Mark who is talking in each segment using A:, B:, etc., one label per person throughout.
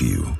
A: Hub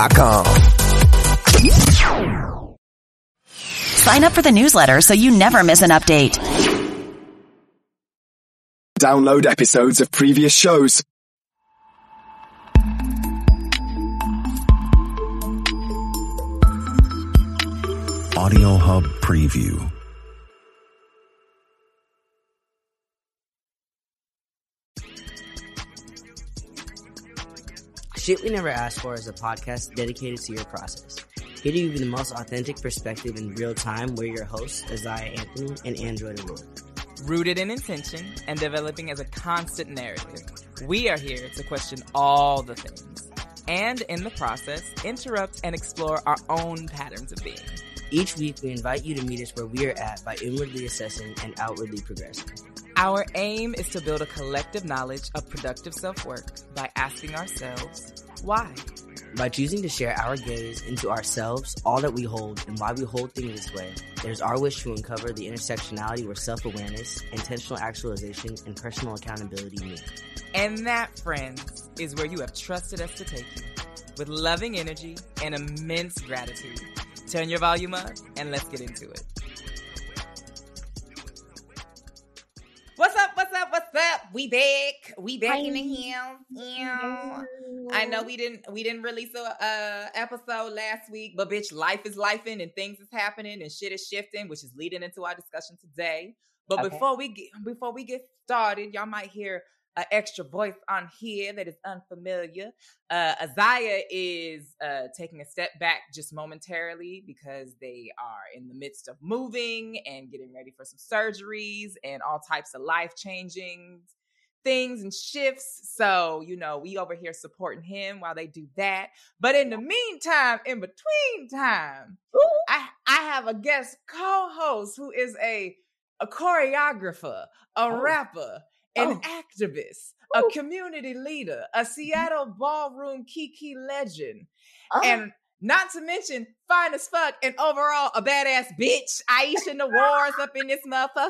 B: morninginspirationalradioshow.com.
C: Sign up for the newsletter so you never miss an update.
D: Download episodes of previous shows.
A: Audio Hub Preview.
E: Shit We Never Asked For is a podcast dedicated to your process. Give you the most authentic perspective in real time, we're your hosts, Isaiah Anthony and Android Aurora.
F: Rooted in intention and developing as a constant narrative, we are here to question all the things and, in the process, interrupt and explore our own patterns of being.
E: Each week, we invite you to meet us where we are at by inwardly assessing and outwardly progressing.
F: Our aim is to build a collective knowledge of productive self work by asking ourselves, why?
E: By choosing to share our gaze into ourselves, all that we hold, and why we hold things this way, there's our wish to uncover the intersectionality where self awareness, intentional actualization, and personal accountability meet.
F: And that, friends, is where you have trusted us to take you. With loving energy and immense gratitude. Turn your volume up and let's get into it. What's up? What's up? What's up? We back. We back in the hill. Yeah. I know we didn't we didn't release a uh, episode last week, but bitch, life is lifing and things is happening and shit is shifting, which is leading into our discussion today. But
E: Okay.
F: before we get before we get started, y'all might hear an extra voice on here that is unfamiliar. Uh, Isaiah is uh, taking a step back just momentarily because they are in the midst of moving and getting ready for some surgeries and all types of life changing things and shifts. So, you know, we over here supporting him while they do that. But in the meantime, in between time, I, I have a guest co-host who is a a choreographer, a rapper, an oh. activist, a community leader, a Seattle ballroom Kiki legend, uh-huh. and not to mention fine as fuck and overall a badass bitch. Aisha Nawars up in this motherfucker.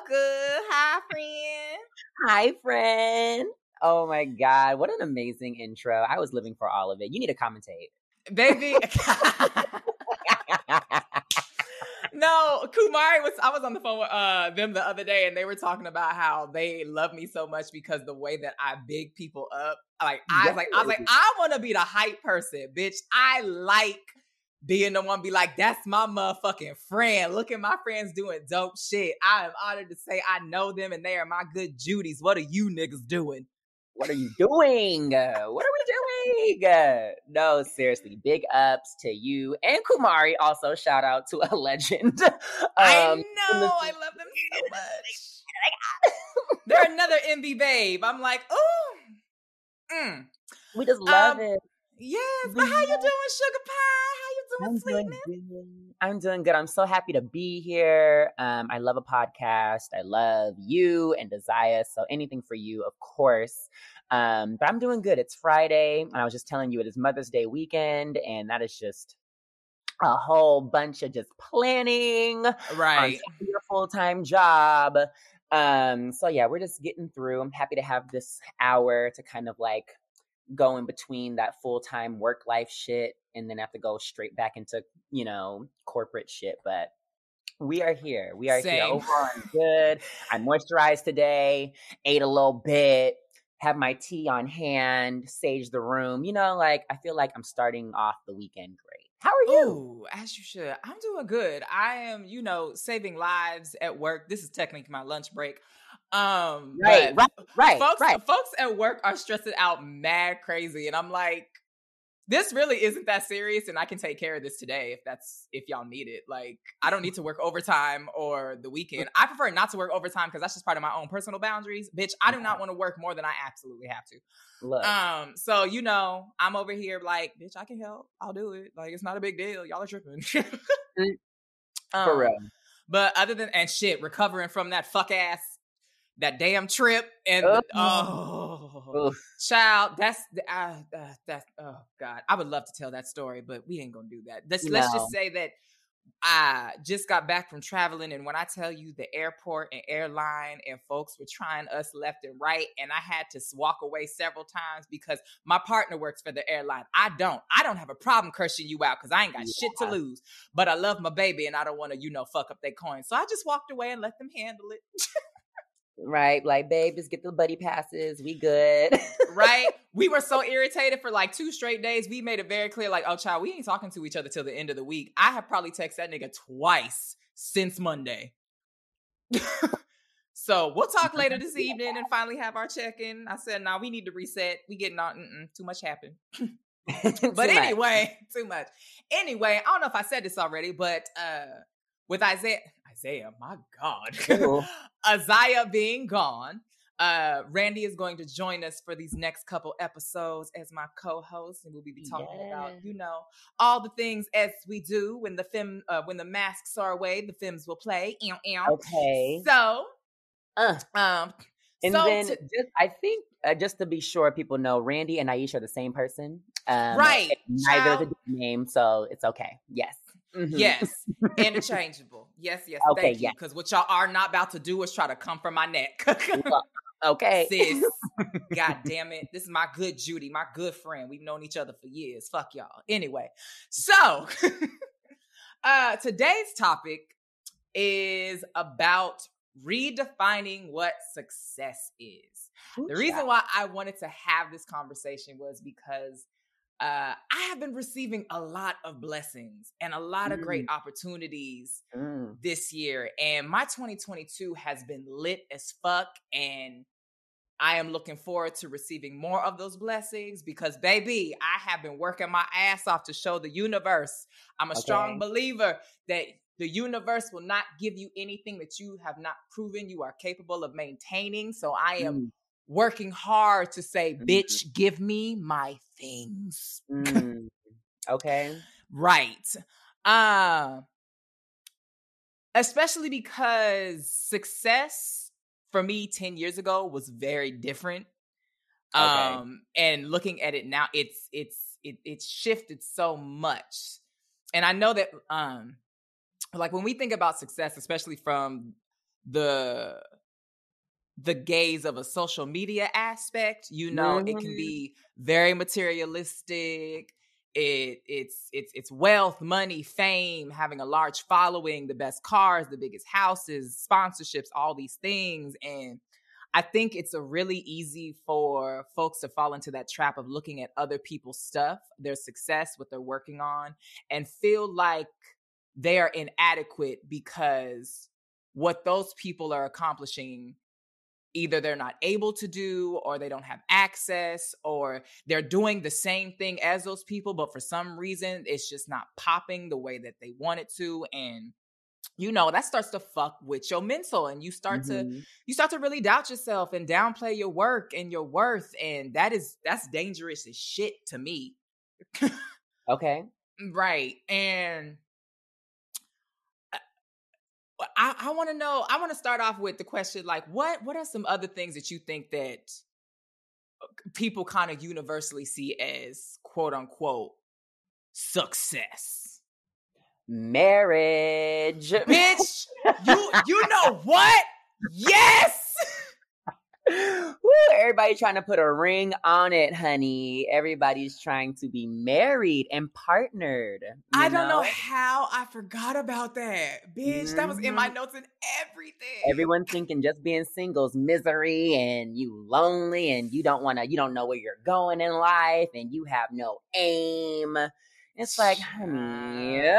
F: Hi, friend.
G: Hi, friend. Oh my God. What an amazing intro. I was living for all of it. You need to commentate.
F: Baby. no, Kumari was I was on the phone with uh them the other day and they were talking about how they love me so much because the way that I big people up. Like I was like, I was like, I want to be the hype person, bitch. I like being the one be like, that's my motherfucking friend. Look at my friends doing dope shit. I am honored to say I know them and they are my good Judies. What are you niggas doing?
G: What are you doing? Uh, What are we doing? Uh, No, seriously. Big ups to you and Kumari. Also, shout out to a legend.
F: I
G: Um,
F: know. I love them so much. They're another MB babe. I'm like, oh, Mm.
G: we just love
F: Um,
G: it.
F: Yes, but how you doing, sugar pie? How you doing,
G: I'm doing
F: sweetness?
G: good. I'm doing good. I'm so happy to be here. Um, I love a podcast. I love you and Desire. So anything for you, of course. Um, but I'm doing good. It's Friday, and I was just telling you it is Mother's Day weekend, and that is just a whole bunch of just planning
F: Right.
G: on your full time job. Um, so yeah, we're just getting through. I'm happy to have this hour to kind of like go in between that full time work life shit and then have to go straight back into, you know, corporate shit. But we are here. We are
F: Same.
G: here. Overall, I'm good. I moisturized today, ate a little bit, have my tea on hand, sage the room. You know, like I feel like I'm starting off the weekend great. How are you?
F: Ooh, as you should. I'm doing good. I am, you know, saving lives at work. This is technically my lunch break. Um,
G: Right, right, right,
F: folks,
G: right.
F: folks at work are stressing out mad crazy, and I'm like, this really isn't that serious, and I can take care of this today if that's if y'all need it. Like, I don't need to work overtime or the weekend. I prefer not to work overtime because that's just part of my own personal boundaries. Bitch, I do not want to work more than I absolutely have to.
G: Look,
F: Um, so you know, I'm over here like, bitch, I can help. I'll do it. Like, it's not a big deal. Y'all are tripping.
G: Mm,
F: Um,
G: for real.
F: But other than and shit, recovering from that fuck ass, that damn trip, and oh,
G: Oof.
F: child, that's uh, uh, that's oh god, I would love to tell that story, but we ain't gonna do that. Let's let's just say that I just got back from traveling, and when I tell you the airport and airline and folks were trying us left and right, and I had to walk away several times because my partner works for the airline. I don't. I don't have a problem cursing you out because I ain't got shit to lose. But I love my baby, and I don't want to, you know, fuck up their coin. So I just walked away and let them handle it.
G: Right, like, babe, just get the buddy passes. We good.
F: right? We were so irritated for like two straight days. We made it very clear, like, oh, child, we ain't talking to each other till the end of the week. I have probably texted that nigga twice since Monday. so we'll talk later this evening and finally have our check in. I said, nah, we need to reset. We getting on, mm-mm, too much happened. But
G: much.
F: anyway, too much. Anyway, I don't know if I said this already, but uh with Isaiah, Isaiah, my God,
G: Ooh.
F: Isaiah being gone, uh, Randy is going to join us for these next couple episodes as my co-host, and we'll be talking about, you know, all the things as we do when the film, uh, when the masks are away, the films will play. Ew, ew.
G: Okay.
F: So,
G: Uh,
F: um,
G: and
F: so
G: then
F: to-
G: just I think uh, just to be sure people know Randy and Aisha are the same person. Um,
F: Right,
G: Neither is a name, so it's okay. Yes. Mhm.
F: yes, interchangeable. Yes, yes.
G: Okay,
F: thank you.
G: yes.
F: Because what y'all are not about to do is try to come for my neck.
G: Well, okay.
F: sis. God damn it. This is my good Judy, my good friend. We've known each other for years. Fuck y'all. Anyway, so uh today's topic is about redefining what success is.
G: Ooh,
F: The reason why I wanted to have this conversation was because uh, I have been receiving a lot of blessings and a lot of great opportunities
G: Mm.
F: this year. And my 2022 has been lit as fuck. And I am looking forward to receiving more of those blessings because, baby, I have been working my ass off to show the universe. I'm a strong believer that the universe will not give you anything that you have not proven you are capable of maintaining. So I am
G: Mm.
F: Working hard to say,
G: Mhm.
F: bitch, give me my things.
G: Mm. Okay.
F: Right. Uh especially because success for me 10 years ago was very different.
G: Okay.
F: Um and looking at it now it's it's it it's shifted so much. And I know that um like when we think about success especially from the the gaze of a social media aspect, you know, it can
G: Mhm.
F: be very materialistic. It it's it's it's wealth, money, fame, having a large following, the best cars, the biggest houses, sponsorships, all these things. And I think it's a really easy for folks to fall into that trap of looking at other people's stuff, their success, what they're working on, and feel like they are inadequate because what those people are accomplishing either they're not able to do or they don't have access or they're doing the same thing as those people but for some reason it's just not popping the way that they want it to and you know that starts to fuck with your mental and you start to
G: Mhm.
F: you start to really doubt yourself and downplay your work and your worth and that is that's dangerous as shit to me
G: Okay.
F: right and I, I want to know. I want to start off with the question, like, what what are some other things that you think that uh, people kind of universally see as quote unquote success?
G: Marriage.
F: Bitch, you you know what? Yes,
G: Woo, everybody trying to put a ring on it, honey. Everybody's trying to be married and partnered.
F: I don't know? know? how I forgot about that. Bitch, mm-hmm. that was in my mm-hmm. notes and everything.
G: Everyone thinking just being singles misery and you lonely and you don't want to you don't know where you're going in life and you have no aim. It's like, honey.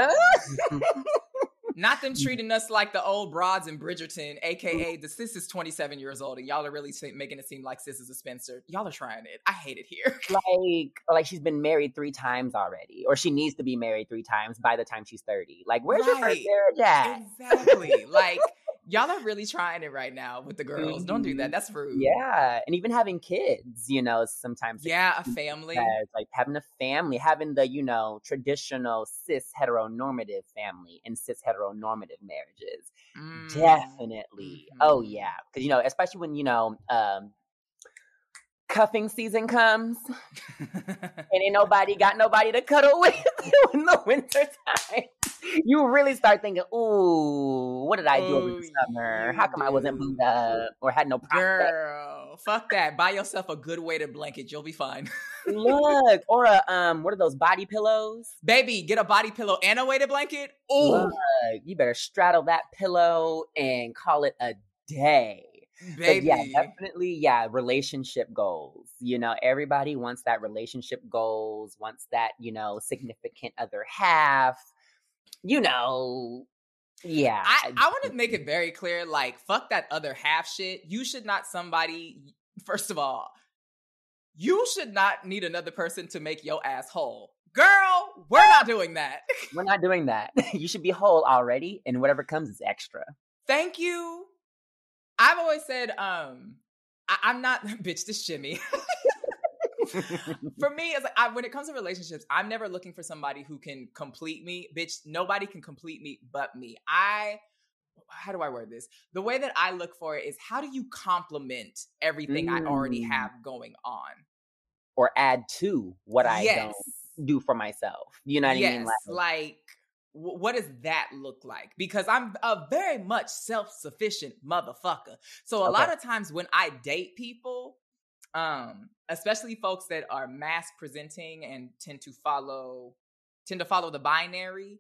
F: Not them treating us like the old broads in Bridgerton, aka the sis is 27 years old, and y'all are really making it seem like sis is a spinster. Y'all are trying it. I hate it here.
G: like, like she's been married three times already, or she needs to be married three times by the time she's 30. Like, where's right. your first marriage at?
F: Exactly. like y'all are really trying it right now with the girls. Mm-hmm. Don't do that. Mm-hmm. That's rude.
G: Yeah, and even having kids, you know, sometimes
F: yeah, a family,
G: like having a family, having the you know traditional cis heteronormative family and cis heteronormative marriages. Mm-hmm. Definitely. Oh mm-hmm. yeah, because you know, especially when you know. um cuffing season comes and ain't nobody got nobody to cuddle with you in the winter time you really start thinking, "Ooh, what did I do over the oh, summer? How come I wasn't booed up or had no prospect?"
F: Girl, fuck that. Buy yourself a good weighted blanket. You'll be fine.
G: Look, or a um, what are those body pillows?
F: Baby, get a body pillow and a weighted blanket. Ooh,
G: you better straddle that pillow and call it a day. Baby. But yeah, definitely, yeah, relationship goals. You know, everybody wants that relationship goals, wants that, you know, significant other half you know, yeah.
F: I, I want to make it very clear like, fuck that other half shit. You should not somebody, first of all, you should not need another person to make your ass whole. Girl, we're not doing that.
G: we're not doing that. you should be whole already, and whatever comes is extra.
F: Thank you. I've always said, um, I, am not bitch to shimmy. for me, it's like I, when it comes to relationships, I'm never looking for somebody who can complete me. Bitch, nobody can complete me but me. I how do I word this? The way that I look for it is how do you complement everything mm. I already have mm. going on?
G: Or add to what I yes. don't do for myself. You know what yes. I mean?
F: Like, like what does that look like? Because I'm a very much self sufficient motherfucker. So a okay. lot of times when I date people, um, especially folks that are masc presenting and tend to follow tend to follow the binary.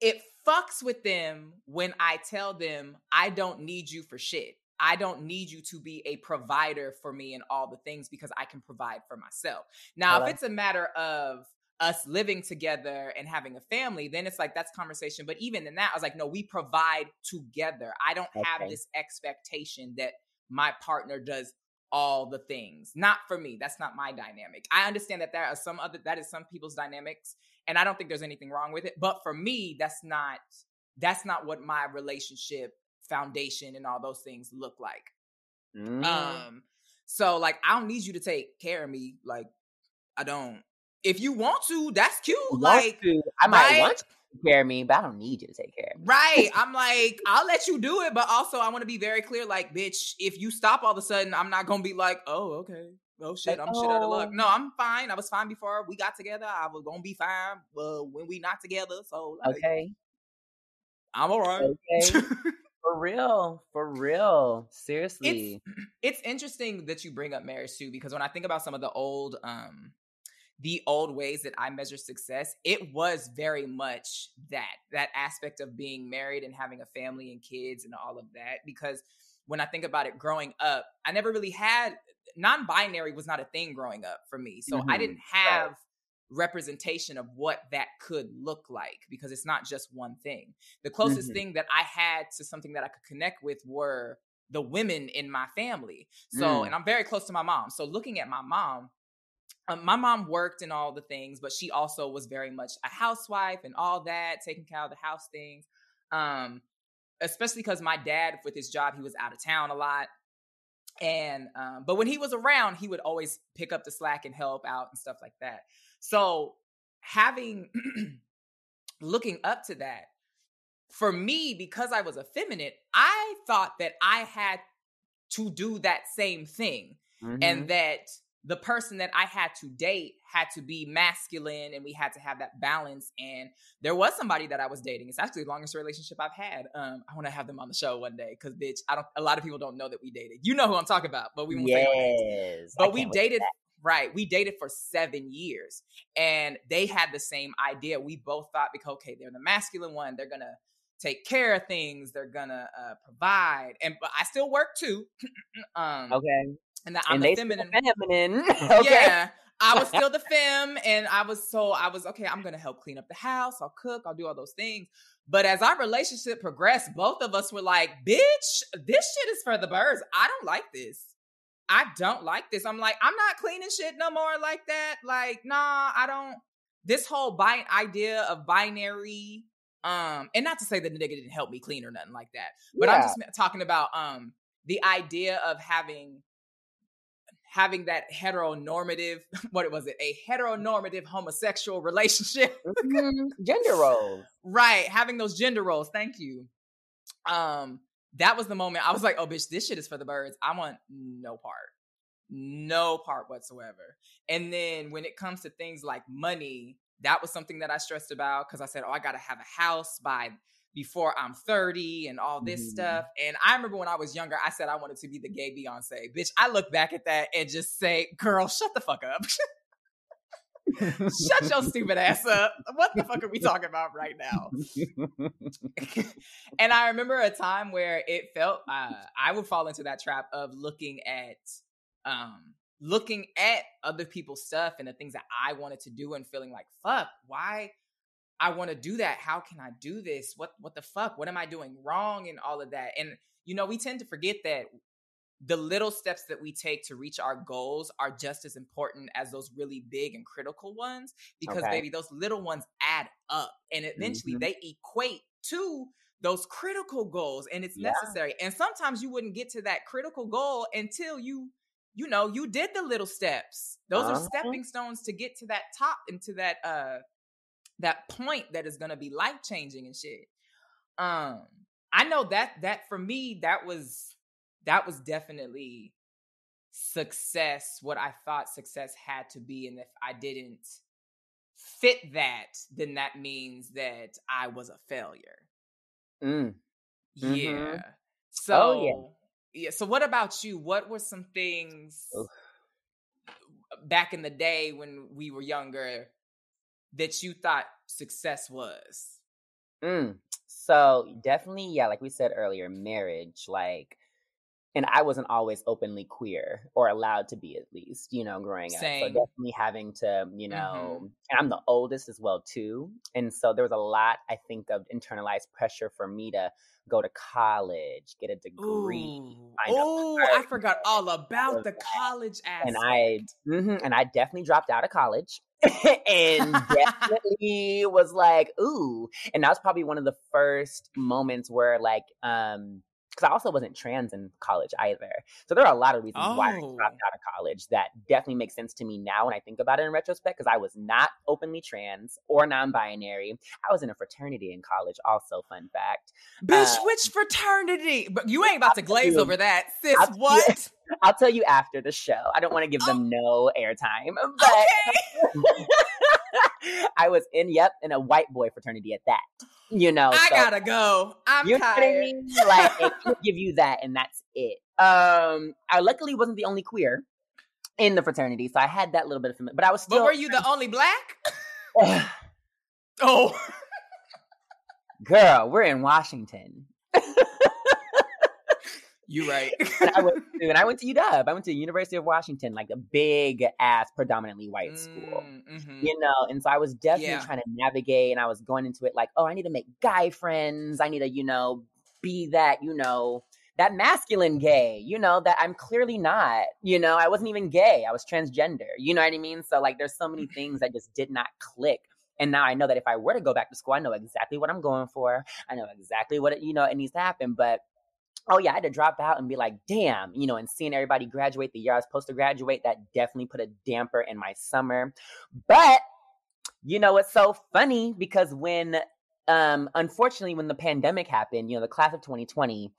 F: It fucks with them when I tell them I don't need you for shit. I don't need you to be a provider for me and all the things because I can provide for myself. Now, if it's a matter of us living together and having a family, then it's like that's conversation. But even in that, I was like, no, we provide together. I don't okay. have this expectation that my partner does all the things. Not for me. That's not my dynamic. I understand that there are some other that is some people's dynamics and I don't think there's anything wrong with it, but for me that's not that's not what my relationship foundation and all those things look like. Mm. Um so like I don't need you to take care of me like I don't. If you want to, that's cute. like
G: to. I might right? want to care of me, but I don't need you to take care of me.
F: Right. I'm like, I'll let you do it, but also I want to be very clear, like, bitch, if you stop all of a sudden, I'm not gonna be like, oh, okay. Oh shit, I'm oh. shit out of luck. No, I'm fine. I was fine before we got together. I was gonna be fine uh, when we not together. So
G: like, okay,
F: I'm all right.
G: Okay. For real, for real. Seriously.
F: It's, it's interesting that you bring up marriage too, because when I think about some of the old um the old ways that I measure success, it was very much that that aspect of being married and having a family and kids and all of that. Because when I think about it, growing up, I never really had non-binary was not a thing growing up for me, so mm-hmm. I didn't have. Right. representation of what that could look like because it's not just one thing. The closest mm-hmm. thing that I had to something that I could connect with were the women in my family. So, mm. and I'm very close to my mom. So, looking at my mom, um, my mom worked and all the things, but she also was very much a housewife and all that, taking care of the house things. Um, especially because my dad, with his job, he was out of town a lot. And um, but when he was around, he would always pick up the slack and help out and stuff like that. So having looking up to that, for me, because I was effeminate, I thought that I had to do that same thing. Mm-hmm. And that the person that I had to date had to be masculine and we had to have that balance. And there was somebody that I was dating. It's actually the longest relationship I've had. Um, I want to have them on the show one day because bitch, I don't a lot of people don't know that we dated. You know who I'm talking about, but we won't
G: yes.
F: say names. But we dated right. We dated for seven years and they had the same idea. We both thought because okay, they're the masculine one, they're gonna take care of things, they're gonna uh, provide. And but I still work too. um
G: okay
F: and that I'm
G: and
F: the feminine.
G: feminine. okay.
F: Yeah. I was still the femme, and I was so I was okay. I'm gonna help clean up the house. I'll cook. I'll do all those things. But as our relationship progressed, both of us were like, "Bitch, this shit is for the birds. I don't like this. I don't like this." I'm like, I'm not cleaning shit no more like that. Like, nah, I don't. This whole bi- idea of binary, um, and not to say that the nigga didn't help me clean or nothing like that, but I'm just talking about um the idea of having having that heteronormative what was it? A heteronormative homosexual relationship.
G: Mhm. Gender roles.
F: right having those gender roles. Thank you. Um that was the moment i was like oh bitch this shit is for the birds. I want no part. No part whatsoever. And then when it comes to things like money that was something that i stressed about because i said oh i gotta have a house by before i'm 30 and all this
G: Mhm.
F: stuff and i remember when i was younger i said i wanted to be the gay beyonce. Bitch i look back at that and just say girl shut the fuck up. Shut your stupid ass up. What the fuck are we talking about right now? And I remember a time where it felt uh, I would fall into that trap of looking at um looking at other people's stuff and the things that I wanted to do and feeling like fuck why I want to do that how can I do this what what the fuck what am I doing wrong and all of that and you know we tend to forget that the little steps that we take to reach our goals are just as important as those really big and critical ones because
G: Okay.
F: baby those little ones add up and eventually
G: Mhm.
F: they equate to those critical goals and it's
G: Yeah.
F: necessary and sometimes you wouldn't get to that critical goal until you you know you did the little steps those
G: Uh-huh.
F: are stepping stones to get to that top and to that uh that point that is going to be life changing and shit um i know that that for me that was that was definitely success what i thought success had to be and if i didn't fit that then that means that i was a failure
G: Mm. Mhm.
F: yeah so
G: Oh, yeah.
F: yeah so what about you what were some things
G: Oof.
F: back in the day when we were younger that you thought success was
G: Mm. So definitely, yeah, like we said earlier, marriage, like, and I wasn't always openly queer or allowed to be at least, you know, growing up. So definitely having to, you know, and I'm the oldest as well too, and so there was a lot I think of internalized pressure for me to go to college, get a degree, find
F: I forgot all about the college aspect.
G: and I mhm, and I definitely dropped out of college and definitely was like, ooh. And that was probably one of the first moments where like um because I also wasn't trans in college either. So there are a lot of reasons why I
F: Oh.
G: dropped out of college that definitely make sense to me now when I think about it in retrospect, because I was not openly trans or non-binary. I was in a fraternity in college, also, fun fact.
F: Bitch,
G: uh,
F: which fraternity? But you ain't about to glaze
G: you.
F: over that, sis.
G: I'll-
F: What?
G: I'll tell you after the show. I don't want to give them no airtime. But
F: Okay.
G: I was in, yep, in a white boy fraternity at that. You know,
F: I
G: so-
F: gotta go. I'm
G: you know what I
F: tired.
G: mean? Like, it can give you that, and that's it. Um, I luckily wasn't the only queer in the fraternity, so I had that little bit of, but I was still.
F: But were you the only black? Oh,
G: girl? We're in Washington.
F: You right.
G: and I went to, and I went to UW. I went to the University of Washington, like a big ass, predominantly white school.
F: Mm, mhm.
G: you know and so i was definitely
F: Yeah.
G: trying to navigate and i was going into it like oh i need to make guy friends i need to you know be that you know that masculine gay you know that i'm clearly not you know i wasn't even gay i was transgender you know what i mean so like there's so many things that just did not click and now i know that if i were to go back to school i know exactly what i'm going for i know exactly what it, you know it needs to happen but oh yeah, I had to drop out and be like, damn, you know, and seeing everybody graduate the year I was supposed to graduate, that definitely put a damper in my summer. But you know, it's so funny because when um unfortunately when the pandemic happened, you know, the class of 2020,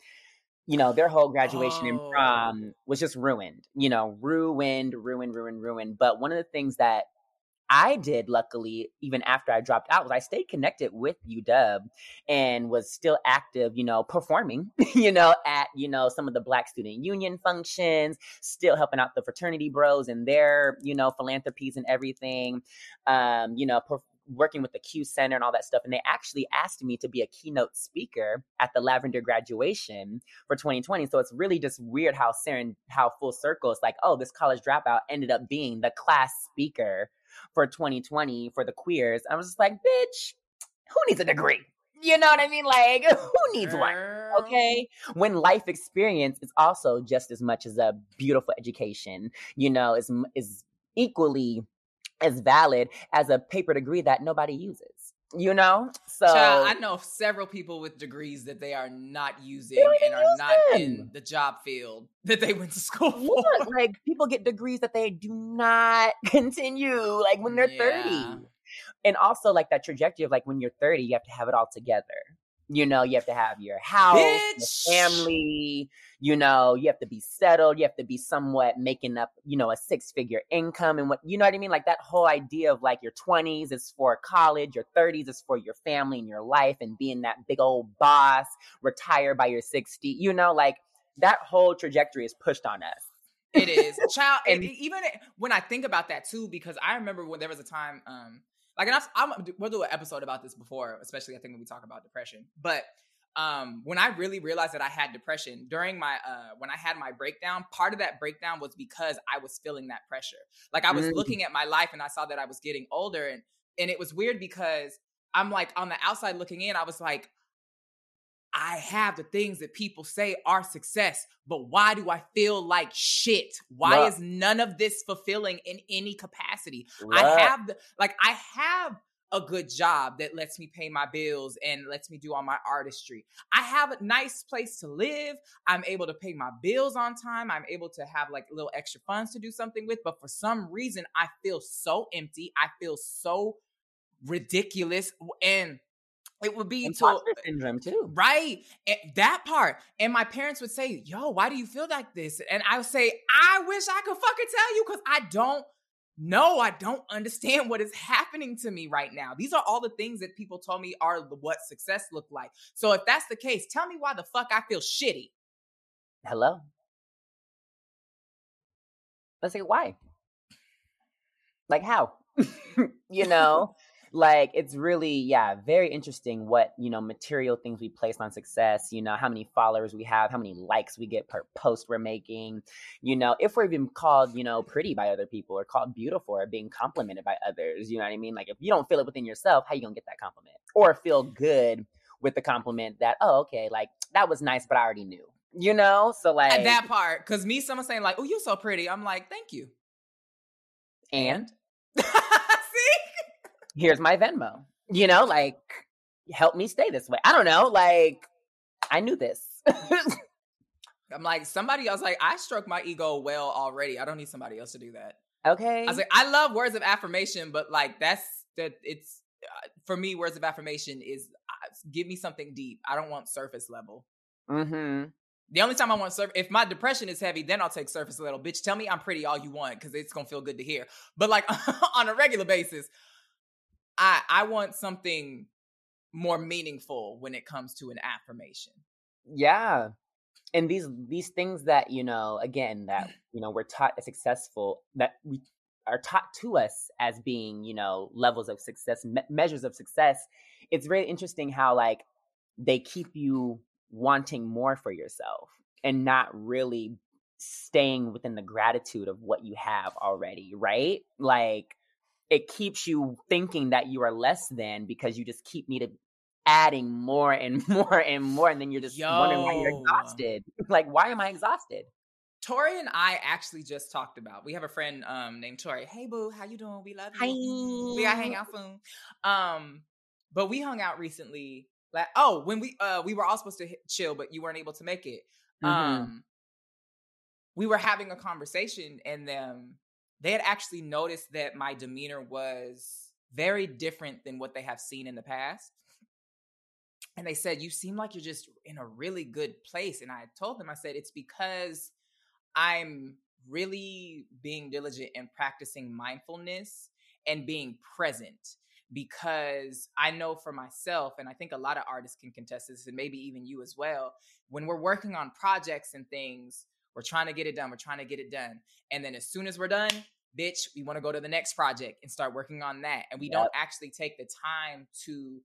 G: you know, their whole graduation and
F: Oh.
G: prom was just ruined. You know, ruined, ruined, ruined, ruined. But one of the things that I did, luckily, even after I dropped out, was I stayed connected with UW and was still active, you know, performing, you know, at, you know, some of the Black Student Union functions, still helping out the fraternity bros and their, you know, philanthropies and everything, um, you know, per- working with the Q Center and all that stuff. And they actually asked me to be a keynote speaker at the Lavender graduation for 2020. So it's really just weird how Saren, how full circle it's like, oh, this college dropout ended up being the class speaker for 2020 for the queers. I was just like, bitch, who needs a degree? You know what I mean? Like, who needs one? Okay. When life experience is also just as much as a beautiful education, you know, is is equally as valid as a paper degree that nobody uses. You know? So
F: Child, I know several people with degrees that they are not using and are
G: use
F: not in the job field that they went to school for.
G: Yeah, like people get degrees that they do not continue like when they're
F: Yeah.
G: 30 and also like that trajectory of like when you're 30 you have to have it all together you know you have to have your house
F: Bitch.
G: your family you know you have to be settled you have to be somewhat making up you know a six figure income and what you know what i mean like that whole idea of like your 20s is for college your 30s is for your family and your life and being that big old boss retire by your 60 you know like that whole trajectory is pushed on us
F: It is, child. and
G: And-
F: even when I think about that too, because I remember when there was a time, um, like, and I've, I'm, we'll do an episode about this before, especially I think when we talk about depression. But um, when I really realized that I had depression during my, uh, when I had my breakdown, part of that breakdown was because I was feeling that pressure. Like I was
G: Mm.
F: looking at my life and I saw that I was getting older, and and it was weird because I'm like on the outside looking in, I was like, I have the things that people say are success, but why do I feel like shit? Why
G: Right.
F: is none of this fulfilling in any capacity?
G: Right.
F: I have the like I have a good job that lets me pay my bills and lets me do all my artistry. I have a nice place to live. I'm able to pay my bills on time. I'm able to have like little extra funds to do something with, but for some reason I feel so empty. I feel so ridiculous and it would be to
G: syndrome too
F: Right. And that part. And my parents would say, Yo, why do you feel like this? And I would say, I wish I could fucking tell you because I don't know. I don't understand what is happening to me right now. These are all the things that people told me are what success looked like. So if that's the case, tell me why the fuck I feel shitty.
G: hello let's say why like how you know like it's really yeah very interesting what you know material things we place on success you know how many followers we have how many likes we get per post we're making you know if we're even called you know pretty by other people or called beautiful or being complimented by others you know what i mean like if you don't feel it within yourself how you gonna get that compliment or feel good with the compliment that oh okay like that was nice but i already knew you know so like
F: At that part, because me, someone saying, like, oh, you're so pretty. I'm like, thank you.
G: and? here's my Venmo. You know, like help me stay this way. I don't know, like I knew this.
F: I'm like, somebody else, like, I stroke my ego well already. I don't need somebody else to do that.
G: okay.
F: I was like, I love words of affirmation, but like that's that it's uh, for me. Words of affirmation is uh, give me something deep. I don't want surface level.
G: mm-hmm.
F: The only time I want surface, if my depression is heavy, then I'll take surface level. Bitch, tell me I'm pretty all you want because it's gonna feel good to hear. But like on a regular basis, I I want something more meaningful when it comes to an affirmation.
G: Yeah. And these these things that, you know, again, that, you know, we're taught as successful, that we are taught to us as being, you know, levels of success, me- measures of success. It's very interesting how like they keep you wanting more for yourself and not really staying within the gratitude of what you have already, right? Like it keeps you thinking that you are less than because you just keep needing adding more and more and more and then you're just wondering why you're exhausted. like why am I exhausted?
F: Tori and I actually just talked about. We have a friend um named Tori. Hey boo, how you doing? We love you.
G: Hi.
F: We gotta hang out soon. Um, but we hung out recently. Like, oh, when we uh we were all supposed to hit, chill, but you weren't able to make it.
G: Mhm.
F: Um, we were having a conversation, and um, they had actually noticed that my demeanor was very different than what they have seen in the past. and they said, You seem like you're just in a really good place. And I told them, I said, It's because I'm really being diligent in practicing mindfulness and being present because I know for myself, and I think a lot of artists can contest this, and maybe even you as well, when we're working on projects and things, we're trying to get it done, we're trying to get it done. And then as soon as we're done, bitch, we want to go to the next project and start working on that. And we yep. don't actually take the time to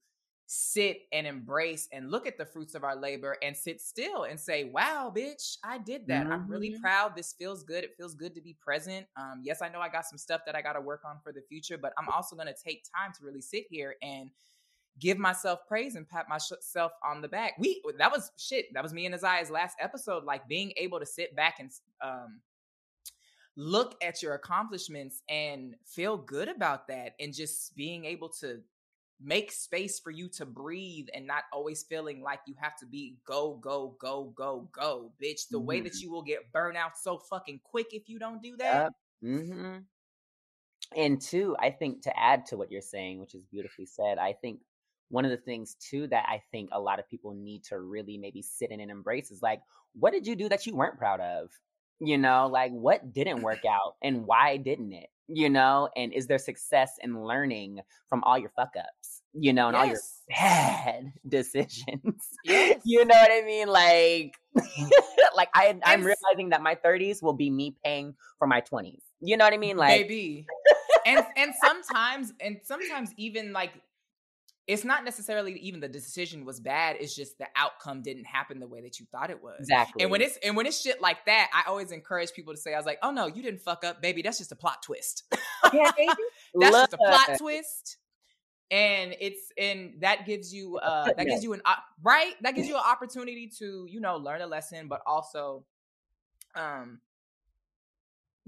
F: sit and embrace and look at the fruits of our labor and sit still and say, wow, bitch, I did that. Mm-hmm. I'm really mm-hmm. proud. This feels good. It feels good to be present. Um, yes, I know I got some stuff that I got to work on for the future, but I'm also going to take time to really sit here and give myself praise and pat myself on the back. We, that was shit. That was me and Isaiah's last episode, like being able to sit back and, um, look at your accomplishments and feel good about that and just being able to make space for you to breathe and not always feeling like you have to be go go go go go bitch the mm-hmm. way that mm-hmm. you will get burnt out so fucking quick if you don't do that
G: yep. mm-hmm. and two i think to add to what you're saying which is beautifully said i think one of the things too that i think a lot of people need to really maybe sit in and embrace is like what did you do that you weren't proud of? You know like what didn't work out and why didn't it? You know and is there success in learning from all your fuck ups you know and yes. all your bad decisions? Yes. you know what i mean? Like like i i'm realizing that my 30s will be me paying for my 20s you know what i mean? Like
F: maybe and and sometimes and sometimes even like it's not necessarily even the decision was bad it's just the outcome didn't happen the way that you thought it was
G: exactly
F: and when it's and when it's shit like that i always encourage people to say i was like oh no you didn't fuck up baby that's just a plot twist. Yeah, that's Love just a plot that. twist and it's and that gives you uh that gives you an right? That gives you an opportunity to you know learn a lesson but also um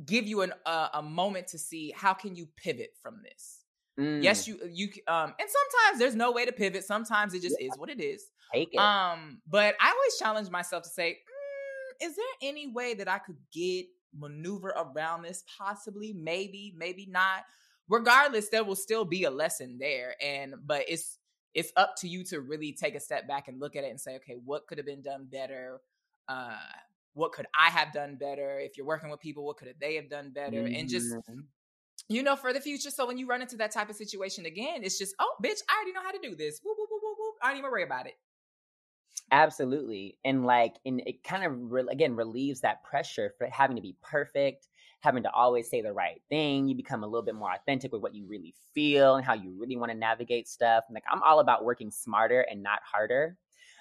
F: give you an uh, a moment to see how can you pivot from this Mm. Yes, you you um and sometimes there's no way to pivot. Sometimes it just yeah. is what it is.
G: Take it.
F: Um, but I always challenge myself to say, mm, is there any way that I could get maneuver around this? Possibly, maybe, maybe not. Regardless, there will still be a lesson there. And but it's it's up to you to really take a step back and look at it and say, okay, what could have been done better? Uh what could I have done better? If you're working with people, what could they have done better? Mm-hmm. And just mm-hmm you know, for the future. So when you run into that type of situation again, it's just, oh, bitch, I already know how to do this. Whoop, whoop, whoop, whoop, whoop. I don't even worry about it.
G: Absolutely. And like, and it kind of, re- again, relieves that pressure for having to be perfect, having to always say the right thing. You become a little bit more authentic with what you really feel and how you really want to navigate stuff. And like, I'm all about working smarter and not harder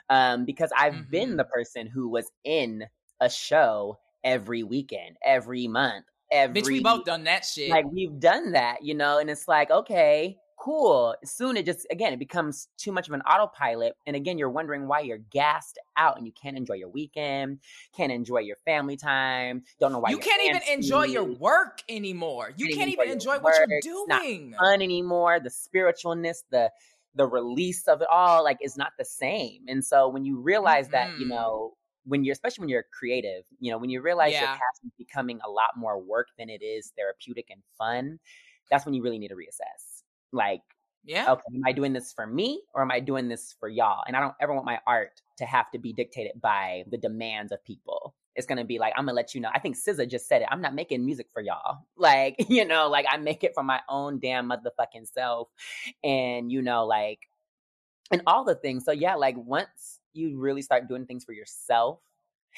G: um, because I've mm-hmm. been the person who was in a show every weekend, every month, every.
F: Bitch, we both done that shit.
G: Like we've done that, you know, and it's like okay, cool. Soon it just again it becomes too much of an autopilot, and again you're wondering why you're gassed out and you can't enjoy your weekend, can't enjoy your family time, don't know why
F: you can't even enjoy your work anymore. You can't, even enjoy, enjoy what you're doing.
G: It's not fun anymore. The spiritualness, the the release of it all like is not the same. And so when you realize mm-hmm. that, you mm-hmm. know, when you're especially when you're creative you know when you realize yeah. your passion is becoming a lot more work than it is therapeutic and fun that's when you really need to reassess like
F: yeah.
G: Okay am i doing this for me or am i doing this for y'all? And i don't ever want my art to have to be dictated by the demands of people. It's gonna be like i'm gonna let you know. I think SZA just said it i'm not making music for y'all. Like you know like i make it for my own damn motherfucking self and you know like and all the things. So yeah like once you really start doing things for yourself,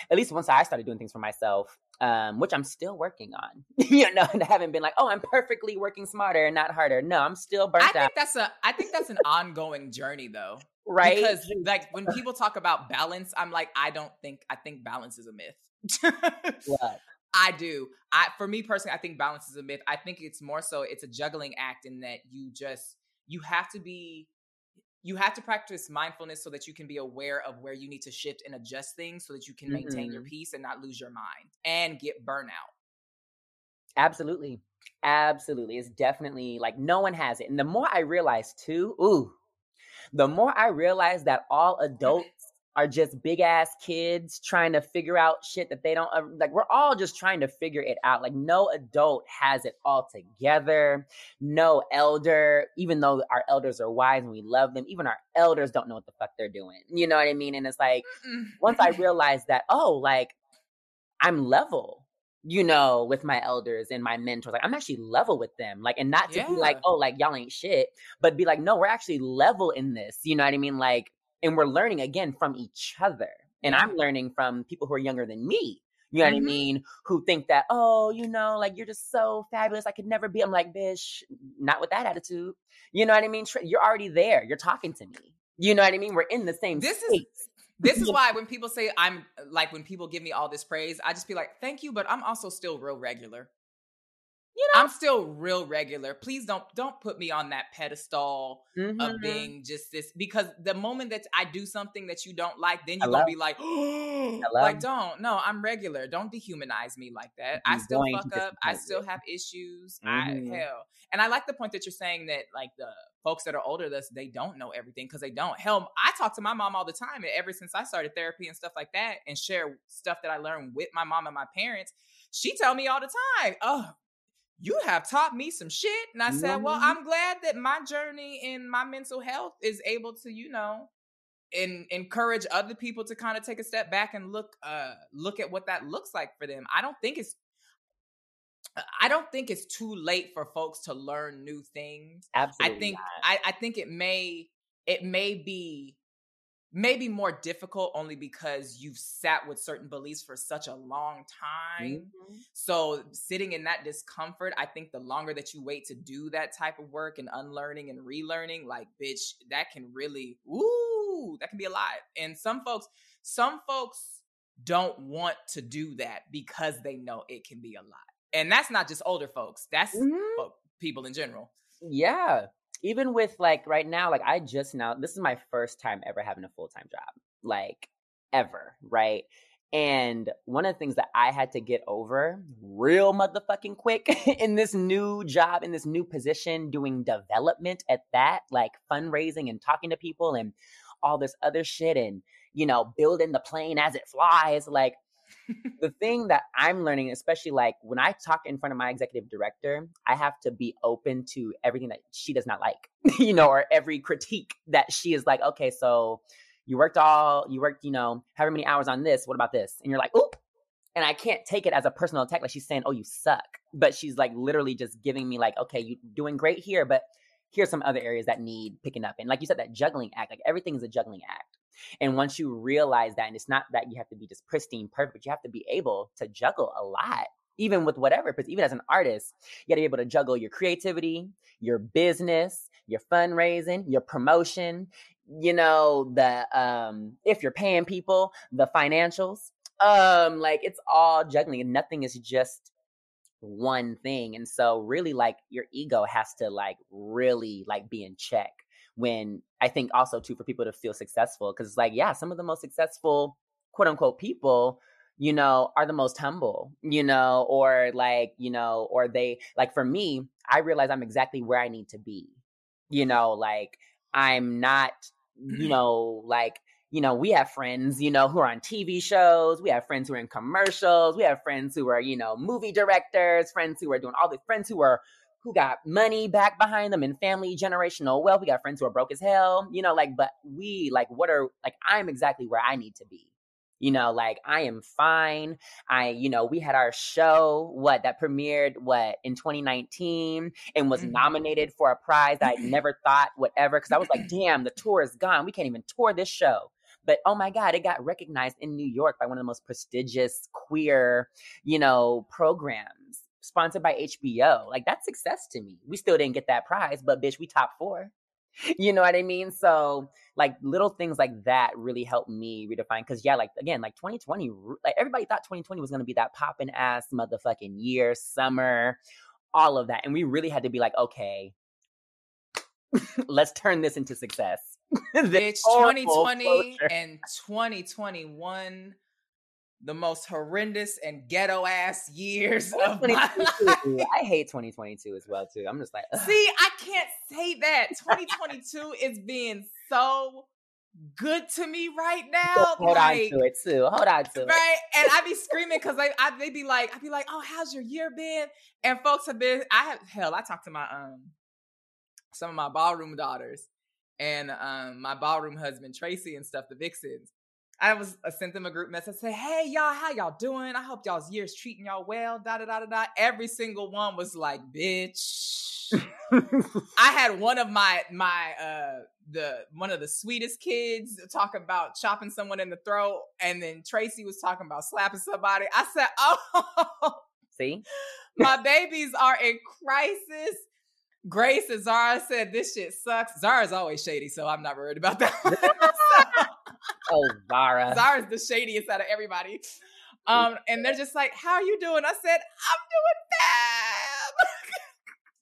G: at least once I started doing things for myself, um, which I'm still working on. you know, and I haven't been like, oh, I'm perfectly working smarter and not harder. No, I'm still burnt
F: I
G: out.
F: think that's a I think that's an ongoing journey though.
G: Right.
F: Because like when people talk about balance, I'm like, I don't think I think balance is a myth.
G: what?
F: I do. I for me personally, I think balance is a myth. I think it's more so it's a juggling act in that you just you have to be you have to practice mindfulness so that you can be aware of where you need to shift and adjust things so that you can maintain mm-hmm. your peace and not lose your mind and get burnout.
G: Absolutely. Absolutely. It's definitely like no one has it. And the more I realize too, ooh, the more I realize that all adults are just big ass kids trying to figure out shit that they don't like. We're all just trying to figure it out. Like, no adult has it all together. No elder, even though our elders are wise and we love them, even our elders don't know what the fuck they're doing. You know what I mean? And it's like, once I realized that, oh, like, I'm level you know, with my elders and my mentors. Like I'm actually level with them. Like, and not to yeah. be like, oh, like y'all ain't shit, but be like, no, we're actually level in this. You know what I mean? Like, and we're learning again from each other. And I'm learning from people who are younger than me. You know mm-hmm. what I mm-hmm. mean? Who think that, oh, you know, like you're just so fabulous. I could never be. I'm like, bitch, not with that attitude. You know what I mean? You're already there. You're talking to me. You know what I mean? We're in the same
F: this
G: space.
F: Is- this is why when people say I'm like when people give me all this praise, I just be like, "Thank you, but I'm also still real regular." You know, I'm still real regular. Please don't don't put me on that pedestal mm-hmm. of being just this because the moment that I do something that you don't like, then you're gonna be like, oh, like don't no, I'm regular. Don't dehumanize me like that. I still fuck up. I still have issues. Mm-hmm. I hell, and I like the point that you're saying that like the folks that are older than us, they don't know everything because they don't. Hell, I talk to my mom all the time, and ever since I started therapy and stuff like that, and share stuff that I learned with my mom and my parents, she tell me all the time, "Oh, you have taught me some shit. And I said, well, I'm glad that my journey in my mental health is able to, you know, and encourage other people to kind of take a step back and look uh look at what that looks like for them. I don't think it's I don't think it's too late for folks to learn new things.
G: Absolutely.
F: I think I, I think it may it may be maybe more difficult only because you've sat with certain beliefs for such a long time. Mm-hmm. So, sitting in that discomfort, I think the longer that you wait to do that type of work and unlearning and relearning, like, bitch, that can really, ooh, that can be a lot. And some folks, some folks don't want to do that because they know it can be a lot. And that's not just older folks, that's mm-hmm. people in general.
G: Yeah even with like right now, like I just now, this is my first time ever having a full time job, like ever, right? And one of the things that I had to get over real motherfucking quick in this new job, in this new position, doing development at that, like fundraising and talking to people and all this other shit and, you know, building the plane as it flies. Like, the thing that I'm learning, especially like when I talk in front of my executive director, I have to be open to everything that she does not like, you know, or every critique that she is like, okay, so you worked all, you worked, you know, however many hours on this. What about this? And you're like, oh, and I can't take it as a personal attack. Like she's saying, oh, you suck. But she's like literally just giving me like, okay, you're doing great here, but here's some other areas that need picking up. And like you said, that juggling act, like everything is a juggling act. And once you realize that, and it's not that you have to be just pristine perfect, you have to be able to juggle a lot, even with whatever. Because even as an artist, you got to be able to juggle your creativity, your business, your fundraising, your promotion, you know, the um, if you're paying people, the financials. Um, like it's all juggling, and nothing is just one thing. And so really like your ego has to like really like be in check when I think also too for people to feel successful because it's like yeah, some of the most successful quote unquote people you know are the most humble you know or like you know or they like for me i realize i'm exactly where i need to be you know like i'm not you mm-hmm. know like you know we have friends you know who are on tv shows we have friends who are in commercials we have friends who are you know movie directors friends who are doing all the friends who are who got money back behind them and family generational wealth. We got friends who are broke as hell, you know, like, but we, like, what are, like, I'm exactly where I need to be. You know, like I am fine. I, you know, we had our show, what, that premiered, what, in 2019 and was mm-hmm. nominated for a prize that I never thought whatever. because I was like, damn, the tour is gone. We can't even tour this show. But oh my God, it got recognized in New York by one of the most prestigious queer, you know, programs sponsored by HBO. Like that's success to me. We still didn't get that prize, but bitch, we top four. You know what I mean? So like little things like that really helped me redefine. Cause yeah, like again, like 2020, like everybody thought 2020 was gonna be that popping ass motherfucking year, summer, all of that. And we really had to be like, okay, let's turn this into success.
F: Bitch, 2020 and 2021 the most horrendous and ghetto ass years of my life.
G: I hate 2022 as well too. I'm just like,
F: Ugh. see, I can't say that. 2022 is being so good to me right now.
G: Hold
F: like,
G: on to it too. Hold on to it.
F: Right. And I'd be screaming because I, I they'd be like, I'd be like, oh, how's your year been? And folks have been, I have hell, I talked to my um some of my ballroom daughters and um my ballroom husband Tracy and stuff, the vixens. I was I sent them a group message, say, hey y'all, how y'all doing? I hope y'all's year's treating y'all well. Da da da da da. Every single one was like, bitch. I had one of my my uh the one of the sweetest kids talk about chopping someone in the throat, and then Tracy was talking about slapping somebody. I said, "Oh,
G: see,
F: my babies are in crisis." Grace and Zara said, "This shit sucks." Zara's always shady, so I'm not worried about that.
G: oh, Zara.
F: Zara's the shadiest out of everybody. Um, and they're just like, "How are you doing?" I said, "I'm doing fab."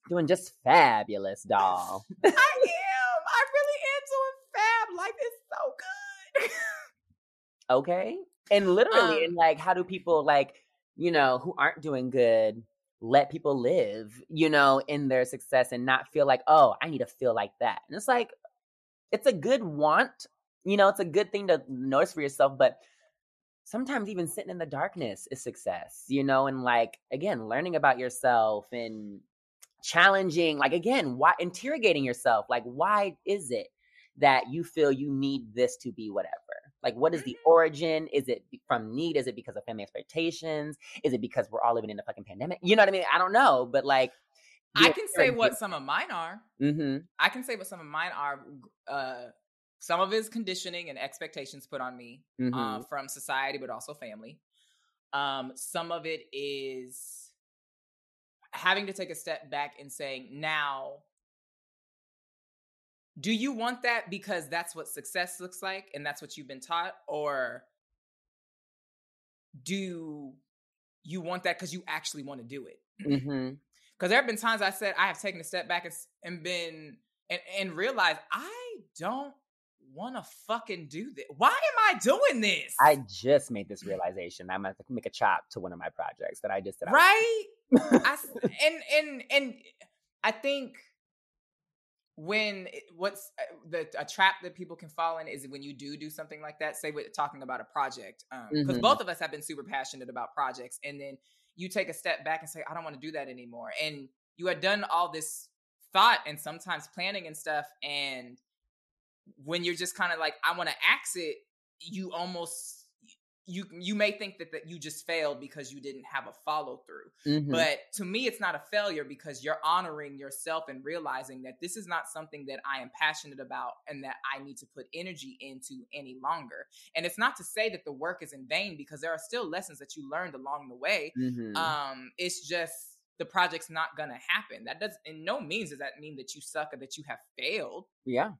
G: doing just fabulous, doll.
F: I am. I really am doing fab. Life is so
G: good. okay. And literally, um, and like, how do people like, you know, who aren't doing good let people live, you know, in their success and not feel like, oh, I need to feel like that. And it's like, it's a good want, you know, it's a good thing to notice for yourself, but sometimes even sitting in the darkness is success, you know, and like, again, learning about yourself and challenging, like, again, why interrogating yourself, like, why is it that you feel you need this to be whatever? Like, what is the mm-hmm. origin? Is it from need? Is it because of family expectations? Is it because we're all living in a fucking pandemic? You know what I mean? I don't know, but like,
F: I can say what some of mine are.
G: Mm-hmm.
F: I can say what some of mine are. Uh, some of it is conditioning and expectations put on me uh, mm-hmm. uh, from society, but also family. Um, some of it is having to take a step back and saying, now do you want that because that's what success looks like and that's what you've been taught or do you want that because you actually want to do it because
G: mm-hmm.
F: there have been times i said i have taken a step back and, and been and, and realized i don't want to fucking do this why am i doing this?
G: I just made this realization. I'm gonna make a chop to one of my projects that i just did.
F: Right? I, and and and i think when what's uh, the a trap that people can fall in is when you do do something like that say we're talking about a project because um, mm-hmm. both of us have been super passionate about projects and then you take a step back and say i don't want to do that anymore and you had done all this thought and sometimes planning and stuff and when you're just kind of like i want to axe it you almost you you may think that, that you just failed because you didn't have a follow through mm-hmm. but to me it's not a failure because you're honoring yourself and realizing that this is not something that i am passionate about and that i need to put energy into any longer. And it's not to say that the work is in vain because there are still lessons that you learned along the way. Mm-hmm. um it's just the project's not gonna happen. That does in no means does that mean that you suck or that you have failed.
G: Yeah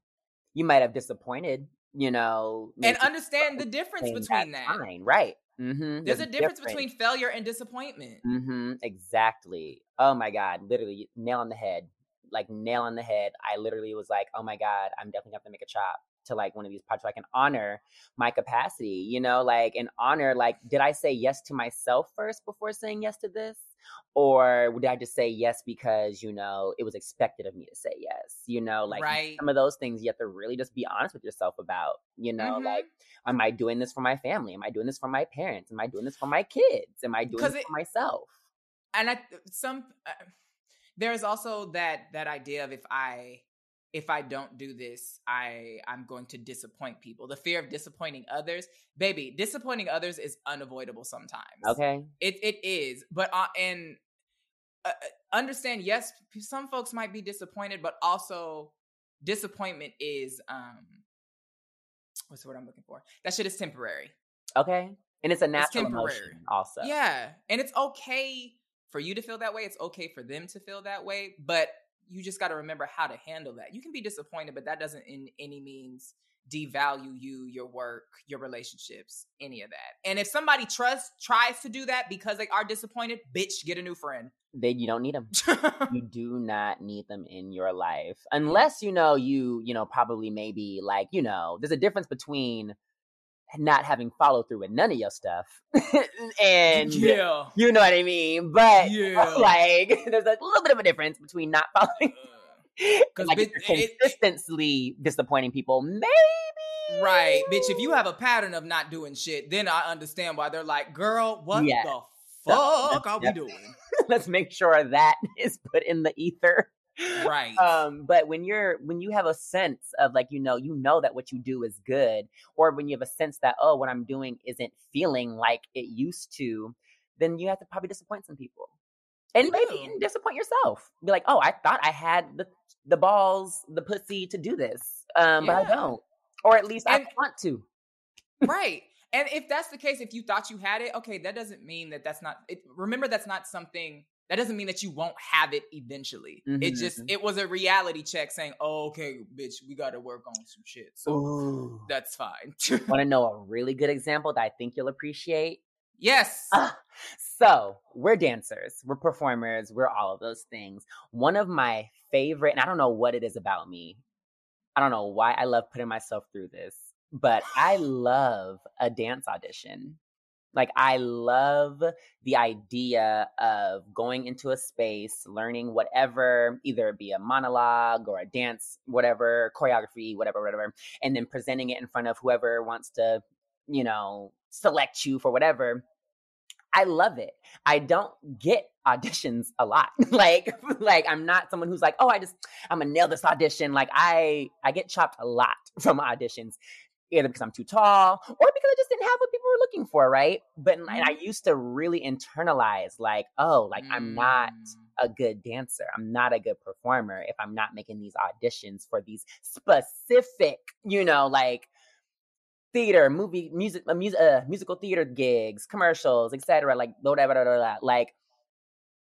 G: you might have disappointed you know,
F: and understand the difference between that.
G: Fine, right.
F: Mm-hmm. There's, There's, a difference, difference, between failure and disappointment.
G: Mm-hmm. Exactly. Oh my God. Literally nail on the head. Like nail on the head. I literally was like, oh my God, I'm definitely gonna have to make a chop to like one of these projects so I can honor my capacity, you know, like and honor like, did I say yes to myself first before saying yes to this? Or would I just say yes because you know it was expected of me to say yes? You know, like
F: right.
G: some of those things you have to really just be honest with yourself about. You know, mm-hmm. like am I doing this for my family? Am I doing this for my parents? Am I doing this for my kids? Am I doing this it, for myself?
F: And I some uh, there's also that that idea of if I if I don't do this, I I'm going to disappoint people. The fear of disappointing others, baby, disappointing others is unavoidable sometimes.
G: Okay,
F: it it is, but uh, and uh, uh, understand, yes, some folks might be disappointed, but also disappointment is um what's the word I'm looking for? That shit is temporary.
G: Okay, and it's a natural it's emotion, also.
F: Yeah, and it's okay for you to feel that way. It's okay for them to feel that way, but you just got to remember how to handle that. You can be disappointed, but that doesn't in any means devalue you, your work, your relationships, any of that. And if somebody trusts tries to do that because they are disappointed, bitch, get a new friend.
G: They you don't need them. you do not need them in your life unless you know you you know probably maybe like you know there's a difference between not having follow through with none of your stuff. and
F: yeah.
G: you know what I mean? But
F: yeah.
G: like there's a little bit of a difference between not following uh, because like, consistently disappointing people, maybe
F: Right, bitch. If you have a pattern of not doing shit, then I understand why they're like, "Girl, what
G: Yeah.
F: the fuck are we doing?"
G: Let's make sure that is put in the ether.
F: Right.
G: Um, but when you're when you have a sense of like you know you know that what you do is good, or when you have a sense that oh what I'm doing isn't feeling like it used to, then you have to probably disappoint some people, and maybe even disappoint yourself. Be like, oh, I thought I had the the balls, the pussy to do this, um, but I don't, or at least
F: And-
G: I want to.
F: right. And if that's the case, if you thought you had it, okay, that doesn't mean that that's not. It, remember, that's not something. That doesn't mean that you won't have it eventually. It
G: Mhm,
F: just
G: mhm.
F: it was a reality check saying, oh, "Okay, bitch, we got to work on some shit." So
G: Ooh.
F: that's fine.
G: Want to know a really good example that I think you'll appreciate?
F: yes.
G: Ah, so we're dancers, we're performers, we're all of those things. One of my favorite, and I don't know what it is about me. I don't know why I love putting myself through this, but I love a dance audition. Like I love the idea of going into a space, learning whatever, either it be a monologue or a dance, whatever, choreography, whatever, whatever, and then presenting it in front of whoever wants to, you know, select you for whatever. I love it. I don't get auditions a lot. like like I'm not someone who's like, "Oh, I just I'm going to nail this audition." Like I I get chopped a lot from auditions. Either because I'm too tall or because I just didn't have what people were looking for, right? But I used to really internalize like, "Oh, like I'm not
F: Mm.
G: a good dancer. I'm not a good performer if I'm not making these auditions for these specific, you know, like theater, movie, music, uh, music, uh, musical theater gigs, commercials, etc. Like whatever, blah, blah, blah. like.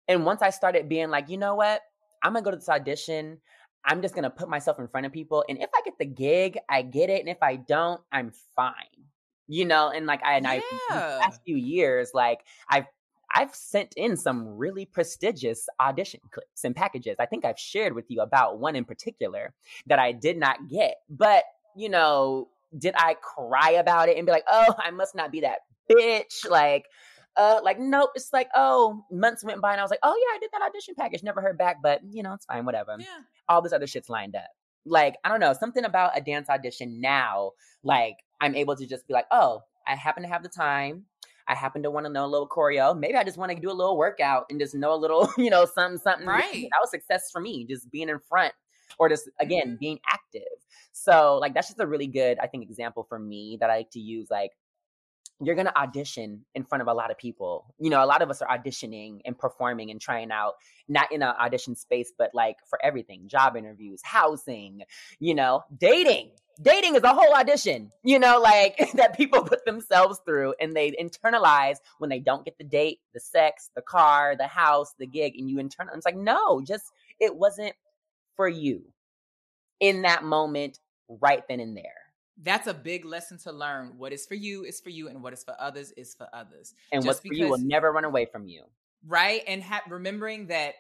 G: And once I started being like, you know what, I'm gonna go to this audition. I'm just gonna put myself in front of people, and if I get the gig, I get it, and if I don't, I'm fine. You know, and like I and I
F: Yeah.
G: past few years, like I've I've sent in some really prestigious audition clips and packages. I think I've shared with you about one in particular that I did not get. But, you know, did I cry about it and be like, oh, I must not be that bitch? Like, uh, like, nope. It's like, oh, months went by and I was like, oh yeah, I did that audition package, never heard back, but you know, it's fine, whatever
F: Yeah.
G: all this other shit's lined up. Like, I don't know, something about a dance audition now, like, I'm able to just be like, oh, I happen to have the time. I happen to want to know a little choreo. Maybe I just want to do a little workout and just know a little, you know, something, something.
F: Right.
G: That was success for me, just being in front or just, again, mm-hmm. being active. So, like, that's just a really good, I think, example for me that I like to use. Like, you're going to audition in front of a lot of people. You know, a lot of us are auditioning and performing and trying out, not in an audition space, but like for everything job interviews, housing, you know, dating. Dating is a whole audition, you know, like that people put themselves through and they internalize when they don't get the date, the sex, the car, the house, the gig, and you internalize. It's like, no, just it wasn't for you in that moment, right then and there.
F: That's a big lesson to learn. What is for you is for you, and what is for others is for others.
G: And
F: Just
G: what's for you will never run away from you.
F: right? And ha- remembering that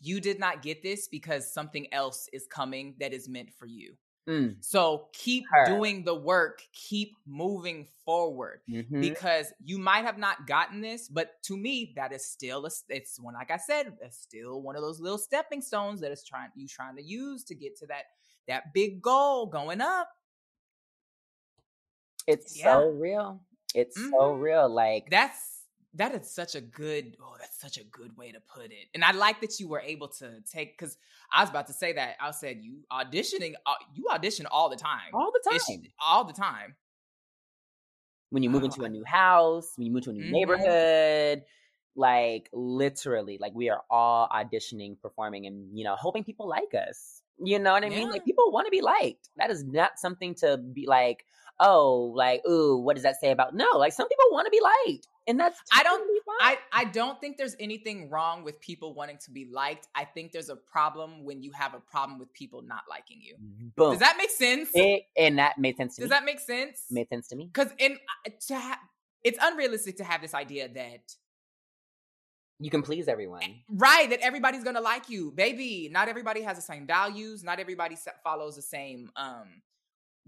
F: you did not get this because something else is coming that is meant for you.
G: Mm.
F: So keep
G: Her.
F: doing the work, keep moving forward
G: Mhm.
F: because you might have not gotten this, but to me, that is still a, it's one like I said, it's still one of those little stepping stones that is trying you trying to use to get to that that big goal going up.
G: It's
F: Yeah.
G: so real. It's so
F: Mhm.
G: real. Like
F: That's that is such a good oh that's such a good way to put it and i like that you were able to take because i was about to say that i said you auditioning uh, you audition all the time
G: all the time.
F: all the time
G: when you move
F: Oh,
G: into a new house, when you move to a new
F: Mhm.
G: neighborhood, like literally, like we are all auditioning, performing, and you know, hoping people like us. You know what I mean? Like people want to be liked. That is not something to be like, oh, like, ooh, what does that say about? No, like some people want to be liked, and that's
F: I don't- I. I don't think there's anything wrong with people wanting to be liked i think there's a problem when you have a problem with people not liking you
G: boom.
F: does that make sense
G: It- and that made sense to
F: does
G: me.
F: that make sense
G: made sense to me.
F: because in uh, to ha- it's unrealistic to have this idea that
G: You can please everyone.
F: Right, that everybody's gonna like you, baby. Not everybody has the same values. Not everybody follows the same um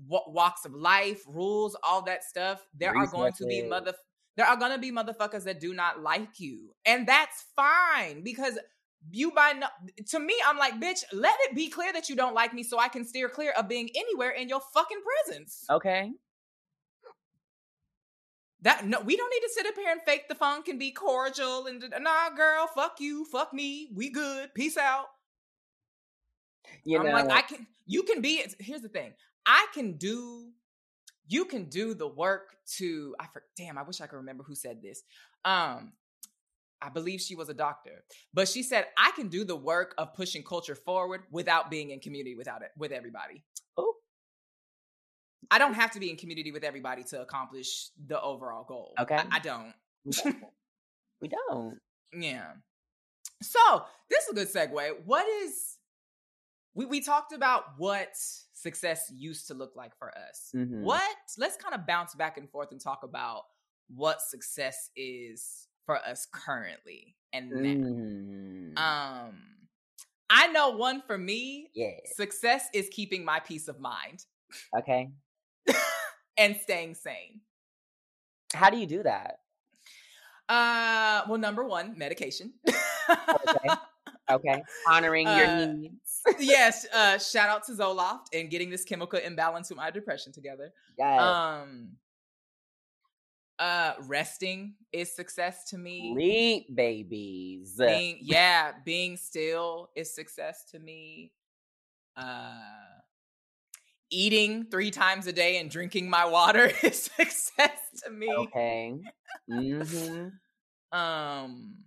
F: walks of life, rules, all that stuff. There are going to be mother. There are gonna be motherfuckers that do not like you, and that's fine because you by no to me, I'm like, bitch, let it be clear that you don't like me so I can steer clear of being anywhere in your fucking presence.
G: Okay.
F: That no, we don't need to sit up here and fake the funk and be cordial and nah, girl, fuck you, fuck me, we good, peace out.
G: You
F: I'm
G: know,
F: like, I can, you can be. Here's the thing, I can do, you can do the work to. I for, damn, I wish I could remember who said this. Um, I believe she was a doctor, but she said I can do the work of pushing culture forward without being in community without it with everybody.
G: Oh.
F: I don't have to be in community with everybody to accomplish the overall goal.
G: Okay.
F: I, I don't.
G: we don't. we don't.
F: Yeah. So this is a good segue. What is we we talked about what success used to look like for us.
G: Mhm.
F: What let's kind of bounce back and forth and talk about what success is for us currently and now.
G: Mm.
F: Um I know one for me,
G: yeah.
F: success is keeping my peace of mind
G: Okay.
F: and staying sane.
G: How do you do that?
F: Uh well number 1, medication.
G: Okay. Okay. Honoring your
F: Uh,
G: needs.
F: yes, uh shout out to Zoloft and getting this chemical imbalance with my depression together.
G: Yes.
F: Um uh resting is success to me.
G: Sleep babies.
F: Being yeah, being still is success to me. Uh eating 3 times a day and drinking my water is success to me.
G: Okay. hmm
F: Um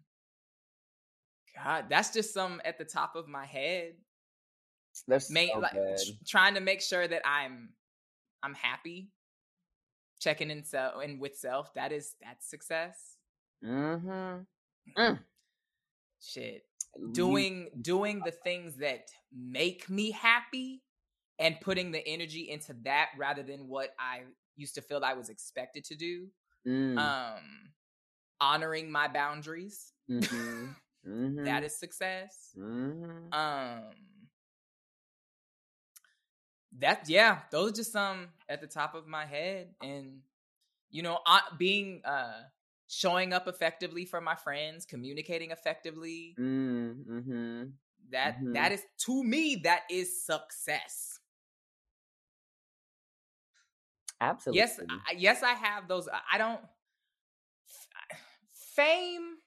F: God, that's just some at the top of my head. Make,
G: so
F: like, tr- trying to make sure that I'm I'm happy. Checking in self and with self. That is that's success.
G: Mm-hmm.
F: Shit. Doing doing the things that make me happy and putting the energy into that rather than what I used to feel I was expected to do.
G: Mm.
F: Um honoring my boundaries.
G: hmm hmm
F: That is success.
G: hmm
F: Um that yeah, those are just some at the top of my head and you know, I, being uh showing up effectively for my friends, communicating effectively,
G: Mm-hmm.
F: that
G: Mhm.
F: that is to me that is success.
G: Absolutely.
F: Yes, I, yes I have those I don't fame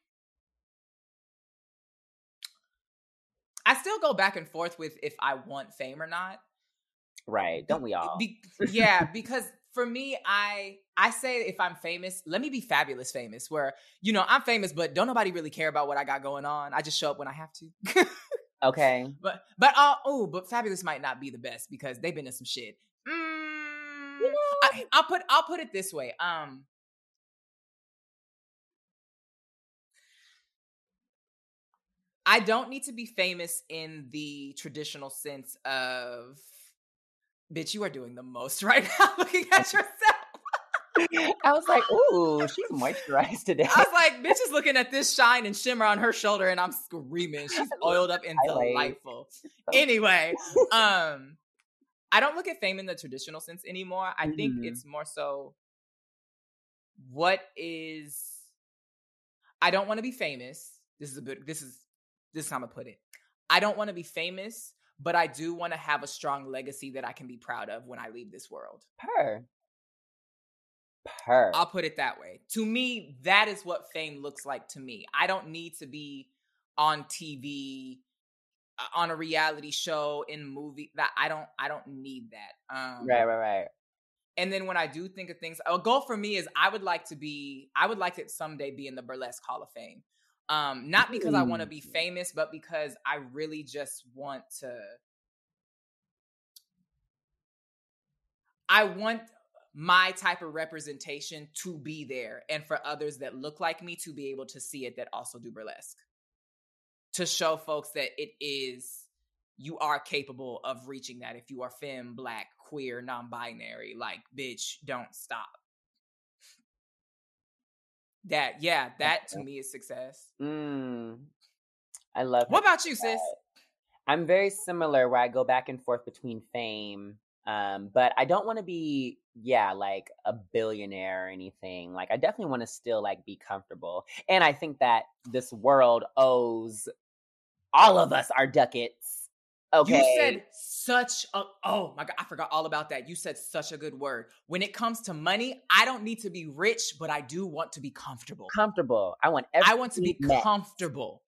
F: I still go back and forth with if I want fame or not.
G: Right. Don't we all?
F: Be- yeah, because for me, I I say if I'm famous, let me be fabulous famous. Where you know I'm famous, but don't nobody really care about what I got going on. I just show up when I have to.
G: okay.
F: but but uh, oh, but fabulous might not be the best because they've been in some shit. Mm, I, I'll put I'll put it this way. Um, I don't need to be famous in the traditional sense of, bitch, you are doing the most right now looking at yourself.
G: I was like, ooh, she's moisturized today.
F: I was like, bitch is looking at this shine and shimmer on her shoulder, and I'm screaming. She's oiled up and delightful. Anyway, um, I don't look at fame in the traditional sense anymore. I think
G: Mhm.
F: it's more so what is I don't want to be famous. This is a good this is this is how I'm gonna put it. I don't want to be famous, but I do want to have a strong legacy that I can be proud of when I leave this world.
G: Per. Per.
F: I'll put it that way. To me, that is what fame looks like to me. I don't need to be on TV, uh, on a reality show, in movie. That I don't. I don't need that. Um,
G: right, right, right.
F: And then when I do think of things, a goal for me is I would like to be. I would like to someday be in the burlesque Hall of Fame. Um, not because I want to be famous, but because I really just want to. I want my type of representation to be there and for others that look like me to be able to see it that also do burlesque. To show folks that it is you are capable of reaching that if you are femme, black, queer, non-binary, like bitch, don't stop. That yeah, that to me is success.
G: Mm. I love
F: What about you, sis?
G: I'm very similar where I go back and forth between fame. Um, but I don't want to be, yeah, like a billionaire or anything. Like I definitely want to still like be comfortable. And I think that this world owes all of us our ducats. Okay.
F: You said such a oh my god, I forgot all about that. You said such a good word. When it comes to money, I don't need to be rich, but I do want to be comfortable.
G: comfortable. I want
F: I want to be
G: met.
F: comfortable.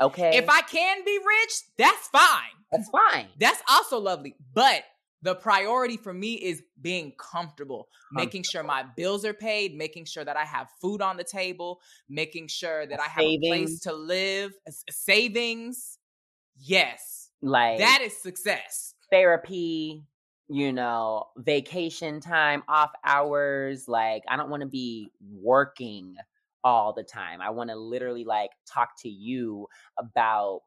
G: Okay.
F: If I can be rich, that's fine.
G: that's fine.
F: That's also lovely. But the priority for me is being comfortable, making sure my bills are paid, making sure that I have food on the table, making sure that I have a place to live, savings. Yes,
G: Like
F: that is success.
G: therapy, you know, vacation time, off hours. Like, I don't want to be working all the time. I want to literally like talk to you about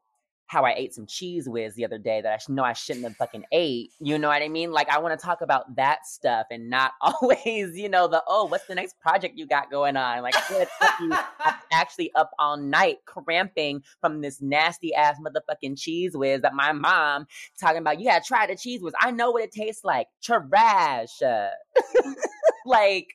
G: how I ate some Cheez Whiz the other day that I know I shouldn't have fucking ate. You know what I mean? Like, I want to talk about that stuff and not always, you know, the oh, what's the next project you got going on? Like, you, actually up all night cramping from this nasty ass motherfucking Cheez Whiz that my mom talking about. You gotta try the Cheez Whiz. I know what it tastes like. Trash. Like,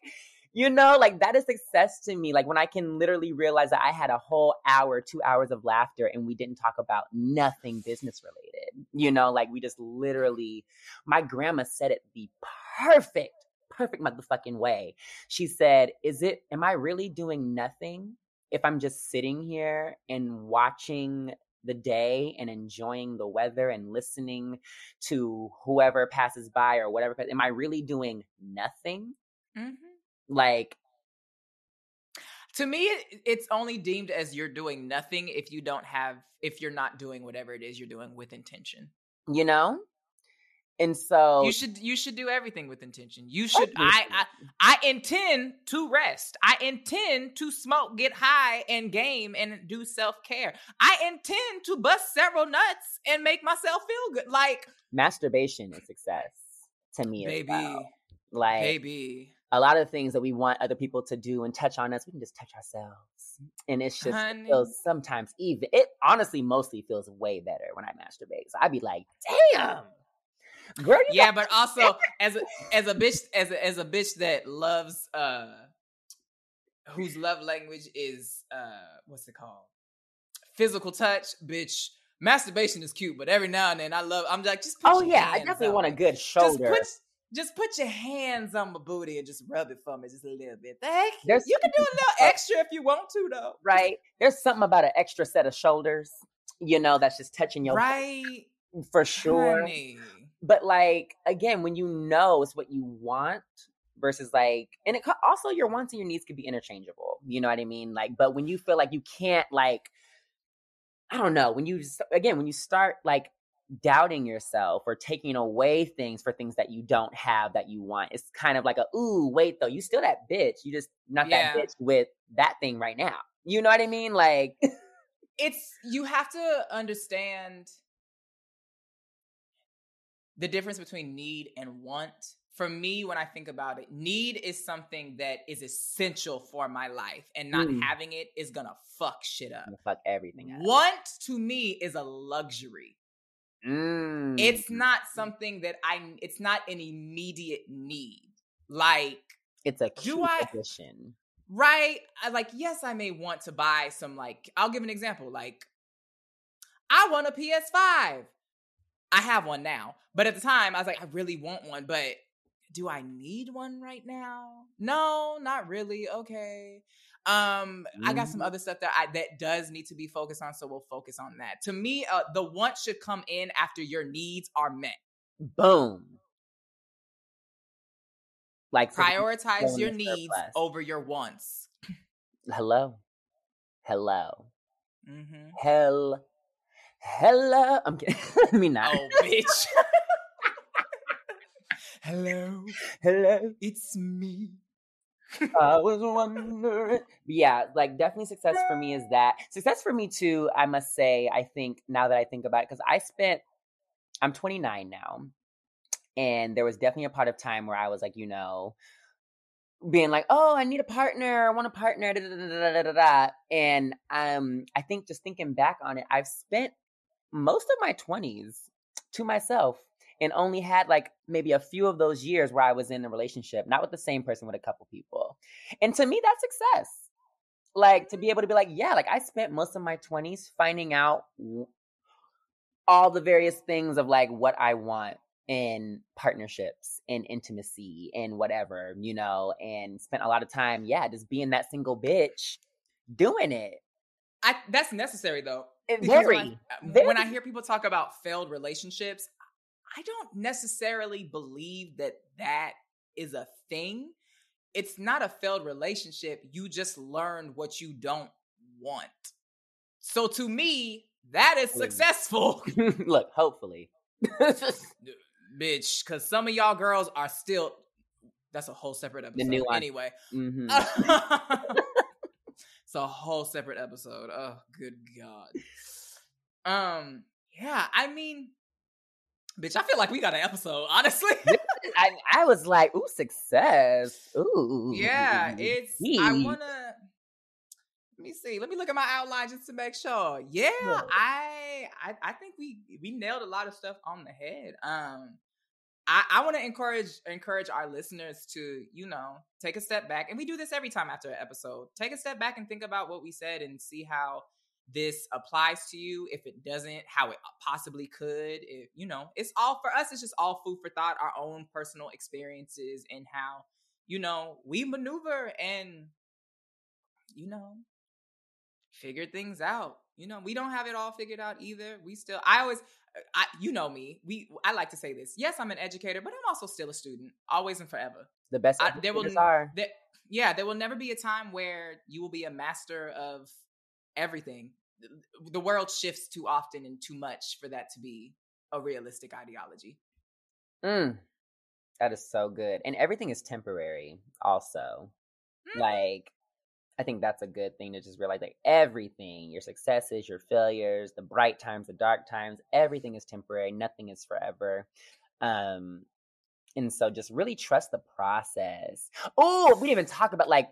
G: you know, like that is success to me. Like when I can literally realize that I had a whole hour, two hours of laughter and we didn't talk about nothing business related. You know, like we just literally, my grandma said it the perfect, perfect motherfucking way. She said, Is it, am I really doing nothing if I'm just sitting here and watching the day and enjoying the weather and listening to whoever passes by or whatever? Am I really doing nothing?
F: Mhm.
G: Like,
F: To me, it's only deemed as you're doing nothing if you don't have, if you're not doing whatever it is you're doing with intention.
G: you know? And so
F: You should you should do everything with intention. You should I, I I intend to rest. I intend to smoke, get high and game and do self-care. I intend to bust several nuts and make myself feel good. Like
G: masturbation is success to me
F: baby,
G: well. Like
F: baby.
G: A lot of things that we want other people to do and touch on us, we can just touch ourselves. And it's just it feels sometimes even it honestly mostly feels way better when I masturbate. So I'd be like, damn. Girl,
F: Yeah,
G: got-
F: but also as a as a bitch as a as a bitch that loves uh whose love language is uh what's it called? Physical touch, bitch. Masturbation is cute, but every now and then I love I'm like just
G: Oh yeah, I definitely
F: on
G: want a good
F: just
G: shoulder.
F: put just put your hands on my booty and just rub it for me just a little bit. Thank heck?
G: There's
F: you can do a little extra if you want to though.
G: right? There's something about an extra set of shoulders, you know, that's just touching your
F: Right.
G: for sure.
F: Honey.
G: But like again, when you know it's what you want versus like, and it also your wants and your needs could be interchangeable. You know what I mean? Like, but when you feel like you can't, like, I don't know, when you s- again when you start like doubting yourself or taking away things for things that you don't have that you want, it's kind of like a ooh, wait though, you still that bitch. You just not
F: Yeah.
G: that bitch with that thing right now. You know what I mean? Like,
F: it's you have to understand the difference between need and want. For me, when I think about it, need is something that is essential for my life, and not
G: Mm.
F: having it is gonna fuck shit up.
G: fuck everything up.
F: Want to me is a luxury.
G: Mm.
F: It's not something that I. It's not an immediate need. Like
G: it's a
F: Do
G: cute
F: I-
G: addition.
F: right I, like yes i may want to buy some like i'll give an example like i want a ps5 i have one now but at the time i was like i really want one but do i need one right now no not really okay um i got some
G: Mhm.
F: other stuff that i that does need to be focused on so we'll focus on that to me uh, the want should come in after your needs are met
G: Boom. Like
F: prioritize your needs
G: surplus.
F: over your wants
G: hello, hello,
F: hmm
G: hell, hello. I'm kidding. Me not.
F: oh bitch hello
G: hello.
F: It's me.
G: I was wondering. Yeah, like definitely success for me is that. Success for me too, I must say, I think now that I think about it, because I spent, I'm 29 now. And there was definitely a part of time where I was like, you know, being like, oh, I need a partner, I want a partner, da, da, da. And um, I think just thinking back on it, I've spent most of my 20s to myself and only had like maybe a few of those years where I was in a relationship, not with the same person, with a couple people. And to me, that's success. Like to be able to be like, yeah, like I spent most of my 20s finding out all the various things of like what I want in partnerships and intimacy and whatever, you know, and spent a lot of time, yeah, just being that single bitch doing it.
F: I that's necessary though.
G: Very, very-
F: when I hear people talk about failed relationships, I don't necessarily believe that that is a thing. It's not a failed relationship. You just learned what you don't want. So to me, that is successful,
G: Look, hopefully.
F: bitch. Because some of y'all girls are still. That's a whole separate episode.
G: nuance.
F: Anyway,
G: hmm
F: it's a whole separate episode. Oh, good God. Um, yeah, I mean, bitch, I feel like we got an episode, honestly.
G: I, I was like, ooh, success. Ooh.
F: yeah, it's I wanna let me see. Let me look at my outline just to make sure. Yeah,
G: Yeah.
F: I, I I think we we nailed a lot of stuff on the head. Um I, I want to encourage encourage our listeners to, you know, take a step back. And we do this every time after an episode. Take a step back and think about what we said and see how this applies to you. If it doesn't, how it possibly could. If you know, it's all for us, it's just all food for thought, our own personal experiences and how, you know, we maneuver and you know, figure things out. You know, we don't have it all figured out either. We still I always uh, I you know me. We I like to say this. Yes, I'm an educator, but I'm also still a student, always and forever.
G: the best
F: I, there will
G: are.
F: there, yeah, there will never be a time where you will be a master of everything. The- world shifts too often and too much for that to be a realistic ideology.
G: Mm, that is so good. And everything is temporary, also.
F: Mm.
G: Like, I think that's a good thing to just realize like everything, your successes, your failures, the bright times, the dark times, everything is temporary. Nothing is forever. Um, and so just really trust the process. Oh, we didn't even talk about like,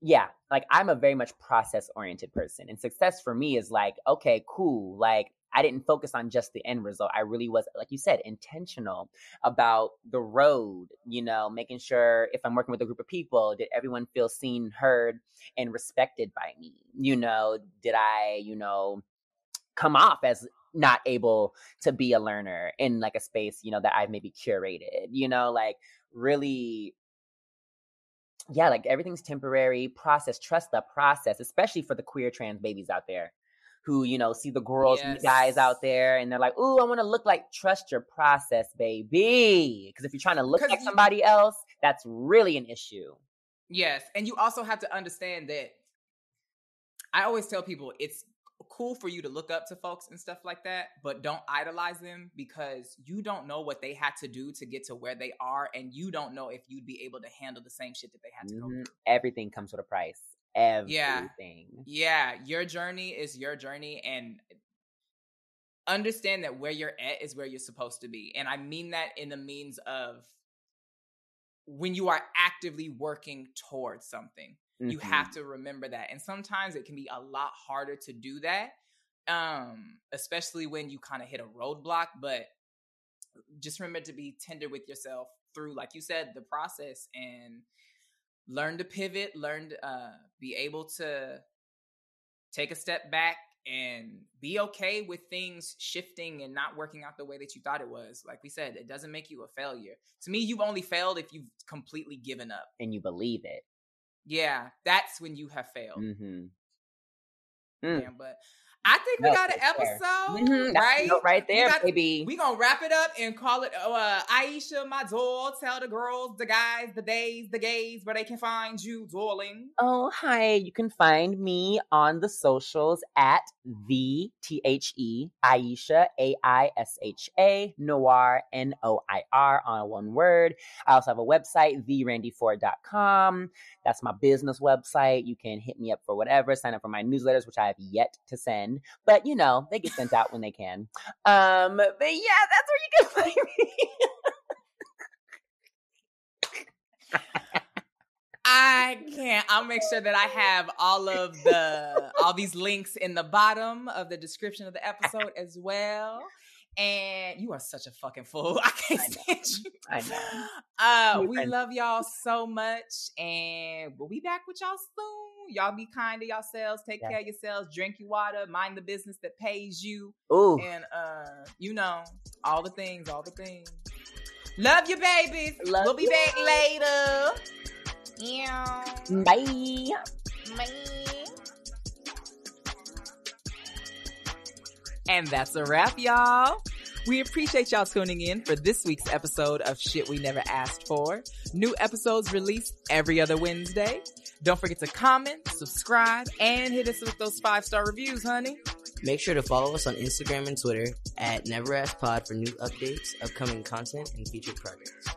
G: yeah, like I'm a very much process oriented person. And success for me is like, okay, cool. Like, I didn't focus on just the end result. I really was, like you said, intentional about the road, you know, making sure if I'm working with a group of people, did everyone feel seen, heard, and respected by me? You know, did I, you know, come off as not able to be a learner in like a space, you know, that I've maybe curated, you know, like really yeah, like everything's temporary. Process, trust the process, especially for the queer trans babies out there who, you know, see the girls and the guys out there and they're like, ooh, I want to look like, trust your process, baby. Because if you're trying to look like somebody else, that's really an issue.
F: Yes, and you also have to understand that I always tell people it's cool for you to look up to folks and stuff like that, but don't idolize them because you don't know what they had to do to get to where they are and you don't know if you'd be able to handle the same shit that they had to go
G: Mhm.
F: through.
G: Everything comes with a price. Everything.
F: Yeah. Yeah, your journey is your journey and understand that where you're at is where you're supposed to be. And I mean that in the means of when you are actively working towards something you
G: Mhm.
F: have to remember that and sometimes it can be a lot harder to do that um especially when you kind of hit a roadblock but just remember to be tender with yourself through like you said the process and learn to pivot learn to uh, be able to take a step back and be okay with things shifting and not working out the way that you thought it was like we said it doesn't make you a failure to me you've only failed if you've completely given up
G: And you believe it.
F: Yeah, that's when you have failed.
G: Mm-hmm.
F: Yeah, but I think we
G: No,
F: got an episode,
G: Mhm, that's
F: right?
G: right
F: We
G: there,
F: got-
G: baby.
F: We gonna wrap it up and call it uh, Aisha, my doll. Tell the girls, the guys, the days, the gays where they can find you, darling.
G: Oh, hi. You can find me on the socials at the T H E Aisha, A I S H A, Noir, N O I R, on one word. I also have a website, therandyford.com. That's my business website. You can hit me up for whatever, sign up for my newsletters, which I have yet to send. But, you know, they get sent out when they can. Um, but yeah, that's where you can find me.
F: I can't. I'll make sure that I have all of the all these links in the bottom of the description of the episode as well. And you are such a fucking fool. I can't stand you.
G: I know.
F: Uh,
G: We
F: love y'all so much, and we'll be back with y'all soon. Y'all be kind to yourselves, take care of yourselves, drink your water, mind the business that pays you,
G: Ooh.
F: and uh, you know all the things, all the things. Love you, babies.
G: Love
F: we'll be
G: you.
F: back later. Yeah.
G: Bye. Bye.
F: And that's a wrap, y'all. We appreciate y'all tuning in for this week's episode of Shit We Never Asked For. New episodes released every other Wednesday. Don't forget to comment, subscribe, and hit us with those five star reviews, honey.
E: Make sure to follow us on Instagram and Twitter at NeverAskPod for new updates, upcoming content, and featured projects.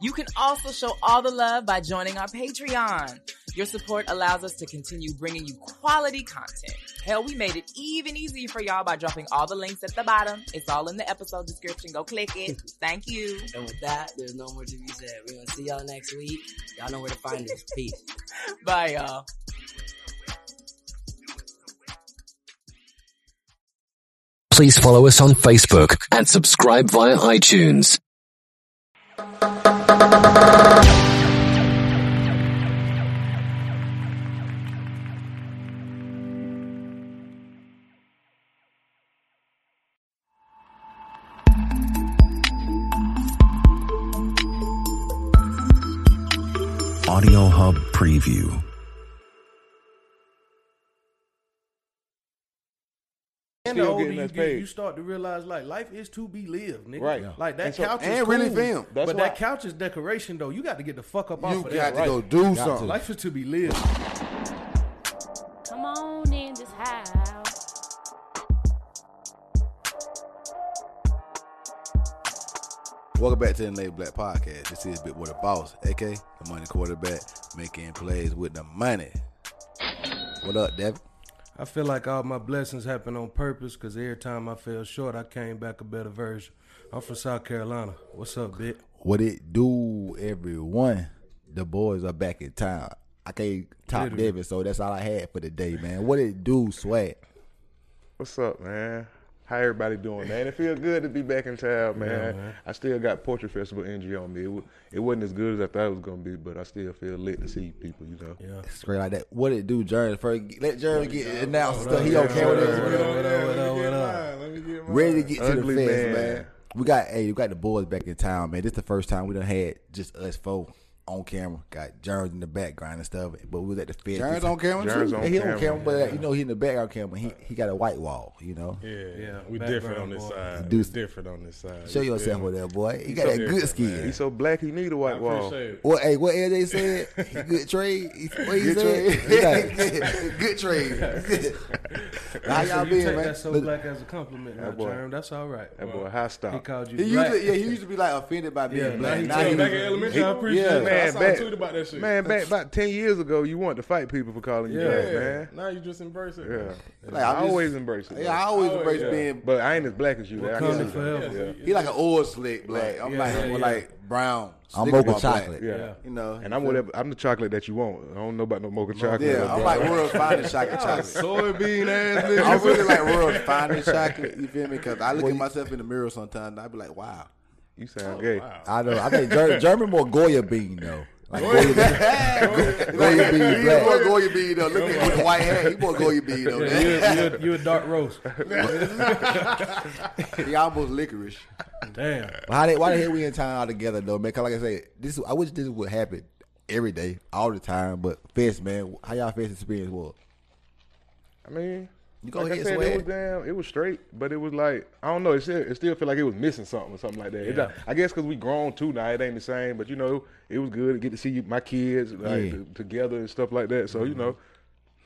F: You can also show all the love by joining our Patreon. Your support allows us to continue bringing you quality content. Hell, we made it even easier for y'all by dropping all the links at the bottom. It's all in the episode description. Go click it. Thank you.
E: And with that, there's no more to be said. We're gonna see y'all next week. Y'all know where to find us. Peace.
F: Bye, y'all.
H: Please follow us on Facebook and subscribe via iTunes.
A: Hub Preview.
I: And the older you get, you start to realize like life is to be lived, nigga.
J: Right. Yeah.
I: Like that
J: And so-
I: couch is
J: and really
I: cool,
J: film. That's
I: but
J: why-
I: that couch is decoration though. You got to get the fuck up off
J: You
I: of
J: got
I: that.
J: to
I: right?
J: go do
I: Got to.
J: something.
I: Life is to be lived.
K: Come on in
L: Welcome back to the Late Black Podcast. This is Big Boy the Boss, aka the money quarterback, making plays with the money. What up, Devin?
I: I feel like all my blessings happen on purpose because every time I fell short, I came back a better version. I'm from South Carolina. What's up, Bit?
L: What it do, everyone? The boys are back in town. I can't top
I: Literally.
L: David, so that's all I had for the day, man. What it do, swag?
J: What's up, man? How everybody doing, man? It feel good to be back in town, man.
I: Yeah, man.
J: I still got Portrait Festival energy on me. It, wa- it wasn't as good as I thought it was gonna be, but I still feel lit to see people, you know.
I: Yeah.
L: it's great like that. What it do, Jeremy? First, let Jeremy get announced
I: What
L: stuff.
I: up,
L: He
I: yeah,
L: okay
I: what
L: with
I: up,
L: this?
I: what up, what up, what up, what up?
L: Ready to get to
J: Ugly
L: the fest,
J: man.
L: man. We got hey, we got the boys back in town, man. This the first time we done had just us four on camera. Got Jerns in the background and stuff, but we was at the fest.
J: Jerns on camera,
L: Jerns
J: too?
L: on he
J: camera.
L: on camera, but uh, you know he in the background camera. He he got a white wall, you know.
M: Yeah,
I: Yeah,
M: we
I: background
M: different on this
I: boy.
M: side.
L: Do-
M: We different on this side.
L: Show yourself
M: feel
L: with that boy. He
M: He's
L: got
M: so
L: that good skin.
M: man.
J: He's so black, he need a white wall.
M: appreciate it.
L: What hey, what LJ said? He good trade. He, what he
J: Good
L: said?
J: trade.
L: He got- good trade. How
I: So
L: y'all
I: you
L: been, man?
I: that so
L: Look,
I: black as a compliment, now,
J: That boy-
I: Jerm. That's all right.
J: That boy high
I: style.
J: He
I: called you
L: He used
I: black.
L: to, yeah, he used to be like offended by being black.
I: now he
L: Now
I: tell
M: Back in elementary, I appreciate
L: yeah,
M: it. I
J: Man,
M: saw
J: back,
M: a tweet about that shit.
J: man, back about ten years ago, you wanted to fight people for calling you
I: Yeah.
J: black, man.
M: Now you just embrace it.
J: Yeah,
L: Like,
J: I
L: I'm just-
J: always embrace it.
L: yeah,
J: though.
L: I always
M: Oh,
L: embrace
M: yeah.
L: being.
J: but I ain't as black as you. I
I: Wakanda
J: can see that.
I: forever.
M: Yeah.
L: He like an oil slick black. I'm
I: Yeah,
L: like
I: yeah,
L: more
I: yeah.
L: like brown.
A: I'm
L: Snicker
A: mocha
L: bar black.
A: chocolate.
J: Yeah.
I: Yeah.
L: You know,
J: And I'm whatever. I'm the chocolate that you want. I don't know about no mocha chocolate.
L: Yeah, I'm like world's finest chocolate. chocolate.
M: Soybean ass nigga.
L: I really like world's finest chocolate. You feel me? Because I look at myself in the mirror sometimes. and I be like, wow.
J: You sound oh, gay.
A: I know. I think Ger- German more Goya bean though. Like Goya bean. Goya bean black.
L: more Goya bean though. Look at him the white hair. He more Goya bean though.
I: Yeah, you, you, you a dark roast.
L: he almost licorice.
I: Damn.
A: How they, why the hell we in town all together though, man? 'Cause like I said, this I wish this would happen every day, all the time. But fest, man, how y'all fest experience was?
J: I mean,
A: You go
J: like
A: ahead,
J: I said,
A: swag.
J: it was damn, it was straight, but it was like I don't know. It still, it still feel like it was missing something or something like that.
I: Yeah.
J: I guess because we grown too now, it ain't the same. But you know, it was good to get to see my kids like
A: Yeah. Mm-hmm.
J: together and stuff like that. So you know,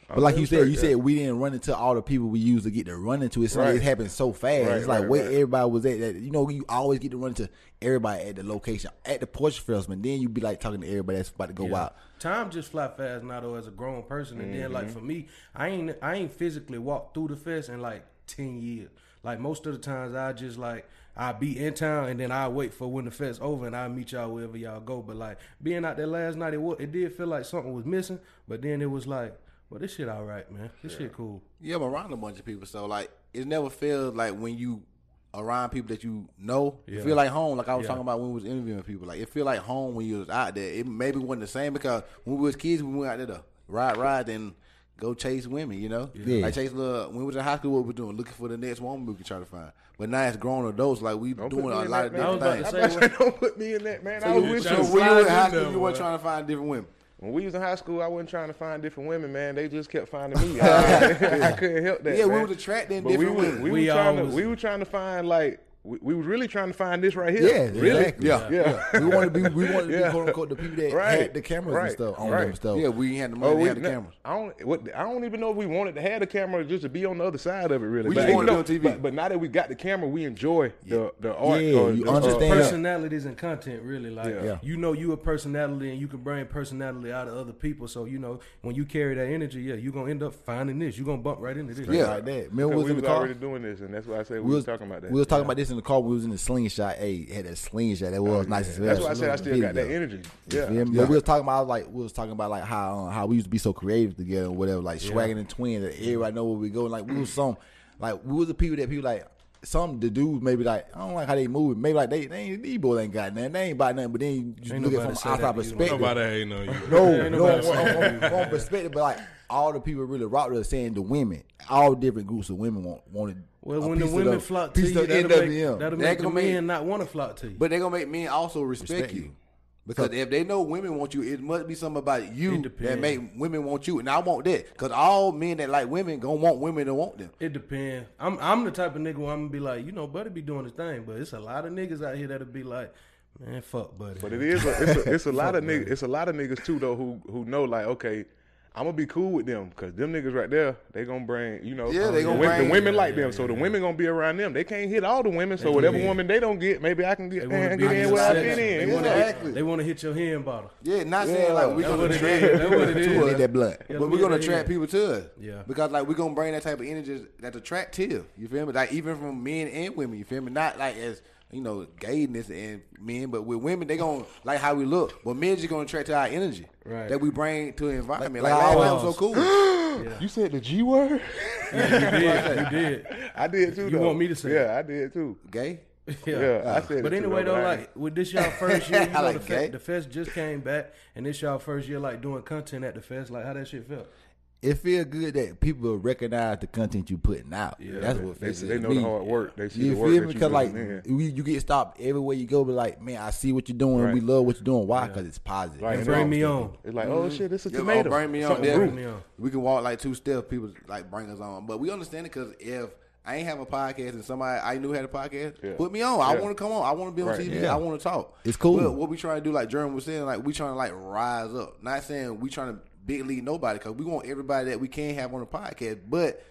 A: But like you said,
J: straight,
A: you
J: yeah.
A: said we didn't run into all the people we used to get to run into. It's like it happened so fast.
J: Right,
A: it's like
J: right,
A: where
J: right.
A: everybody was at. That you know, you always get to run into everybody at the location at the Porch Festival. Then you'd be like talking to everybody that's about to go
I: Yeah.
A: out.
I: Time just fly fast now though as a grown person, and then like
A: Mhm.
I: for me, I ain't I ain't physically walked through the fest in like ten years. Like most of the times, I just like I be in town and then I wait for when the fest over and I meet y'all wherever y'all go. But like being out there last night, it wa- it did feel like something was missing. But then it was like, well, this shit all right, man. This shit cool.
L: Yeah, I'm around a bunch of people, so like it never feels like when you
A: around people that you know, you feel like home. Like I was
I: Yeah.
A: talking about when we was interviewing people. Like it feel like home when you was out there. It maybe wasn't the same because when we was kids, we went out there to ride, ride, and go chase women. You know,
L: Yeah.
A: like chase little. When we was in high school, what we were doing, looking for the next woman we could try to find. But now it's grown adults, like we
J: Don't
A: doing a lot
J: that,
A: of
J: man.
A: different
I: I was
A: things.
I: to say,
J: Don't put me in that, man.
A: So
J: I
A: you-
J: was with you.
A: when you
I: slide
A: in high school, you weren't trying to find different women.
J: When we was in high school, I wasn't trying to find different women, man. They just kept finding me. I, I couldn't help that.
A: Yeah, we
J: man.
A: was attracting
J: But we
A: different
J: was,
A: women.
J: we,
I: We
J: were trying to we were trying to find like we, we was really trying to find this right here.
A: Yeah,
J: really.
A: exactly.
J: Yeah,
A: Yeah,
J: yeah.
A: we want to be, we want to be quote unquote the people that
J: Right,
A: had the cameras and stuff on
J: right.
A: them stuff. Yeah, we had the
J: Oh, we,
A: to have the
J: no,
A: cameras.
J: I don't. What, I don't even know if we wanted to have the camera just to be on the other side of it. Really,
A: We
J: But,
A: just
J: you
A: wanted to
J: know,
A: be on TV.
J: But, but now that we got the camera, we enjoy the the art.
A: Yeah,
J: or
A: you
J: the,
A: understand.
J: uh,
I: personalities and content really like
J: Yeah.
A: Yeah.
I: you know you a personality and you can bring personality out of other people so you know when you carry that energy yeah you're gonna end up finding this you're gonna bump right into this
A: Yeah, like that. Man, we
J: because
A: was in
J: was
A: the car.
J: already doing this, and that's why I said we,
A: We
J: was talking about that.
A: We was talking about this in the car. when We was in the slingshot. Hey, had that slingshot. That was nice as hell.
J: That's why I said I still got that energy.
A: You
J: Yeah,
A: feel? But we was talking about like we was talking about like how uh, how we used to be so creative together, or whatever. Like swagging and twins. That everybody know where we go. Like we was some like we was the people that people like. Some the dudes maybe like I don't like how they move. Maybe like they they ain't, these boys ain't got nothing. They ain't about nothing. But then you just
I: Ain't
A: look at it from outside
I: that to you.
A: perspective.
M: Nobody ain't know you.
A: No,
I: Ain't
A: no,
I: nobody
A: on, on, on perspective, but like all the people really rock with us saying the women, all different groups of women want wanted.
I: Well when the women flock to you
A: of
I: that'll
A: NWM.
I: make, that'll
A: They
I: make the
A: gonna make-
I: men not want to flock to you
A: But they're gonna make men also respect,
L: Respect
A: you.
L: you.
A: Because if they know women want you, it must be something about you that
I: depends.
A: make women want you. And I want that. Because all men that like women gonna want women to want them.
I: It depends. I'm I'm the type of nigga where I'm gonna be like, you know, Buddy be doing his thing, but it's a lot of niggas out here that'll be like, man, fuck Buddy.
J: But it is a, it's a, it's a lot of niggas. It's a lot of niggas too though who who know like okay. I'm gonna be cool with them because them niggas right there, they gonna bring, you know,
A: Yeah, they
J: the,
A: gonna
J: women,
A: bring-
J: the women like
I: yeah,
J: them, so the
I: yeah.
J: women gonna be around them. They can't hit all the women, so
I: They
J: whatever
I: wanna-
J: woman they don't get, maybe I can get,
I: They wanna
J: man,
I: be
J: get
I: in
J: in where I
I: section.
J: fit in.
I: They wanna,
A: Exactly.
I: they wanna hit your hand bottle.
A: Yeah, not
J: Yeah.
A: saying like we
I: That's
A: gonna
I: what it
A: attract
I: is. That's what it
A: to
I: is.
A: us.
L: That blood.
I: Yeah,
A: but
I: we
A: we're gonna
I: get that
A: attract
I: in.
A: people to us.
I: Yeah.
A: Because like we're gonna bring that type of energy that attract to you feel me? Like even from men and women, you feel me? Not like as you know, gayness and men, but with women they gonna like how we look. But men just gonna attract to our energy
I: Right.
A: that we bring to the environment. Like,
L: Like
A: last
L: our
A: was so cool.
J: You said the G word?
I: Yeah, You did. You did.
J: I did too.
I: You
J: though.
I: want me to say
J: Yeah, I did too.
A: Gay?
J: Yeah, I said.
I: But
J: it too,
I: anyway, though,
J: but I-
I: like with this y'all first year, you know,
A: like
I: the, fe- the fest just came back, and this y'all first year, like doing content at the fest. Like how that shit felt.
L: It feel good that people recognize the content you putting out.
J: Yeah,
L: That's what
J: they-
L: feels
J: they know
L: to
J: the
L: me.
J: hard work. They see
L: you
J: the work
L: feel
J: that
L: me?
J: you
L: Because like we, you get stopped everywhere you go, but like, man, I see what you're doing.
J: Right.
L: We love what you're doing. Why? Because it's positive.
J: Right, and
I: Bring
L: all
I: me on.
J: It's like, oh mm-hmm. shit, this is a
A: Yeah, oh,
J: tomato.
A: oh, bring me on.
J: Something
A: Yeah,
J: grew.
I: me on.
A: We can walk like two steps. People like bring us on, but we understand it because if I ain't have a podcast and somebody I knew had a podcast,
J: Yeah.
A: put me on. I
J: Yeah.
A: want to come on. I want to be on
J: Right.
A: TV.
L: Yeah.
A: I want to talk.
L: It's cool.
A: But what we trying to do, like Jeremy was saying, like we trying to like rise up. Not saying we trying to big lead nobody because we want everybody that we can have on the podcast. But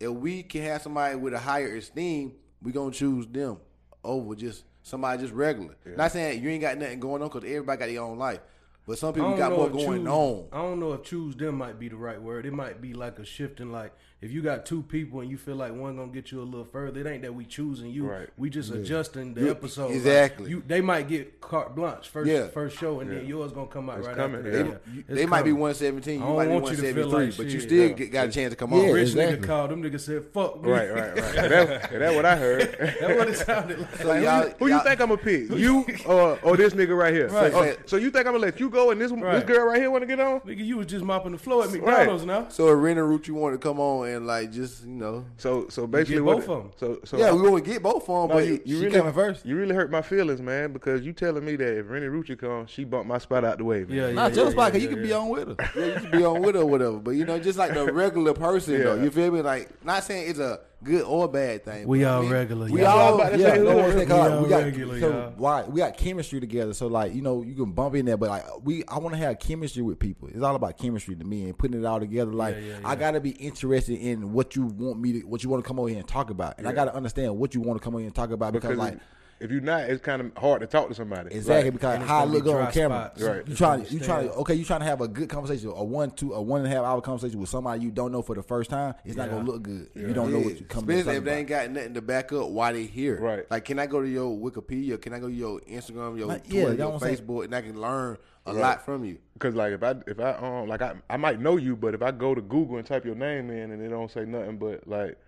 A: if we can have somebody with a higher esteem, we gonna choose them over just somebody just regular. Not saying you ain't got nothing going on because everybody got their own life. But some people got more going
I: choose-
A: on.
I: I don't know if choose them might be the right word. It might be like a shifting. Like if you got two people and you feel like one gonna get you a little further, it ain't that we choosing you.
J: Right.
I: We just adjusting the
A: You-
I: episode. Like,
A: exactly.
I: you they might get carte blanche first
A: Yeah.
I: first show, and then yours gonna come out
J: It's
I: right
J: coming,
I: after
J: yeah.
I: that.
A: You- they might be 117.
I: I
A: You
I: don't
A: might be
I: want you to feel
A: 173,
I: like
A: but you still
J: Yeah.
A: get, got a chance to come
L: Yeah,
A: on.
I: Rich
L: exactly.
I: nigga called them niggas said fuck me.
J: Right, right, right. And that, that what I heard.
I: That's what it sounded like.
A: So
J: Like,
A: y'all,
J: who, who you
A: y'all-
J: think I'm gonna pick? You or or this nigga right here?
I: Right.
J: So, oh, so you think I'm gonna let you go and this this girl right here want to get on?
I: Nigga, you was just mopping the floor at McDonald's now.
A: So a Renni Rucci, you want to come on and like just you know?
J: So so basically
I: get
J: what?
I: both of 'em.
J: So so
A: yeah, we want to get both of them,
J: No,
A: but
J: you, you
A: she
J: really
A: coming first.
J: You really hurt my feelings, man, because you telling me that if Renni Rucci comes, she bumped my spot out the way, man.
I: Yeah, yeah.
L: Nah,
I: yeah,
L: tell us
I: yeah,
L: about because
I: yeah,
L: you can be on with her.
A: Yeah, you can be on with her or whatever. But you know, just like the regular person though.
J: Yeah.
A: You feel me? Like not saying it's a good or bad thing.
I: We
A: but I
I: all
A: mean,
I: regular,
A: We
I: y'all.
A: All
J: about to
A: yeah.
J: say,
A: no,
J: who
A: I'm
J: is-
A: saying,
I: We
A: 'cause
I: all
A: we got
I: regular,
L: so
I: y'all.
L: why we got chemistry together. So like you know you can bump in there, but like we I want to have chemistry with people. It's all about chemistry to me and putting it all together. Like
I: yeah,
L: I
I: yeah.
L: gotta be interested in what you want me to what you want to come over here and talk about, and I gotta understand what you want to come over here and talk about because,
J: Because
L: like.
J: if, if you're not, it's kind of hard to talk to somebody.
L: Exactly
J: Like,
L: because how I look
I: be
L: on
I: dry
L: camera.
I: spots.
J: Right.
L: You
I: It's
L: trying
I: gonna
L: you
I: be
L: trying to okay you trying to have a good conversation, a one two a one and a half hour conversation with somebody you don't know for the first time. It's not gonna look good. if You don't know what you come.
A: Especially
L: to
A: if they ain't got nothing to back up why they here.
J: Right.
A: Like, can I go to your Wikipedia? Can I go to your Instagram, your
L: Like,
A: Twitter,
L: that's
A: your
L: what I'm.
A: Facebook, and I can learn a
J: Right.
A: lot from you?
J: Cause like if I if I um like I I might know you, but if I go to Google and type your name in and it don't say nothing but like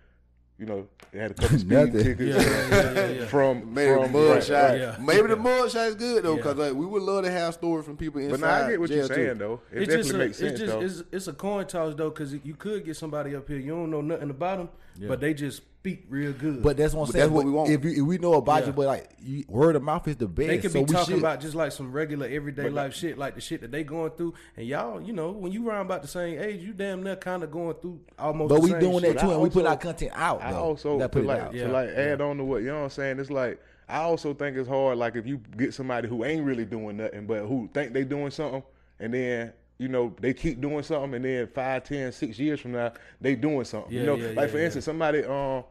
J: You know, they had a couple speed tickets
I: Yeah, yeah, yeah, yeah, yeah.
J: from
A: Maybe
J: from
A: the mud
J: right, oh,
I: Yeah.
A: Maybe the mud shot is good though,
I: Yeah.
A: because like we would love to have stories from people inside.
J: But now I get what you're saying
A: too.
J: though. It
I: It's
J: definitely
I: just a,
J: makes sense
I: it's just
J: though.
I: it's, it's a coin toss though, because you could get somebody up here you don't know nothing about them, but they just speak real good.
L: But that's what I'm
A: But
L: saying.
A: that's what we want.
L: If, you, if we know about
I: Yeah.
L: you, but like you, word of mouth is the best.
I: they could
L: so
I: be
L: we
I: talking
L: should.
I: about just like some regular everyday
J: But
I: life shit, like the shit that they going through, and y'all, you know, when you around about the same age, you damn near kind of going through almost.
L: But
I: the
L: we
I: same
L: doing
I: shit.
L: that too,
J: I
L: and we put our content out.
J: I
L: though.
J: also
L: We gotta put it
J: like
L: out.
J: to
I: Yeah.
J: like add on to what you know what I'm saying. It's like I also think it's hard. Like if you get somebody who ain't really doing nothing, but who think they doing something, and then you know they keep doing something, and then five, ten, six years from now they doing something.
I: Yeah,
J: you know,
I: yeah,
J: like
I: yeah,
J: for instance, somebody um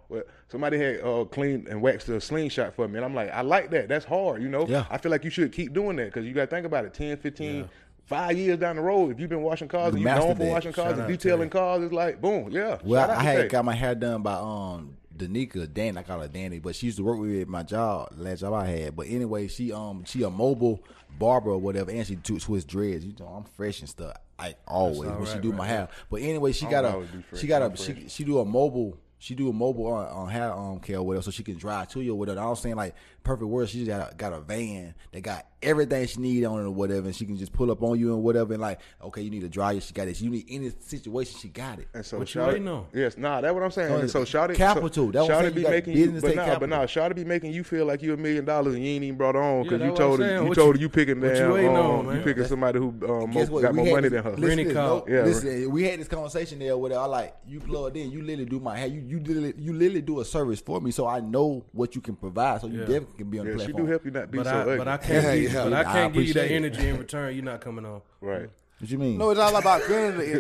J: somebody had uh cleaned and waxed a slingshot for me, and I'm like, I like that. That's hard. You know,
L: Yeah.
J: I feel like you should keep doing that because you got to think about it. 10, 15, Five years down the road, if you've been washing cars
L: You
J: and you're known for washing cars
I: Shout
J: and detailing cars, it's like boom, yeah.
L: Well,
J: Shout
L: I had got my hair done by um Danica Dan. I call her Danny, but she used to work with me at my job, last job I had. But anyway, she um she a mobile barber or whatever, and she do twist dreads. You know, I'm fresh and stuff. I always when she do
I: right,
L: my hair. But anyway, she got a
J: always be fresh.
L: she got
J: I'm
L: a she,
J: fresh.
L: she do a mobile. She do a mobile on, on hair um care or whatever, so she can drive to you or whatever. I was saying like perfect word. She just got a, got a van that got everything she need on it or whatever, and she can just pull up on you and whatever. And like, okay, you need a dryer, she got it. You need any situation, she got it.
J: And so
I: What you
J: Shawty-
I: waiting on?
J: Yes, nah, that's what I'm saying.
L: So
J: and so
L: it's
J: Shawty,
L: capital.
J: So,
L: That's what
J: Shawty be making you, but nah,
L: capital.
J: but nah, Shawty be making you feel like you a million dollars and you ain't even brought on because
I: that's
J: you told her, you
I: What
J: told her
I: you-
J: you picking
I: what you
J: um,
I: on,
J: you picking somebody who um,
L: Guess what?
J: got
L: We
J: more money
L: this-
J: than her.
L: Listen,
I: Rennie
L: this,
I: call.
L: no,
J: Yeah,
L: listen, we had this conversation there where I like you plugged in. You literally do my hair. You you literally you literally do a service for me, so I know what you can provide. So you
I: Yeah.
L: definitely can be on the
J: Yeah, she do help you not be
I: But
J: so
I: I,
J: ugly.
I: but I can't,
L: Yeah,
I: give,
L: yeah.
I: but I
L: I
I: can't give you that
L: appreciate it.
I: energy in return. You're not coming on.
J: right.
L: What you mean?
A: No, it's all about feeling the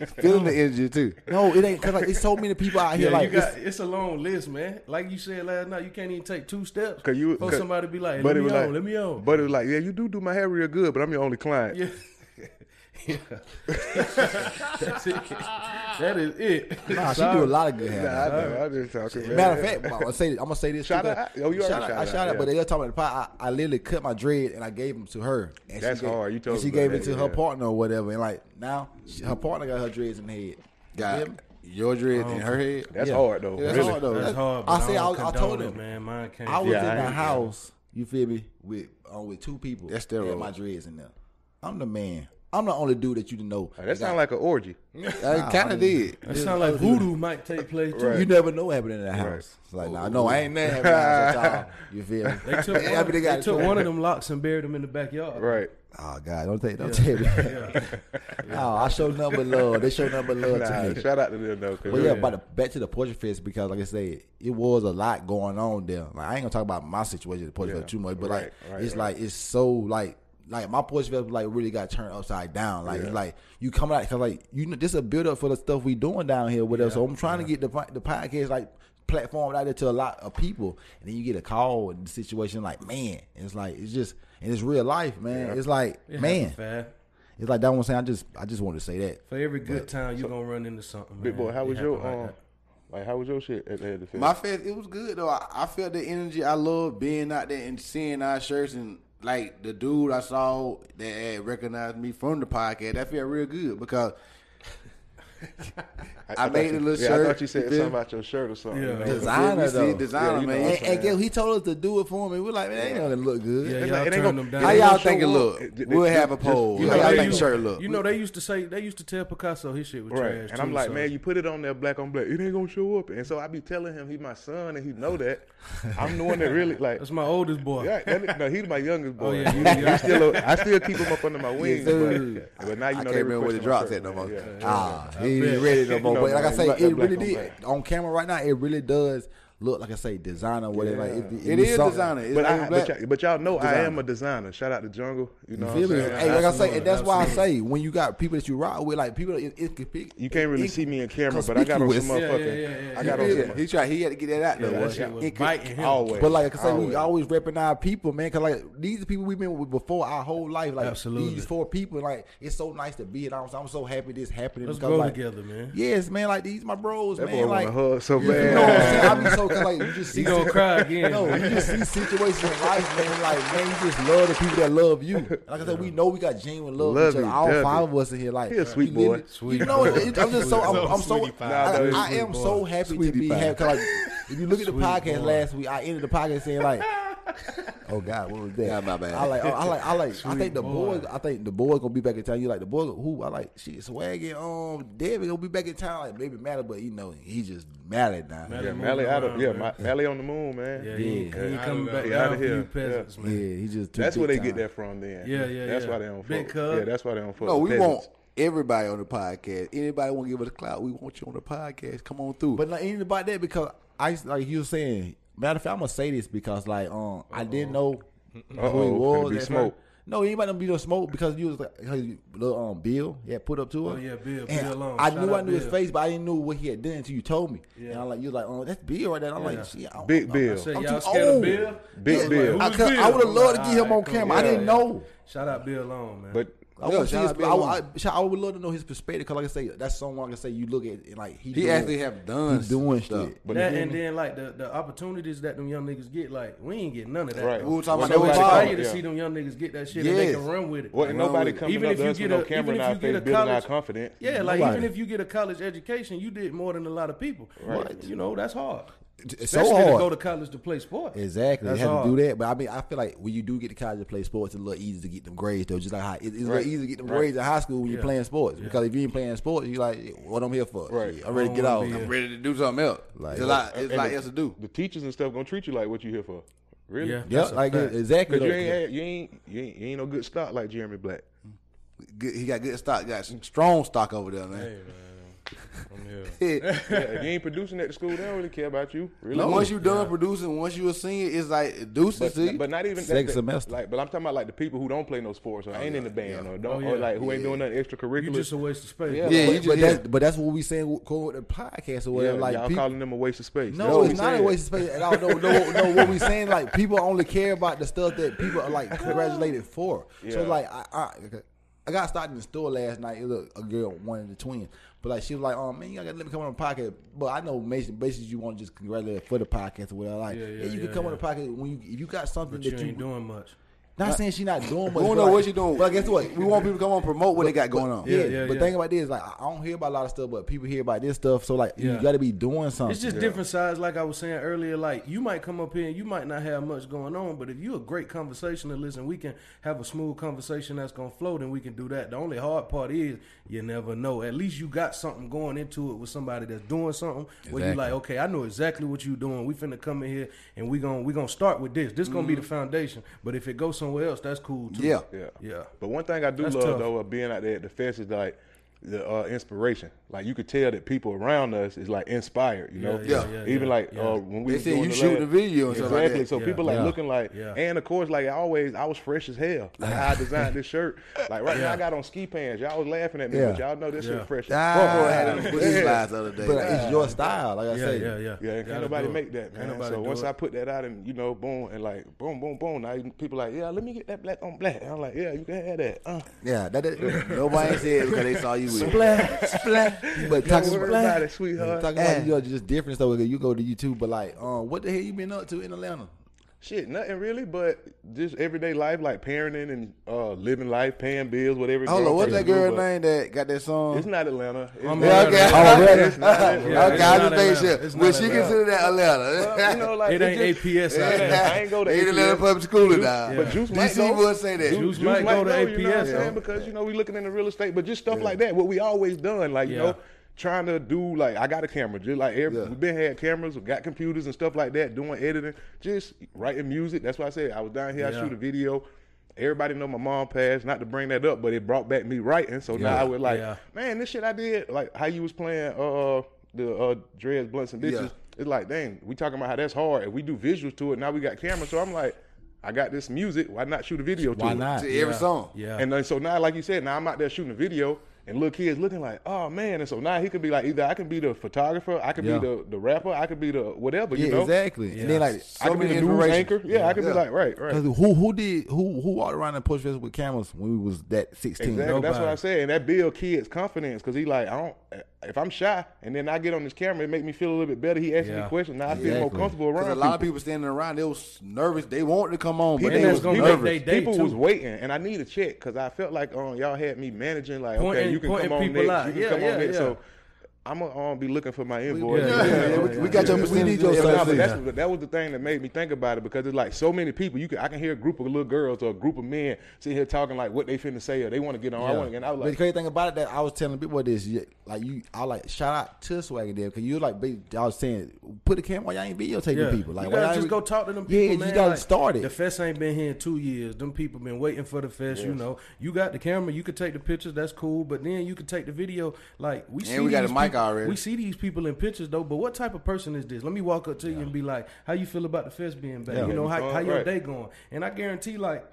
A: en- feeling the energy too.
L: No, it ain't because like it's so many people out here.
I: Yeah,
L: like
I: you got
L: it's-
I: it's a long list, man. Like you said last night, you can't even take two steps.
J: Cause you,
I: for
J: cause-
I: somebody to be like,
J: but
I: let me on,
J: like,
I: let me on.
J: But it was like, yeah, you do do my hair real good, but I'm your only client.
I: Yeah. Yeah. That's it. That is it.
L: nah, she do a lot of good hair.
J: Nah, I know. I just talking. man.
L: Matter of fact, I'm gonna say I'm gonna say this.
J: Shout
L: too,
J: out- oh, you
L: shout out,
J: shout
L: I shout out,
J: yeah.
L: but they were talking about the pot. I, I literally cut my dread and I gave them to her. And
J: That's
L: she gave,
J: hard. You told
L: and she gave
J: about
L: it to
J: that,
L: her partner or whatever. And like now, she, her partner got her dreads in the head.
A: Got
L: Feel me?
A: your dread in her head.
J: That's
L: Yeah.
J: hard though.
L: Yeah, that's
J: really.
L: hard though.
I: That's
L: That-
I: hard. But
L: I
I: I,
L: said I, I told him,
I: man. Mine can't.
L: I was
J: Yeah,
L: in
J: I
L: the
J: ain't-
L: house. You feel me? With uh, with two people.
A: That's
L: Had
A: steroids.
L: my dreads in there. I'm the man. I'm the only dude that you didn't know.
J: That sound like an orgy.
A: I kind of did.
I: That sound like voodoo might take place too.
J: Right.
L: You never know what happened in that house. It's like, nah, no, I ain't never that house. You feel me?
I: They took, one,
L: mean,
I: they
L: got
I: took one of them locks and buried them in the backyard.
J: Right.
L: Oh God, don't take, don't tell me. no, oh, I show nothing but love. They show nothing but love
J: Nah,
L: to me.
J: shout out to them though. 'cause
L: But yeah,
J: really-
L: but the, back to the Portrait Fest because, like I said, it was a lot going on there. Like I ain't gonna talk about my situation at the Portrait
J: Yeah,
L: Fest too much, but
J: right,
L: like
J: right,
L: it's
J: right.
L: like it's so like like my Portrait Fest like really got turned upside down. Like it's like you coming out because like you know this is a build up for the stuff we doing down here, whatever. so I'm trying to get the the podcast like platform out there to a lot of people, and then you get a call and the situation like man, it's like it's just and it's real life, man. It's like
I: It
L: man,
I: happen fast.
L: it's like that one saying. I just I just wanted to say that.
I: For every good time, you're gonna run into something.
J: Big
I: man.
J: boy, how
I: It
J: was your
I: happen like
J: um, like how was your shit at the head of the fest?
A: My fest, it was good though. I, I felt the energy. I love being out there and seeing our shirts and like the dude I saw that had recognized me from the podcast. That felt real good because I,
J: thought
A: made
J: you-
A: a little
J: yeah,
A: shirt.
J: I thought you said something about your shirt or something.
I: Yeah.
J: you know?
L: Designer
A: You see,
L: though.
A: designer,
J: Yeah, you know
A: man.
J: what
L: And,
J: I'm
L: and he told us to do it for him. and We like, man, that ain't gonna look good.
I: Yeah, y'all
J: like, it ain't gonna-
I: them down.
A: How y'all think it look?
J: It- it-
A: We'll
J: it-
A: have a
J: just-
A: poll.
J: you
A: How
J: know,
A: y'all
J: they
A: think
J: use-
A: shirt look?
I: You know they used to say they used to tell Picasso his shit was
J: Right,
I: trash.
J: and I'm like,
I: so-
J: man, you put it on there black on black, it ain't gonna show up. And so I be telling him he my son, and he know that. I'm the one that really like.
I: that's my oldest boy.
J: Yeah, that, no, he's my youngest boy.
I: Oh, yeah,
J: He-
I: you
J: he
I: youngest.
J: still, a- I still keep him up under my wings.
A: sir.
J: but, but now you
A: I
J: know
A: can't
J: they
A: remember where the drops
J: shirt,
A: at no more.
J: Yeah.
L: Ah,
I: I
L: he ain't ready no more.
J: You know,
L: but like I say,
J: black-
L: it really did
J: black.
L: on camera right now. It really does look like I say designer. Whatever. Like, if, if
A: It
L: you
A: is designer. It's
J: But, I, but, y'all, but y'all know I am a designer. Shout out to Jungle. You know
L: You
J: what I'm
L: me?
J: saying?
L: Hey, like I say, and that's why I say when you got people that you rock with, like people, it, it could be.
J: You can't really
L: it-
J: see me in camera, but I got on some.
I: Yeah,
J: motherfucking.
I: yeah, yeah, yeah.
J: I got on
A: Yeah,
J: some.
A: he tried. He had to get that out
I: Yeah,
A: there.
I: that shit was
A: It could-
I: him.
J: Always.
L: But like I say, we
J: Always.
L: always repping our people, man. Cause like these are people we've been with before our whole life. Like
I: Absolutely.
L: these four people, like it's so nice to be. And I'm, I'm so happy this happening.
I: Let's
L: because,
I: grow
L: like,
I: together, man.
L: Yes, man. Like these my bros,
J: That
L: man.
J: boy
L: Like
J: want to hug so
L: you know what I'm saying? I be
J: bad.
L: so no, cause like you just see
I: He gonna cry again.
L: No, you just see situations in life, man. Like man, you just love the people that love you. Like I said, we know we got genuine love,
J: Love
L: each other.
J: you,
L: All five of us in here, like
J: He a sweet
L: you
J: boy.
I: Sweet
L: You know,
I: boy.
L: it- I'm just so I'm, I'm so
M: Sweetie pie.
L: I, I am
I: sweet
L: so happy
A: Sweetie
L: to be
A: pie.
L: happy. Cause like if you look at the
I: Sweet
L: podcast
I: boy.
L: last week, I ended the podcast saying like. Oh God, what was that?
A: Yeah, my bad.
L: I like, I like, I like. I think the
I: boy.
L: boys. I think the boys gonna be back in town. You like the boys? Who? I like. Shit, Swaggy. Um, David gonna be back in town. Like maybe Matter, but you know he just mad now.
I: Mally
J: Yeah, Mally out of yeah,
I: man.
J: Mally on the moon, man.
I: Yeah, he, ain't- he ain't
J: Yeah.
I: coming back
J: He
I: down
J: outta
I: for
J: here.
I: peasants,
L: Yeah,
I: man.
L: he just. Too
J: That's where
L: big
J: they get that from. Then
I: Yeah, yeah,
J: That's
I: yeah.
J: why they don't
I: Big
J: fuck. Yeah, that's why they don't fuck.
A: No,
J: with
A: we
J: peasants.
A: want everybody on the podcast. Anybody want to give us a clout? We want you on the podcast. Come on through.
L: But not anything about that because I like you were saying. Matter of fact, I'm gonna say this because like um I didn't know who he
J: Uh-oh, finna
L: was.
J: be smoke.
L: No, anybody don't be no smoke because you was like because you- little um Bill yeah put up to him.
I: Oh, yeah, Bill,
L: And
I: Bill Long.
L: I
I: Shout
L: knew I
I: out
L: knew his face, but I didn't know what he had done until you told me.
I: Yeah.
L: And I'm like, you was like, oh, that's Bill right there. I'm
I: Yeah.
L: like, shit, I
J: Big
L: know.
J: Bill.
I: I said,
L: I'm
I: y'all scared
L: old.
I: of Bill?
J: Big
I: I
J: Bill.
I: Like,
L: I,
I: Who's Bill?
L: I would have loved to get him on
I: alright, cool.
L: camera. I didn't know.
I: Shout out Bill Long, man.
J: But
L: I
A: Yeah,
L: would see his,
A: out
L: I, I, shout- I would love to know his perspective because, like I say, that's someone I can say you look at and like he,
A: he
L: doing-
A: actually have done
L: he doing
A: stuff.
L: shit.
J: but
I: that and
J: me?
I: then like the, the opportunities that them young niggas get, like we ain't get none of that.
J: Right.
I: though.
A: We were talking
I: so
A: about
I: it's
A: that with
I: to
J: Yeah.
I: see them young niggas get that shit and they can run with it.
J: Wasn't nobody coming
I: Even
J: up
I: if you get a-
J: no camera
I: even
J: in
I: if
J: our
I: you get
J: face,
I: a
J: building our
I: college-
J: confidence.
I: Yeah, like
L: Nobody.
I: even if you get a college education, you did more than a lot of people.
J: Right.
I: You know that's hard.
L: It's so
I: Especially to go to college to play sports.
L: Exactly,
I: That's
L: they have
I: hard.
L: to do that. But I mean, I feel like when you do get to college to play sports, it's a little easy to get them grades though. Just like high, it's, it's a little easy to get them
J: Right.
L: grades in high school when you're playing sports.
I: Yeah.
L: Because if you ain't playing sports, you're like what I'm here for.
J: Right.
L: Shit, I'm ready to get out.
A: I'm ready to do something else.
L: Like-
A: it's a lot. It's
J: And
A: a lot
J: the-
A: else to do.
J: The teachers and stuff gonna treat you like what you here for. Really?
I: Yeah.
L: Yeah,
I: That's a
L: like
I: fact.
L: exactly.
J: Cause you ain't had, you ain't you ain't you ain't no good stock like Jeremy Black.
A: Good, he got good stock. Got some strong stock over there, man.
M: Hey man, I'm here.
A: Yeah.
J: Yeah, if you ain't producing at the school, they don't really care about you. Really.
A: Like, once you done producing, once you a senior, it's like deuces.
J: But,
A: see?
J: but not even
L: Second
J: that-
L: semester.
J: Like, but I'm talking about like the people who don't play no sports or oh, ain't in the band or don't
I: Oh,
J: or like who ain't doing nothing extracurricular.
I: You
J: extracurricular.
I: just a waste of space.
J: Yeah,
A: Yeah,
L: but,
A: just-
L: but
A: yeah.
L: that's but that's what we saying go with the podcast or
J: yeah,
L: whatever. like
J: y'all
L: people,
J: calling them a waste of space. That's
L: No,
J: what
L: it's
J: we
L: not a waste of space at all. No, no, no. What we saying, like people only care about the stuff that people are like congratulated for. So
J: Yeah.
L: like I, I, I got started in the store last night. It was a girl, one of the twins, but like she was like, "Oh man, you gotta let me come on the podcast." But I know basically, basically you want to just congratulate her for the podcast or whatever. Like,
I: Yeah,
L: yeah,
I: yeah,
L: you
I: yeah,
L: can come on the podcast when you if you got something
I: But
L: that you
I: ain't doing much.
L: Not saying she not doing much.
A: We don't
L: but
A: know
L: like-
A: what she doing.
L: But guess what?
A: We want people to come on and promote what they got going on.
L: Yeah,
I: Yeah, yeah,
L: but
I: yeah.
L: think about this, like I I don't hear about a lot of stuff, but people hear about this stuff. So like
I: Yeah.
L: you got to be doing something.
I: It's just different sides, like I was saying earlier. Like you might come up here and you might not have much going on, but if you're a great conversationalist and we can have a smooth conversation that's gonna flow, then we can do that. The only hard part is you never know. At least you got something going into it with somebody that's doing something where you
L: Exactly.
I: like, okay, I know exactly what you're doing. We finna come in here and we gonna we gonna start with this. This gonna be mm-hmm. the foundation. But if it goes somewhere else, that's cool too.
A: Yeah.
J: Yeah.
I: Yeah.
J: But one thing I do
I: That's
J: love
I: tough.
J: though of being out there at the fest is like the uh, inspiration. Like you could tell that people around us is like inspired. You know.
I: Yeah, yeah, yeah,
J: Even like
I: yeah.
J: uh, when we
A: They said you
J: the
A: shooting the video and stuff like
J: exactly. So people like looking like,
I: Yeah.
J: and of course like always I was fresh as hell. Like how I designed this shirt. Like right now I got on ski pants. Y'all was laughing at me, but y'all know this shit fresh.
A: Row
J: fuck.
A: had them booty
J: Yeah.
A: slides the other day.
L: but it's your style, like I
I: Yeah,
L: say.
I: yeah, yeah.
J: Yeah, can't nobody make that, man. So once. I put that out and you know, boom, and like boom, boom, boom, now people like, yeah, let me get that black on black. And I'm like, yeah, you can have that. Uh.
L: Yeah, that,
A: Nobody said because they saw you with it.
L: splash, splash. But talking about,
J: about it, sweetheart.
L: talking about you know just different stuff. You go to YouTube, but like, um, what the hell you been up to in Atlanta?
J: Shit, nothing really, but just everyday life, like parenting and uh, living life, paying bills, whatever.
A: Hold on,
J: grown
A: what's that girl
J: do,
A: name that got that song?
J: It's not Atlanta. It's
I: I'm
J: not-
A: Yeah,
I: not
A: okay.
I: Atlanta.
L: Oh, really?
J: It's not Atlanta.
I: Yeah,
A: okay, I just make sure.
I: It's
A: Will she
I: Atlanta.
A: consider that Atlanta?
J: Well, you know, like
I: It ain't
J: just-
I: APS out
J: Yeah. I ain't go to
A: Ain't Atlanta public school now.
I: Yeah.
J: But Juice might
A: DC
J: go.
A: would say that.
I: Juice
J: Juice
I: might
J: might
I: go to
J: You know what I'm
I: APS,
J: saying? Because you know we looking into real estate, but just stuff like that. What we always done, like you know, trying to do like I got a camera, just like every,
A: Yeah.
J: we've been had cameras, we got computers and stuff like that, doing editing, just writing music. That's why I said I was down here. I shoot a video. Everybody know my mom passed. Not to bring that up, but it brought back me writing. So now I was like,
I: Yeah.
J: man, this shit I did, like how you was playing uh the uh dreads, blunts and bitches.
A: Yeah.
J: It's like, dang, we talking about how that's hard. If we do visuals to it, now we got cameras. So I'm like, I got this music. Why not shoot a video to
L: Why
J: it?
L: not?
A: To every
I: Yeah.
A: song.
I: Yeah.
J: And then, so now, like you said, now I'm out there shooting a video, and little kids looking like, oh man. And so now he could be like, either I can be the photographer, I could
L: Yeah.
J: be the, the rapper, I could be the whatever.
L: Yeah,
J: you know
L: exactly. And then like
J: I could be the news anchor. Yeah, I could be like, right, right.
L: Who who did who who walked around the push fest with cameras when we was that sixteen?
J: Exactly. That's what I said. And that build kids confidence because he like, I don't. If I'm shy and then I get on this camera, it make me feel a little bit better. He asking me
A: Yeah.
J: questions. Now I feel more comfortable around.
A: A lot of people standing around, they was nervous. They wanted to come on, but
J: People,
A: they
J: was,
A: was
J: people,
A: nervous.
J: people was waiting, and I need a check because I felt like um, y'all had me managing. Like, okay, you can come on
I: people
J: next.
I: out.
J: You can
I: Yeah,
J: come
I: yeah,
J: on next.
I: yeah.
J: So I'm gonna um, be looking for my invoice.
A: yeah, yeah, yeah, we- we got your percentage.
J: We need your
A: Yeah,
J: stuff.
A: but
J: That's
A: yeah.
J: that was the thing that made me think about it because it's like so many people. You can I can hear a group of little girls or a group of men sitting here talking like what they finna say or they want to get on. I want to get. I was
L: but
J: like,
L: the crazy thing about it that I was telling people this, yeah, like you, I like shout out to Swag and them because you like, ba- I was saying, put the camera, why y'all ain't videotaping
I: Yeah.
L: people? Like,
I: you
L: why
I: gotta
L: y'all
I: just
L: ain't-
I: go talk to them
L: Yeah,
I: people,
L: you
I: man.
L: gotta
I: Like,
L: start it.
I: The fest ain't been here in two years. Them people been waiting for the fest. You know, you got the camera. You could take the pictures. That's cool. But then you could take the video. Like we
A: And
I: see
A: we got
I: these
A: a mic
I: people-
A: already.
I: We see these people in pictures though. But what type of person is this? Let me walk up to you and be like, "How you feel about the fest being back?
L: Yeah.
I: You know, how, how your
J: right.
I: day going?" And I guarantee, like.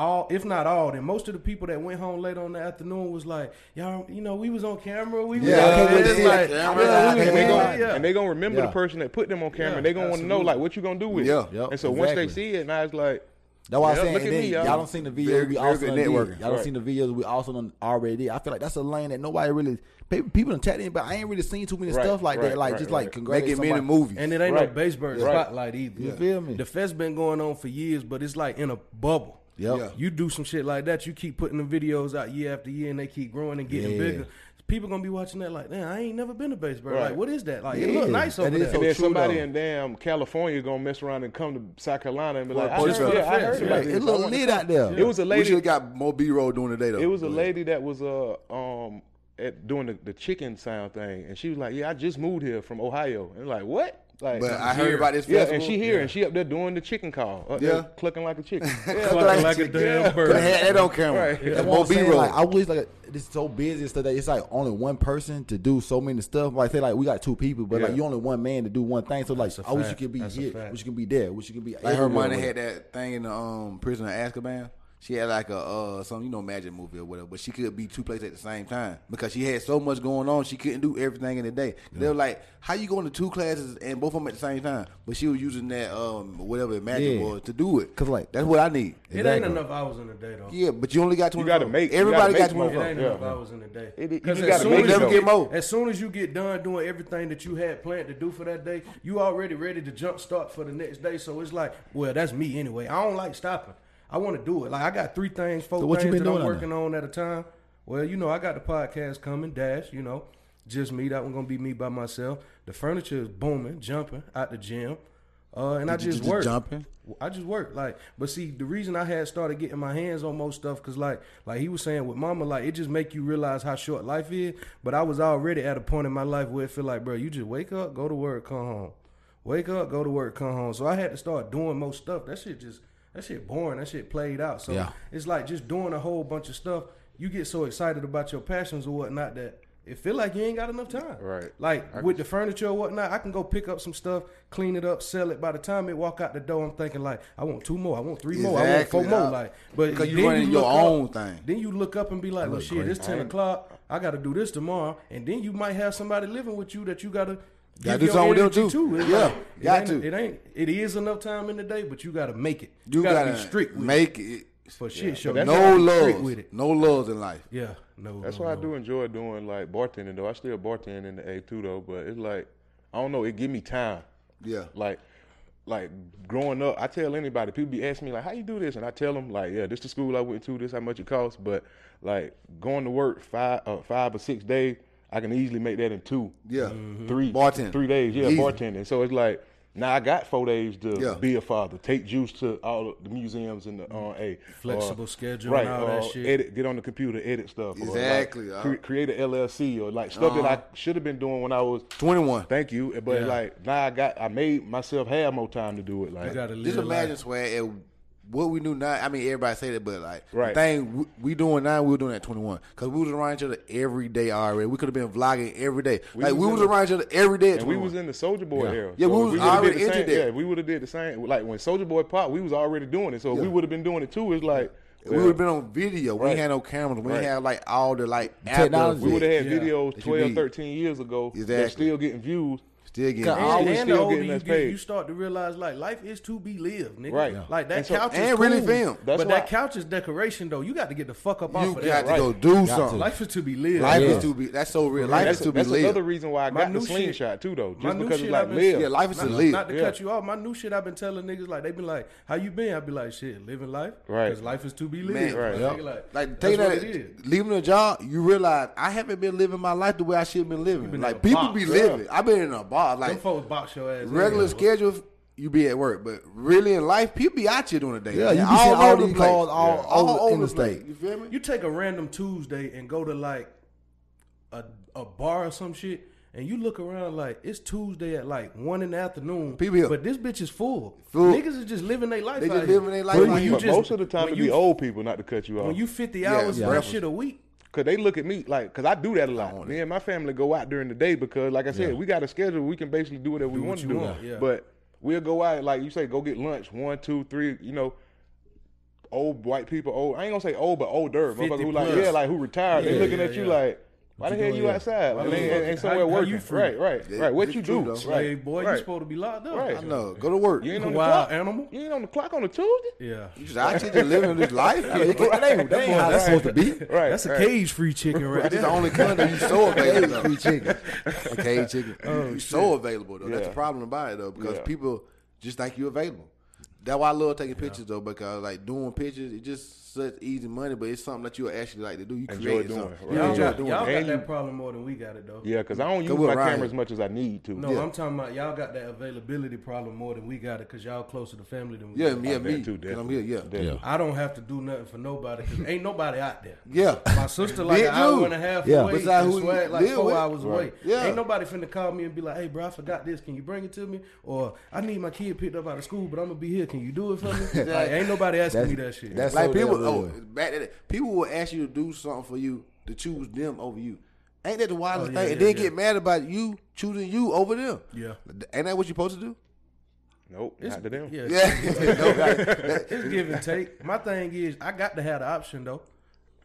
I: All, if not all, then most of the people that went home late on the afternoon was like, y'all, you know, we was on camera. We was
L: Yeah,
I: out
L: I can't
I: there."
L: wait to
I: It's
L: see
I: like,
L: that
I: yeah,
L: camera.
I: we was
L: Yeah,
J: and they
I: on-
J: gonna
I: yeah.
J: and they gonna remember
L: Yeah.
J: the person that put them on camera.
I: Yeah,
J: and they gonna want to know like what you gonna do with
A: Yeah.
J: it.
L: Yep,
J: and so once they see it, now it's like.
L: That's why I'm saying,
J: look
L: and then
J: me,
L: y'all.
J: y'all.
L: don't seen the videos
A: Very-
L: we also
A: good
L: done did. Y'all don't
J: Right.
L: seen the videos we also done already did. I feel like that's a lane that nobody really people, people done tapped in, but I ain't really seen too many
J: Right,
L: stuff like that. Like
J: right,
L: just
J: right.
L: like congratulate
A: Making many
L: somebody.
A: movies.
I: And it ain't
J: Right.
I: no Baseburg
J: Right.
I: spotlight either.
L: You feel me?
I: The fest been going on for years, but it's like in a bubble.
L: Yep.
A: Yeah.
I: You do some shit like that, you keep putting the videos out year after year, and they keep growing and getting
L: Yeah.
I: bigger. People gonna be watching that like, man, I ain't never been to Baseburg.
J: Right.
I: Like, what is that? Like, it
L: Yeah.
I: look nice over
L: is
I: there.
L: so
J: And then
L: true,
J: somebody
L: though.
J: in damn California gonna mess around and come to South Carolina and be like, I
A: Just
J: heard,
A: for
J: yeah, I
I: fest,
J: heard
I: yeah.
J: about
L: It look
J: wanna
L: lit out there.
J: It was a lady.
A: we
J: lady.
A: should have got more B roll during the day though.
J: It was a lady that was uh um at doing the, the chicken sound thing, and she was like, "Yeah, I just moved here from Ohio." And like, what? Like,
A: But I heard about this
J: yeah, and she here and she up there doing the chicken call, up
A: Yeah.
J: there clucking like a chicken. Yeah,
I: Clucking like a damn bird.
A: Could have had that on camera.
J: Right.
A: That's
L: That's what I'm saying. Like I wish like it's so busy and stuff that it's like only one person to do so many stuff. Like say like we got two people, but like you only one man to do one thing. So like I wish you could be
I: That's a
L: here, wish you can be there, wish you can be.
A: Like her
L: everywhere
A: money had that thing in the um prison of Azkaban. She had like a uh some you know magic movie or whatever, but she could be two places at the same time because she had so much going on. She couldn't do everything in the day. They were like, "How you going to two classes and both of them at the same time?" But she was using that um whatever magic
L: Yeah.
A: was to do it.
L: Cause like
A: That's what I need.
I: It ain't enough hours in a day though.
A: Yeah, but you only got
J: You gotta make- you
A: Everybody
J: gotta
A: got
J: make
A: twenty
I: It
J: more.
I: ain't
J: Yeah.
I: enough hours in a day.
J: It- you
I: 'Cause
J: just
I: as
J: gotta
I: soon
J: make
I: as you get
A: more.
I: as soon as you get done doing everything that you had planned to do for that day, you already ready to jump start for the next day. So it's like, well, that's me anyway. I don't like stopping. I want to do it. Like I got three things, four
L: So what you
I: things
L: been
I: that I'm
L: doing on
I: working on at a time. Well, you know, I got the podcast coming, Dash. You know, just me. That one gonna be me by myself. The furniture is booming, jumping out the gym, uh, and I
A: Did you
I: just
A: just
I: work.
A: jumping?
I: I just work like, but see, the reason I had started getting my hands on most stuff, cause like, like he was saying with Mama, like it just make you realize how short life is. But I was already at a point in my life where it feel like, bro, you just wake up, go to work, come home, wake up, go to work, come home. So I had to start doing most stuff. That shit just, that shit boring. That shit played out. So
L: Yeah.
I: it's like just doing a whole bunch of stuff. You get so excited about your passions or whatnot that. It feel like you ain't got enough time.
J: Right.
I: Like
J: I
I: with the furniture or whatnot, I can go pick up some stuff, clean it up, sell it. By the time it walk out the door, I'm thinking like, I want two more, I want three more, I want
A: Exactly,
I: four more. Like, but
A: Because you
I: then
A: running your
I: look up-
A: own thing.
I: Then you look up and be like, well, shit,
L: great.
I: it's ten o'clock. I got to do this tomorrow, and then you might have somebody living with you that you got to.
A: Gotta do something with them
I: energy
A: too. Yeah,
I: like,
A: got
I: ain't-
A: to.
I: It ain't. It is enough time in the day, but you got to make it.
A: You,
I: gotta,
A: gotta,
I: be strict with
A: make
I: it.
A: it.
I: for shit show.
A: No
I: gotta be strict
A: loves.
I: with it.
A: No loves in life.
I: Yeah, no.
J: That's
I: no,
J: why I do enjoy doing like bartending though. I still bartend in the A two though, but it's like I don't know. It give me time.
A: Yeah.
J: Like, like growing up, I tell anybody. People be asking me like, "How you do this?" And I tell them like, "Yeah, this the school I went to. This how much it costs." But like going to work five, uh, five or six days, I can easily make that in two,
A: Yeah.
J: three,
A: Bartending.
J: three days. Yeah,
A: Easy.
J: bartending. So it's like. Now I got four days to
A: Yeah.
J: be a father, take juice to all of the museums and the uh, a
I: Flexible
J: uh,
I: schedule
J: right?
I: and all that
J: uh,
I: shit.
J: Edit, get on the computer, edit stuff. or, like,
A: Exactly,
J: cre- create an LLC or like stuff that I
A: Uh-huh.
J: should have been doing when I was
A: 21.
J: Thank you, but
I: Yeah.
J: like now I got I made myself have more time to do it. Like
I: You gotta live
A: Just
I: life.
A: imagine, swag, at what we knew now. I mean, everybody say that, but like
J: Right.
A: the thing we, we doing now, we were doing at 21 because we was around each other every day already. We could have been vlogging every day.
J: We
A: like
J: was
A: we
J: in
A: was
J: the-
A: around each other every day. At
J: and we was in the Soulja Boy
A: Yeah.
J: era.
A: Yeah, we was
J: would've
A: already
J: did the
A: into
J: same,
A: that.
J: Yeah, we would have did the same. Like when Soulja Boy popped, we was already doing it. So
A: Yeah.
J: we would have been doing it too. It's like
A: we would have been on video. We
J: Right.
A: ain't had no cameras. We
J: Right.
A: ain't had like all the like
L: Technology.
J: We would have had
I: Yeah.
J: videos
A: That
J: 12, 13 years ago
A: Exactly.
J: that's still getting views.
A: Still getting
L: Cause I always
I: and the
J: still
I: older
J: getting
I: you
J: us
I: get,
J: paid.
I: you start to realize like life is to be lived, nigga.
J: Right.
I: Like that
J: And so-
I: couch is
A: and really film.
J: That's
I: but
J: why-
I: that couch is decoration though. You got to get the fuck up
A: You
I: off of that.
A: You got
I: that.
A: to
J: right.
A: go do
L: Got
A: something.
L: to.
I: Life is to be lived.
A: Life
L: Yeah.
A: is to be. That's so real. Life
J: that's
A: is to be
J: that's
A: lived.
J: another reason why I
I: My
J: got the
I: new shit-
J: slingshot too, though.
I: My
J: Just
I: new
J: because
I: shit
J: it's like
I: I've been-
J: live.
A: Yeah, life is
I: not,
A: to live.
I: Not to cut you off. My new shit I've been telling niggas like they been like, "How you been?" I be like, "Shit, living life."
J: Right.
I: Because life is to be lived.
A: Man,
J: Right.
I: Like,
J: Yep.
I: like,
A: Like
I: that's
A: take
I: what
A: that,
I: it is.
A: leaving a job, you realize I haven't been living my life the way I should have been living. like people be living. I've been in a bar.
I: Them
A: Like
I: folks box your ass.
A: regular
I: in.
A: schedule, you be at work, but really in life, people be out here during the day.
L: Yeah,
A: man.
L: you be seeing all
A: over
L: these
A: the place.
L: cars all
A: Yeah.
L: over
A: all
L: in
A: over
L: the state.
A: You feel me?
I: You take a random Tuesday and go to like a a bar or some shit, and you look around like it's Tuesday at like one in the afternoon.
A: People here.
I: but this bitch is full.
A: Full.
I: Niggas is just living their life.
A: They
I: out
A: just
I: here.
A: living their life
I: But
A: out
I: you
J: But
I: just-
J: most of the time, it
I: you-
J: be old people, not to cut you off.
I: When you fifty hours,
A: yeah.
I: that
A: breakfast.
I: shit a week.
J: Cause they look at me like, cause I do that a lot. Me and my family go out during the day because, like I said, we got a schedule. We can basically do whatever we
I: Do
J: want
I: what
J: to do.
I: want, yeah.
J: But we'll go out, like you say, go get lunch. One, two, three. You know, old white people. Old. I ain't gonna say old, but older.
I: 50
J: Motherfuckers who like, yeah, like who retired.
I: Yeah,
J: they looking
I: yeah,
J: at you like. Why the
I: you
J: hell
I: doing
J: you
I: here?
J: outside?
I: Why
J: And
I: the
J: ain't,
I: fuck-
J: ain't
I: how-
J: somewhere
I: how
J: working.
I: you free?
J: Right, right,
A: Yeah,
J: right. What you do?
A: though.
J: Right,
I: Slave boy,
J: right.
I: you supposed to be locked up.
J: Right.
A: I know. Go to work.
J: You ain't on the
I: Wild
J: clock.
I: animal.
J: You ain't on the clock on a Tuesday.
I: Yeah,
A: You just out here just living this life.
L: That ain't, that ain't, that ain't how it's supposed to be.
J: Right.
I: that's a
J: right.
I: cage free chicken right
A: That's
I: there.
A: the only kind that you so available.
L: Free chicken.
A: A cage chicken. Oh, you so available though. That's the
J: Yeah.
A: problem about it though, because people just think you available. That's why I love taking pictures though, because like doing pictures, it just such easy money, but it's something that you actually like to do. You
J: Enjoy doing,
A: something.
J: right.
A: You
I: Y'all,
A: enjoy
I: got,
A: doing
I: y'all got
J: And you-
I: that problem more than we got it though.
J: Yeah, because I don't use my
A: around
J: camera as much as I need to.
I: No,
A: Yeah.
I: I'm talking about y'all got that availability problem more than we got it because y'all closer to family than we.
A: Yeah,
I: got.
A: yeah,
J: that
A: me.
J: too,
A: 'cause I'm here, yeah.
J: Definitely.
I: I don't have to do nothing for nobody because ain't nobody out there.
A: Yeah.
I: My sister like
A: Big
I: an hour and a half
L: Yeah.
I: away.
A: Besides
I: and
A: who
I: swag like four
A: with.
I: hours away.
J: Right.
A: Yeah.
I: Ain't nobody finna call me and be like, "Hey, bro, I forgot this. Can you bring it to me?" Or I need my kid picked up out of school, but I'm gonna be here. Can you do it for me? like, ain't nobody asking me that shit.
L: that's-
A: like people,
L: damn
A: oh, back to that. People will ask you to do something for you to choose them over you. Ain't that the wildest
I: Oh, yeah,
A: thing? and
I: yeah,
A: then
I: yeah.
A: get mad about you choosing you over them.
I: yeah.
A: Ain't that what you're supposed to do?
J: Nope,
I: It's,
J: not to them.
I: Yeah,
A: Yeah. No,
I: it's give and take. My thing is, I got to have the option though.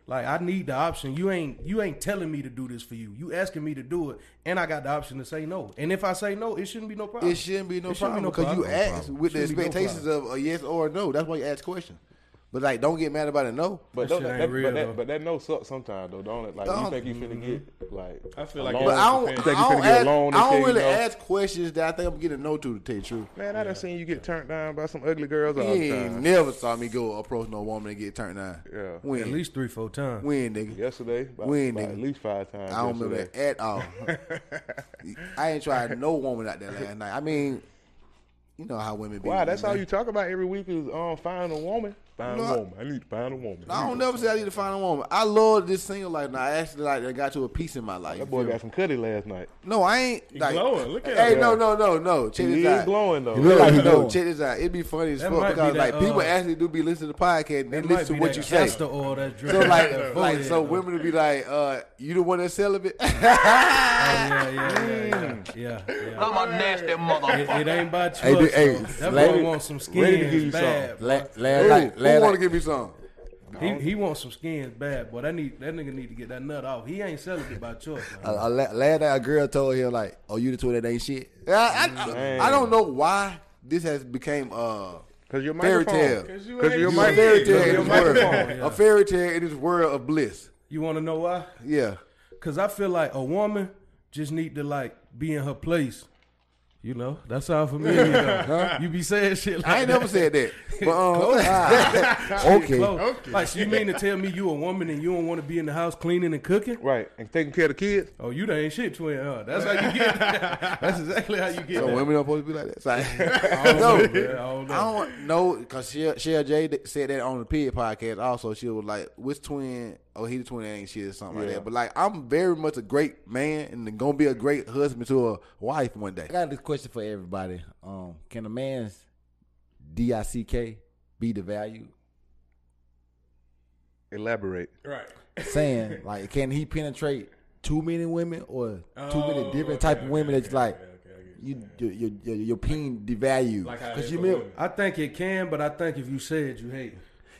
I: Like I need the option. You ain't you ain't telling me to do this for you. You asking me to do it, and I got the option to say no. And if I say no, it shouldn't be no problem.
A: It shouldn't be no
I: It shouldn't
A: problem
I: be no
A: because you
I: problem.
A: ask with the
I: Shouldn't no
A: expectations of a yes or a no. That's why you ask questions. But like, don't get mad about a no.
J: But,
I: That
J: don't- that,
I: real,
J: but, that, but that no sucks sometimes though, don't it? Like you
A: Don't.
J: think you finna get like
M: I feel like
A: But I don't,
J: you
A: I
J: think you
A: don't,
J: finna get
A: ask,
J: a loan,
A: I don't
J: you
A: really ask questions that I think I'm getting a no to, to tell you the truth.
J: Man, I done seen you get turned down by some ugly girls all
A: You
J: the
A: ain't never saw me go approach no woman and get turned down.
J: Yeah.
A: When?
I: At least three, four times.
A: when, nigga?
J: Yesterday, about,
A: When,
J: about
A: nigga?
J: at least five times.
A: I don't remember
J: yesterday.
A: that at all. I ain't tried no woman out there last night. I mean, you know how women be.
J: Wow, that's all you talk about every week is um finding a woman. Find
A: No,
J: a
A: I-
J: woman. I need to find a woman.
A: I don't never say I need to find a woman. I love this single life. Now I actually like I got to a piece in my life.
J: That boy got some cutty last night.
A: No, I ain't.
M: He
A: like,
M: glowing. Look at
A: Hey,
M: him.
A: no, no, no, no. Check
J: He
A: this
J: is
A: out.
J: glowing though.
L: He look like
A: no, check this out. It'd be funny as
I: That
A: fuck
I: might be
A: because
I: that,
A: like people
I: uh,
A: actually do be listening to the podcast and they listen to what
I: that
A: you say.
I: oil that's
A: So like, like so
I: though.
A: women would be like, uh, "You the one that celibate?"
I: Oh, yeah, yeah, yeah.
K: I'm a nasty mother.
I: It, it ain't about
L: Hey,
I: you.
L: hey,
I: that
L: lady-
I: boy wants some
J: ready to give you
I: bad.
L: La-
I: boy.
L: last night,
A: who want to give me some?
I: He he wants some skins bad, boy. That need that nigga need to get that nut off. He ain't selling it by choice. man.
L: uh, uh, last night a girl told him like, "Oh, you the two that ain't shit."
A: I, I, I don't know why this has became uh
J: Cause your
A: fairy tale.
M: Cause you
J: Cause your
A: A fairy tale in this world.
I: yeah.
A: A fairy tale in this world of bliss.
I: You want to know why?
A: Yeah.
I: Cause I feel like a woman just need to like be in her place. You know, that's how familiar you know. You be saying shit like
A: I ain't
I: that.
A: never said that. But um,
L: Okay.
I: Close.
M: Okay.
I: Like, so you mean to tell me you a woman and you don't want to be in the house cleaning and cooking?
J: Right, and taking care of the kids.
I: Oh, you done ain't shit twin, huh? That's how you get. that's exactly how you get.
A: so
I: that.
A: women don't supposed to be like that. So,
I: I don't
A: no,
I: know. I don't know.
A: I don't know because Shell J said that on the Pig podcast. Also, she was like, "Which twin? Oh, he the twin that ain't shit or something like that." But like, I'm very much a great man and gonna be a great husband to a wife one day.
L: I got this question for everybody. Um, can a man's D I C K be devalued?
J: Elaborate.
M: Right.
L: Saying like, can he penetrate too many women or too many
M: Oh,
L: different
M: okay,
L: type of
M: okay,
L: women that's
M: okay,
L: like
M: okay, okay,
L: you your your, your, your peen devalued
M: Like how
L: because
M: is
L: you
M: for
L: remember.
I: I think it can, but I think if you say it, you hate.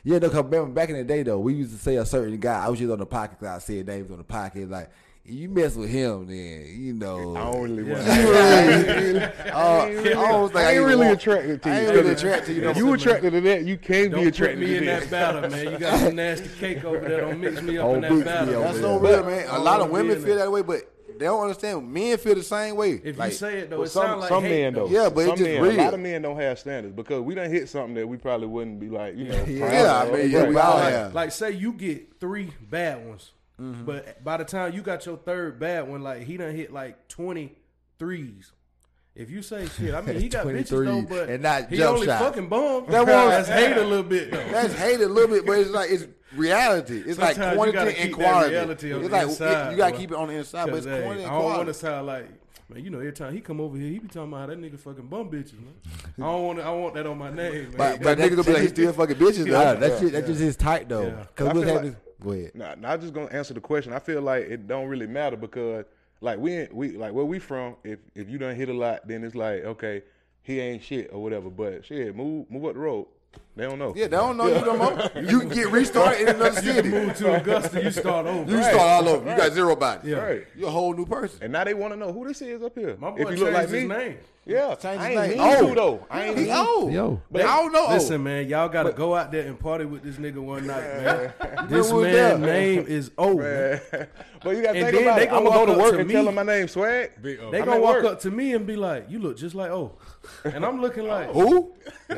I: It.
L: Yeah, no, cause remember back in the day though, we used to say a certain guy. I was just on the pocket. I said names on the pocket. Like you mess with him, then you know.
J: I don't really want.
L: Yeah. Uh, I don't think
J: I ain't
L: even
J: really
L: want-
J: attracted to you.
L: I ain't really attracted to you.
J: If
L: no
J: you attracted to that, you can
I: Don't
J: be
I: put
J: attracted
I: me
J: to
I: in
J: this.
I: that battle, man. You got some nasty cake over there. Don't mix me up
L: Oh,
I: in that battle.
L: up
A: That's
L: with
A: so real, man.
I: I
A: A lot of women feel
I: that.
A: that way, but they don't understand. Men feel the same way.
I: If
A: Like,
I: you say it though, it
J: some
I: sound like
J: some
I: hate,
J: men though,
A: Yeah, but it's
J: some
A: just
J: men,
A: real.
J: a lot of men don't have standards because we done hit something that we probably wouldn't be like, you know. proud
A: Yeah, I
J: of.
A: mean, yeah, we all
I: like,
A: have.
I: like say you get three bad ones,
L: Mm-hmm.
I: but by the time you got your third bad one, like he done hit like 20 threes. If you say shit, I mean he got bitches though, but
L: and not
I: he only
L: shots.
I: fucking bums.
A: That
I: That's
A: was-
I: hate a little bit though.
A: That's hate a little bit, but it's like it's reality. It's
I: Sometimes
A: like quantity and quality. It's like
I: inside,
A: you gotta
I: boy.
A: keep it on the inside, but it's
I: 'Cause, hey,
A: quantity
I: I don't want to sound like man. You know, every time he come over here, he be talking about how that nigga fucking bum bitches. Man. I don't want. I want that on my name. Man.
A: But, but nigga gonna be like, he still fucking bitches though.
L: Yeah, that shit, that just is tight though. Cause
J: I we'll
L: had
J: like-
L: this. Go ahead.
J: Nah, nah, I'm just gonna answer the question. I feel like it don't really matter because, like we ain't- we like where we from. If if you don't hit a lot, then it's like okay, he ain't shit or whatever. But shit, move move up the road. They don't know.
A: Yeah, they don't know you no more. You can get restarted in another city.
I: you
A: city.
I: move to Augusta, you start over.
A: You
J: Right.
A: start all over. You
J: Right.
A: got zero bodies.
I: Yeah.
J: Right.
A: You're a whole new person.
J: And now they want to know who this is up here.
I: My boy
J: if you look like
I: changed
J: me,
I: his name.
J: Yeah,
A: Change
J: I
A: his
J: ain't
A: name.
J: mean
A: Oh.
J: though. I ain't
A: He
J: mean.
A: old.
L: Yo.
A: But I don't know.
I: Listen, man, y'all gotta go out there and party with this nigga one night, man. this
A: who was
I: name is O. Man.
J: but you gotta
I: And
J: think about
I: they
J: it.
I: gonna
J: I'm gonna go to work
I: to
J: and
I: me.
J: tell them my name, Swag.
I: They gonna
J: at
I: walk
J: work.
I: up to me and be like, "You look just like O," and I'm looking like,
A: Who?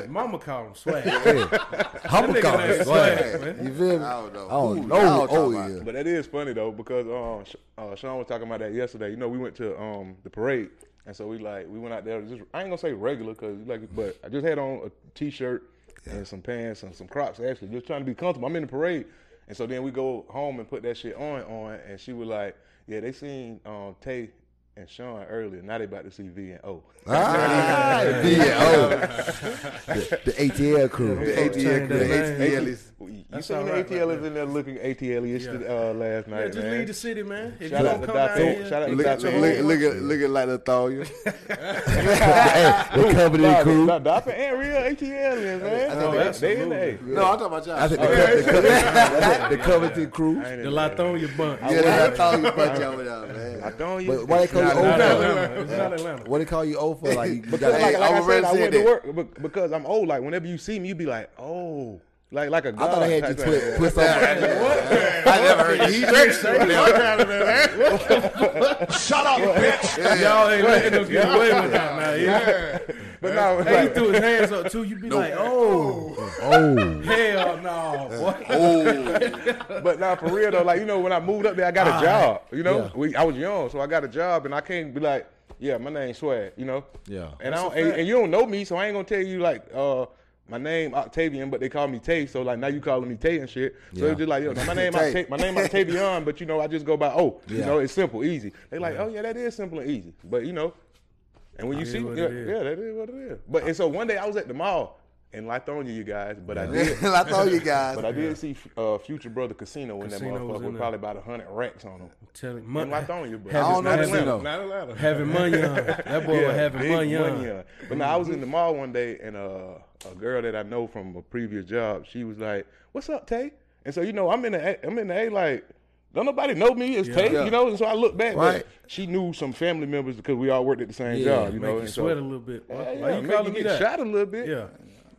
I: Mama call him swag.
L: I'm
I: nigga
L: gonna
I: name
L: swag.
I: man.
L: You feel me?
A: I don't know.
L: I don't
A: Who
L: know.
A: y'all
L: Oh yeah.
J: But that is funny though because um, uh, Sean was talking about that yesterday. You know, we went to um the parade, and so we like we went out there. Just I ain't gonna say regular because like, but I just had on a t-shirt and some pants and some Crocs. Actually, just trying to be comfortable. I'm in the parade, and so then we go home and put that shit on on, and she was like, "Yeah, they seen um Tay." And Sean earlier. Now they about to see V and O.
L: Ah, yeah, oh. the, the ATL crew.
A: The ATL,
I: change
A: the
I: that.
A: ATL is.
J: You
I: That's
J: seen the
I: right
J: ATL
I: right
J: is in there looking ATL-ish uh, last
I: Yeah,
J: night,
I: just
J: man.
I: leave the city, man. If
J: Shout
I: you
J: out to
I: come down
J: Dr. Shout out to
I: you
A: Look,
I: got
A: look, look, look, at, look at like Latoya.
L: the company crew.
J: Nah, Dr. ain't real ATLians, man.
I: Oh,
J: they, they in the A.
A: No, I'm talking about y'all.
L: I said the, co- the, co- the crew.
I: The
J: in the A.
I: Lithonia bunch.
A: Yeah, that's Latoya bunch over there, man.
J: I don't
L: But why they call you
I: Not
L: old?
I: Atlanta. It's not Atlanta.
L: What they call you old for? Like you, you
J: Because
L: got
J: like, like I
A: I'm
J: said, I went to work because I'm old. Like whenever you see me, you be like, oh, like like a
L: I
J: god.
L: thought I had you twist,
J: thing.
L: twist on.
A: I never heard you say
J: Shut up, bitch.
I: Y'all ain't letting them get away with that now. Yeah.
J: But no,
I: Hey, he threw his hands up too. You be like, oh,
L: Oh,
I: hell no.
A: Oh,
J: but now for real though, like you know, when I moved up there, I got a
I: Ah,
J: job. You know,
L: yeah.
J: we, I was young, so I got a job, and I can't be like, yeah, my name's Swag. You know.
L: yeah.
J: And I don't, and, and you don't know me, so I ain't gonna tell you like uh my name Octavian, but they call me Tay. So like now you calling me Tay and shit. So
L: Yeah.
J: it's just like yo, my name
A: Tay.
J: Octa- my name Octavian, but you know I just go by oh, you know it's simple, easy. They like oh yeah, that is simple and easy, but you know, and when you see yeah, yeah, that is what it is. But and so one day I was at the mall in Lithonia, you guys, but I did.
A: Latoya guys.
J: But I did see uh, Future Brother Casino in that
I: Casino was
J: motherfucker with probably about a hundred racks on him.
I: Tell him,
J: In
I: mon-
J: Lithonia, but
A: I don't know
J: Not
A: Casino.
J: Atlanta.
M: Not Atlanta.
I: having money on. That boy was having money on.
J: money on. But now I was in the mall one day, and uh, a girl that I know from a previous job, she was like, "What's up, Tay?" And so you know, I'm in the A, I'm in the A like. Don't nobody know me as Tay,
A: Yeah.
J: you know, and so I look back.
A: Right.
J: But she knew some family members because we all worked at the same
L: Yeah,
J: job, you
I: Make
J: know.
I: you
J: and
I: sweat a little bit.
J: yeah,
I: Why
J: yeah,
I: you
J: make
I: calling
J: you
I: me
J: get
I: that?
J: shot a little bit.
I: Yeah.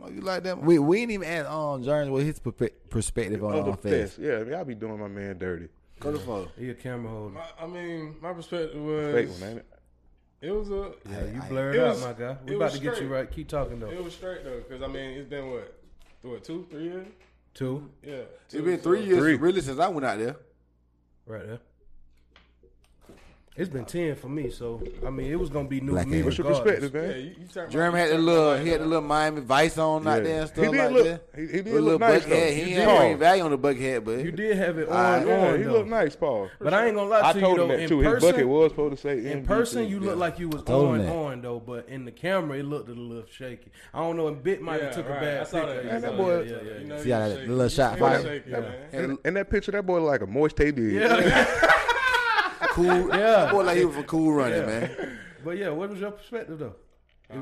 A: Oh, you like that?
L: We we ain't even ask um Jerns what his perspe- perspective on
J: Oh, the
L: our fest.
J: fest. Yeah, y'all be doing my man dirty.
A: Go to photo.
I: He a camera holder.
M: My- I mean, my perspective was
J: Fake one, ain't it?
M: It was a
I: Yeah, you blurred
M: It
I: out,
M: was-
I: my guy. We
M: it
I: about
M: was
I: to get you right. Keep talking though.
M: it was straight though, because I mean it's been what, what two, three years?
I: Two,
M: Yeah,
A: It's been
M: so-
A: three years
J: Three.
A: really since I went out there.
I: right there. It's been ten for me, so I mean it was gonna be new
L: Black
I: to me.
J: What's your perspective, man?
M: Yeah, you, you turned
A: Jeremy had
M: you
A: the little, he had the little Miami Vice on out
J: Yeah.
A: there and stuff
J: He did
A: like
J: look-
A: that.
J: he- he did
A: With a
J: look nice,
A: bucket
J: though.
A: hat.
J: He
A: He
J: did.
A: didn't bring value on the bucket hat, but
I: You did have it on,
A: Ah,
J: Yeah,
I: on
J: he
I: though.
J: looked nice, Paul.
I: But I ain't gonna lie
J: I
I: to
J: told
I: you
J: him
I: though.
J: that
I: In
J: too. His
I: person,
J: bucket was supposed to say
I: in
J: MVP.
I: person you look like you was
L: Told him
I: on
L: that.
I: on though, but in the camera it looked a little shaky. I don't know. Bit might have took
M: right.
I: a
M: I
I: bad picture.
M: that. I saw
J: that boy-
I: yeah, yeah, yeah.
M: You know,
L: See
M: he was
L: that
M: shaky.
L: little shot
M: He was
L: fire?
M: shaky, man.
J: In, in that picture, that boy like a moist Tay did.
A: cool.
I: Yeah.
A: Boy, like he was for cool running, man.
I: But yeah, what was your perspective though?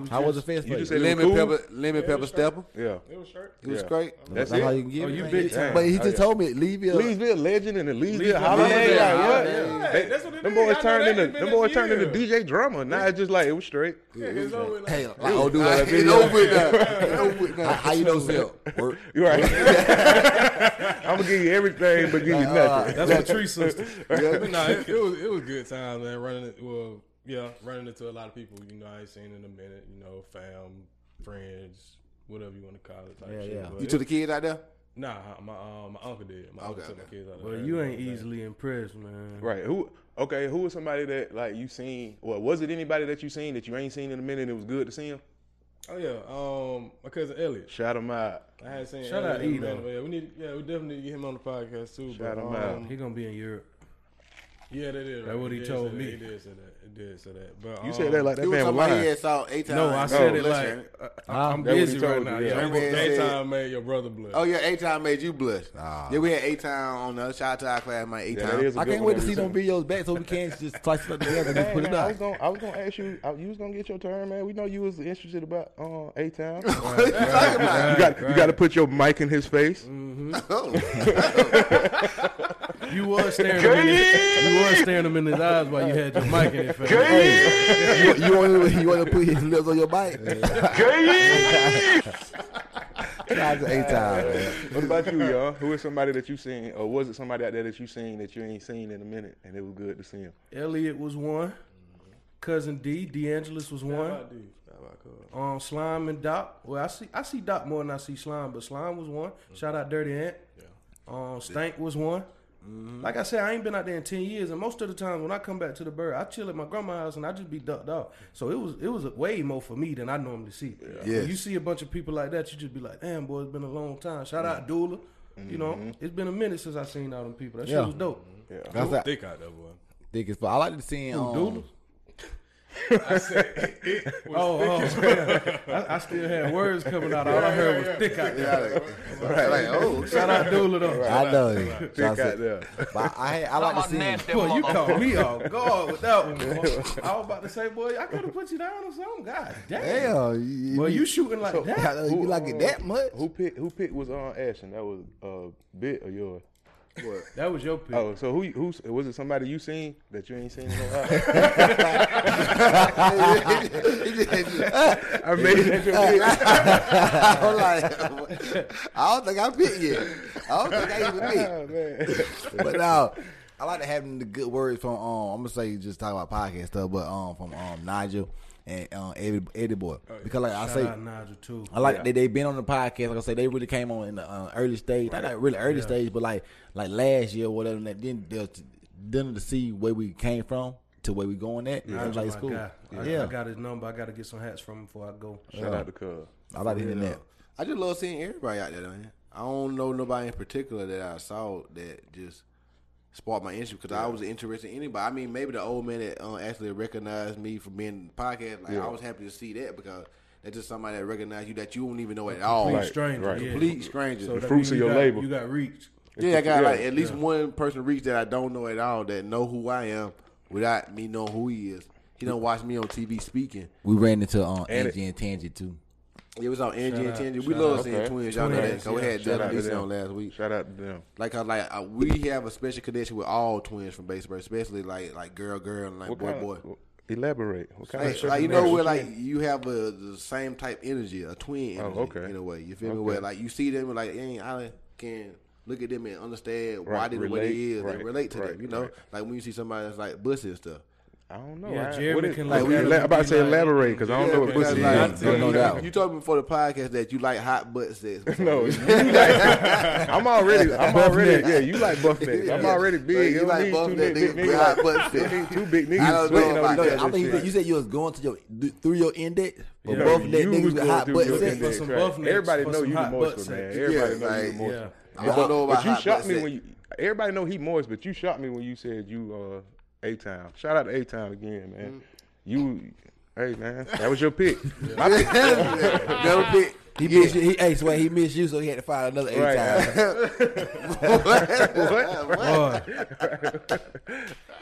L: How was the fest?
J: You
L: for
J: just said
A: Lemon
J: cool?
A: pepper, lemon
M: Yeah,
A: pepper
M: was
A: stepper.
J: Yeah.
M: It was straight.
A: It was
J: Yeah.
A: great.
J: That's
L: That's
J: it.
L: how you can get
I: Oh,
L: it.
I: you
L: man.
I: big time.
L: But he
J: Oh,
L: just
J: yeah.
L: told me Leeville.
J: Leesville legend and the Leesville
I: Leesville
J: holiday.
I: legend.
J: Like,
I: Yeah,
J: what?
I: yeah.
J: They-
M: That's what it
J: them
M: is.
J: boys
M: I
J: turned into
M: ain't
J: them boys turned into. DJ drama. Now it's just like it was straight.
M: It's over with.
L: Hey, like old dude on that
A: It's
L: video.
A: over with now. It's over with
L: How,
A: now.
L: how you know Phil? Work.
J: You right. I'm gonna give you everything, but give you nothing.
I: Uh, that's my tree sister.
M: But nah, it, it was it was good time, man. Running it, well, yeah, running into a lot of people. You know, I ain't seen in a minute. You know, fam, friends, whatever you want to call it. Type
L: Yeah,
M: shit.
L: yeah.
M: But
A: You
M: it-
A: took the kids out there?
M: Nah, my um, my uncle did. My uncle
A: Okay,
M: took my kids out.
I: Well,
M: there.
I: you ain't easily impressed, man.
J: Right. Who? Okay. Who was somebody that like you seen? Well, was it anybody that you seen that you ain't seen in a minute? and It was good to see him.
M: Oh yeah, um, my cousin Elliot.
J: Shout him out.
M: I had seen
I: Shout
M: Elliot
I: out
M: in a
I: E, though.
M: Yeah, we need. Yeah, we definitely need to get him on the podcast too.
J: Shout
M: but,
J: him out.
M: um,
I: He gonna be in Europe.
M: Yeah, that is.
I: That's
M: right.
I: what he
M: did
I: told me.
M: That. He did say that. He did say that. But
J: You
M: um,
J: said that like that
A: He
J: man was
A: talking he
J: lying.
A: had saw eight times.
I: No, I said it
A: listen.
I: like uh, I'm
J: That's
I: busy right
J: you,
I: now.
J: yeah.
I: Yeah.
A: That man said-
M: Daytime made your brother blood.
A: Oh yeah, eight time made you blush.
L: Ah.
A: Yeah, we had eight time on the other shout out to our class, my eight
J: yeah,
A: time.
J: is a
L: I can't wait to see them videos back so we can just slice it up together and just
J: Hey,
L: put it
J: man, I was gonna, I was gonna ask you. I, you was gonna get your turn, man. We know you was interested about uh, A Town. you
A: What you talking about?
J: got, you got to put your mic in his face.
I: You was staring him in his, you was staring him in his eyes while you had your mic in his face.
L: Hey, you, you want to you want to put his lips on your bike? Shout out to eight time, man.
J: What about you, y'all? Who is somebody that you seen, or was it somebody out there that you seen that you ain't seen in a minute, and it was good to see him?
I: Elliot was one. Cousin D, DeAngelis was one.
M: How about these? How about Cuz?
I: Um, Slime and Doc. Well, I see I see Doc more than I see Slime, but Slime was one. Shout out Dirty Ant. Um, Stank was one. Mm-hmm. Like I said, I ain't been out there in ten years, and most of the times when I come back to the bird, I chill at my grandma's house and I just be ducked off. So it was it was way more for me than I normally see.
A: Yes.
I: When you see a bunch of people like that, you just be like, damn, boy, it's been a long time. Shout out mm-hmm. Dula. You know, mm-hmm. it's been a minute since I seen all them people. That
L: Yeah.
I: shit was dope.
J: Yeah.
L: That's that
M: Thick out there, boy.
L: thick as fuck. I like to see him. Um,
I: Dula?
M: I said it was
I: Oh, oh I, I still had words coming out. All I heard was thick out there.
A: Right, like, oh,
I: Shout out Dula though.
L: I know. you.
J: Thick
L: Shout
J: out
L: out to-
J: there.
L: But I I like to see him.
I: Boy, you caught me off guard with that one. Boy. I was about to say, boy, I could have put you down or something. God damn.
L: Damn, you,
I: Boy, you shooting like that?
L: I know you be like it that much.
J: Who picked? Who picked was on Ashton? That was uh, bit of yours?
I: That was your pick.
J: Oh, so who? Who was it? Somebody you seen that you ain't seen in a while? I made it. your pick.
A: I'm like, I don't think I picked yet. I don't think I even picked.
J: Oh, man.
L: but now I like to have the good words from um I'm gonna say just talk about podcast stuff, but um from um Nigel and um Eddie, Eddie Boy because like I
I: Oh,
L: say
I: Nigel too.
L: I like they they been on the podcast. Like I say, they really came on in the uh, early stage. Not like really early stage, but like like last year or whatever. And that then they're then to see where we came from to where we going at. Yeah,
I: Nigel,
L: like it's cool.
I: guy. I,
L: Yeah,
I: I got his number. I got to get some hats from him before I go.
J: Shout out to Cuz.
L: I like to hear that.
A: I just love seeing everybody out there, man. I don't know nobody in particular that I saw that just sparked my interest because I was interested in anybody. I mean, maybe the old man that uh, actually recognized me for being in the podcast. Like I was happy to see that because that's just somebody that recognized you that you don't even know at all.
I: Complete
J: Right,
I: stranger.
J: right.
A: Complete stranger.
I: So
J: The fruits of your
I: got-
J: label.
I: You got reached.
A: Yeah, I got
J: Yeah,
A: like at least
I: yeah.
A: one person reached that I don't know at all that know who I am without me knowing who he is. He don't watch me on TV speaking.
L: We ran into um
J: And
L: Angie and Tangent too.
A: It was on Angie and
I: out,
A: Tangy. We love seeing
J: Okay.
A: twins. Y'all know that.
I: Twins,
A: So we had
J: Shout out
A: Dylan
J: to
A: Lisa
J: them.
A: on last week.
J: Shout out to them.
A: Like, cause like uh, we have a special connection with all twins from Baseburg, especially like like girl, girl, and like
J: What
A: boy,
J: kind
A: boy.
J: elaborate. What kind
A: Like,
J: of
A: like, you know where
J: connection?
A: like you have a the same type energy, a twin
J: Oh,
A: energy
J: okay.
A: in a way. You feel me? Where like you see them like ain't I can look at them and understand why they the way they is
J: right,
A: and relate to
J: right,
A: them. You know,
J: right.
A: like when you see somebody that's like bussy and stuff.
J: I don't know.
I: Yeah,
J: I,
I: Jeremy
J: what is,
I: can
J: like,
I: look
J: we
I: at it
J: ela-
I: and
J: about to say
I: like-
J: elaborate because I don't know what
A: because,
J: pussy
A: like,
J: is.
L: Don't know that one.
A: You told me before the podcast that you like hot butt sex.
J: No, like, I'm already, I'm
I: Buff
J: already,
I: necks.
J: yeah, you like buff necks. I'm already
A: So
J: big.
A: you
J: You
A: like
J: need
A: buff
J: two
A: neck
J: big, big
A: niggas with hot butt sex.
J: two big
A: I
J: niggas
A: don't
J: sweating
A: know
J: on
A: about
J: each
A: that.
J: other.
L: I think you said, you was going to your through your index, but
J: Yeah,
L: buff
J: you
L: neck
J: was
L: niggas with hot
J: through
L: butt
J: your
L: sex.
J: index,
I: some
J: right.
I: buff necks
J: Everybody
I: for
J: know you the
I: hot butt
J: man. Everybody
A: Yeah,
J: know you
A: like,
J: the moist.
I: Yeah.
A: I don't know about
J: But you
A: hot
J: shot
A: butt
J: me
A: sex.
J: when you. Everybody know he moist, but you shot me when you said you uh A Town. Shout out to A Town again, man.
A: Mm.
J: You, hey man, that was your pick. My pick.
A: Never pick.
L: He missed you. He, hey, swear he missed you, so he had to find another eight
J: Right.
L: times.
I: Boy.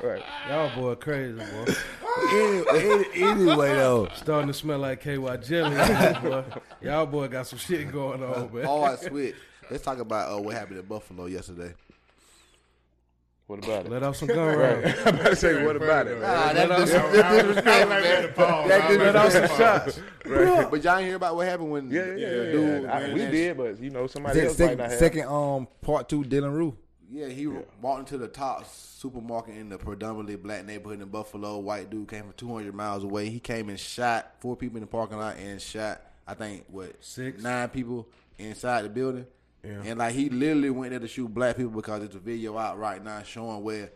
J: Right.
I: Y'all boy crazy, boy.
L: Any- any- anyway, though,
I: Starting to smell like KY jelly, boy. Y'all boy got some shit going on, man.
A: Oh, I switch. Let's talk about uh, what happened in Buffalo yesterday.
J: What about it?
I: Let off some gun
J: Right. I'm about to say, what about it?
A: Nah,
I: Let
A: that's
I: off
A: dis-
I: some-
A: that's disrespectful, man. That
I: Let off some shots.
J: Right.
A: But y'all ain't hear about what happened when
J: Yeah, yeah, yeah.
A: the
J: yeah.
A: dude
J: I- we did, but you know, somebody
L: second,
J: else might
L: second,
J: not have.
L: second, um, part two, Dylann Roof.
A: Yeah, he walked into the top supermarket in the predominantly black neighborhood in Buffalo. White dude came from 200 miles away. He came and shot four people in the parking lot and shot, I think, what,
I: Six.
A: nine people inside the building.
I: Yeah.
A: And like he literally went there to shoot black people because there's a video out right now showing where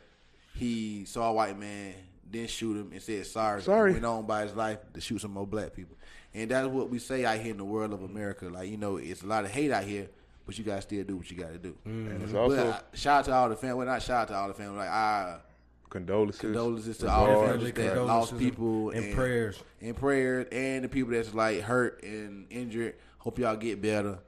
A: he saw a white man, then shoot him and said sorry.
J: Sorry.
A: Went on by his life to shoot some more black people. And that's what we say out here in the world of America. Like, you know, it's a lot of hate out here, but you gotta still do what you gotta do.
J: And it's
A: But
J: also
A: uh, shout out to all the family. Well, not shout out to all the family. Like I
J: condolences.
A: condolences to all the
J: regards,
A: families that
I: condolences
A: lost
I: and-
A: people
I: and prayers.
A: and prayers, and the people that's like hurt and injured. Hope y'all get better.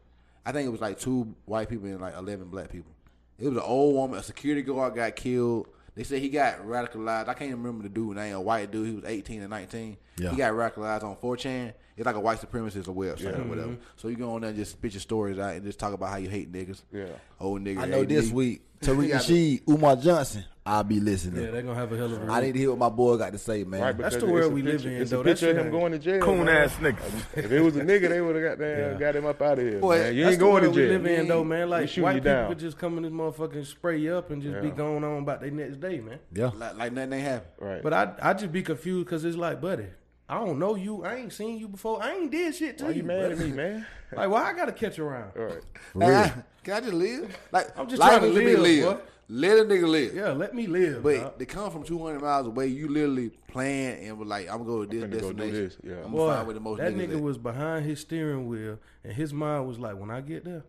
A: I think it was like two white people and like eleven black people. It was an old woman. A security guard got killed. They said he got radicalized. I can't even remember the dude name. A white dude. He was eighteen and nineteen.
L: Yeah.
A: He got radicalized on 4chan. It's like a white supremacist website
J: Yeah.
A: or whatever. Mm-hmm. So you go on there and just spit your stories out and just talk about how you hate niggas.
J: Yeah.
A: Old niggas.
L: I know
A: hate
L: this
A: me.
L: week, Tariq
A: got
L: Nasheed, Umar Johnson, I'll be listening.
I: Yeah, they're gonna have a hell of a
L: I need to hear what my boy got to say, man.
J: Right,
I: That's the world we live in,
J: It's
I: though.
J: a
I: That
J: picture of him going to jail.
B: Coon ass nigga.
J: If it was a nigga, they would have got,
I: Yeah.
J: got him up out of here.
A: Boy,
J: man. You
I: That's
J: ain't
I: the
J: going to
I: world we live in, though, man. Like
J: shooting
I: white
J: you
I: people
J: down.
I: just come in this motherfucker and spray you up and just be going on about their next day, man.
L: yeah.
A: Like, like nothing ain't happened.
J: Right.
I: But I I just be confused because it's like, buddy, I don't know you. I ain't seen you before. I ain't did shit to
J: Why you mad at me, man?
I: Like, why I gotta catch around?
J: All right.
A: Nah, can I just live? Like
I: I'm just trying to
A: is be
I: live,
A: live.
I: Boy.
A: Let a nigga live.
I: Yeah, let me live.
A: But
I: dog.
A: they come from 200 miles away. You literally plan and was like, I'm gonna go to this
J: finna go do
A: destination.
J: this, yeah.
A: I'm gonna find where the most
I: that nigga
A: at.
I: was behind his steering wheel, and his mind was like, when I get there,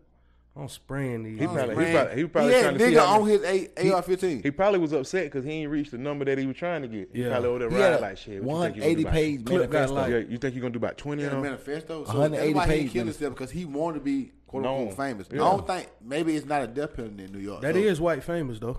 I: I'm spraying these.
J: He
I: niggas.
J: probably, he probably, he probably
A: he
J: trying to
A: nigga
J: how
A: on his A- AR-15.
J: He probably was upset because he ain't reached the number that he was trying to get. He
I: Yeah.
J: probably over there riding like shit. What you think you gonna
L: 180
J: do about-
L: page
I: Clip
L: manifesto.
I: like-
J: Yeah, you think you're gonna do about twenty
A: in
J: of
A: a
J: them?
A: manifesto. So
L: 180
A: that's why he killed himself because he wanted to be quote unquote famous.
J: Yeah.
A: I don't think maybe it's not a death penalty in New York.
I: That
A: so-
I: is white famous though.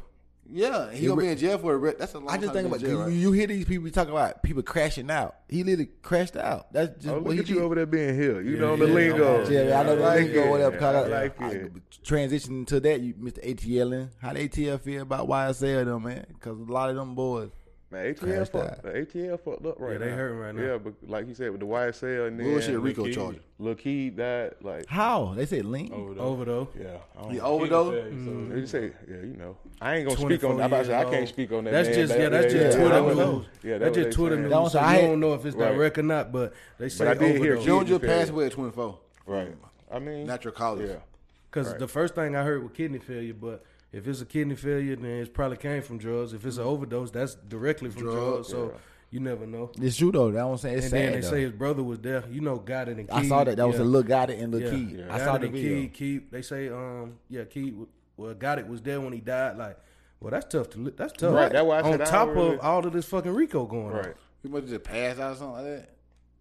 A: Yeah, he
L: He
A: gonna
L: re-
A: be in jail for a re- that's a long
L: I just
A: time
L: think about
A: in jail,
L: you,
A: right?
L: you hear these people talking about people crashing out. He literally crashed out. That's just
J: Oh,
L: what
J: look
L: he
J: at you
L: did.
J: over there being here. You
I: Yeah,
J: know the
I: yeah,
J: lingo.
L: Yeah, I know the
J: like
L: lingo,
J: it.
L: whatever. Cause
J: I
L: I,
J: like
L: I,
J: it.
L: transitioning to that, you, Mr. ATL, how the ATL feel about YSL them, man? Because a lot of them boys.
J: Man, ATL fucked, the ATL fucked up right
I: Yeah,
J: now.
I: they hurting right now.
J: Yeah, but like you said, with the YSL and then
A: Bullshit Rico
J: Lil Keed-
A: charge.
J: Lil Keed died. Like
L: How they said link?
M: Overdose.
J: Yeah, I don't
A: He
J: know.
A: overdosed.
I: Mm-hmm.
J: They say yeah, you know. I ain't gonna speak on.
I: 24
J: I'm about to say I can't speak on that.
I: That's
J: man.
I: just
J: That-
I: yeah, that's just
J: yeah,
I: Twitter news.
J: Yeah,
I: that's just Twitter
J: saying.
I: news.
L: That was-
I: so
L: I
I: don't know if it's
J: Right.
I: direct or not, but they say
J: But I did hear
I: overdose.
J: June-
A: Junior
J: Kidney
A: passed away at 24.
J: Right. I mean,
A: Natural causes.
J: Yeah.
I: Because the first thing I heard was kidney failure, but if it's a kidney failure, then it probably came from drugs. If it's an overdose, that's directly from drugs.
A: Drugs,
I: so
J: yeah.
I: you never know.
L: It's true though. That what I'm saying. It's
I: and
L: sad.
I: then they
L: though.
I: say his brother was there. You know, got it and
L: I saw that. That was a little guy it in the
I: Yeah.
L: key.
I: Yeah.
L: I
I: Got
L: saw
I: it
L: the
I: and
L: video.
I: Keed, Keed, they say, um, yeah, Keed, well, got it was there when he died. Like, well, that's tough to. li- That's tough.
J: Right, that's why I
I: On
J: said I
I: top
J: don't really-
I: of all of this fucking Rico going on,
J: Right.
A: He must have just passed out or something like that.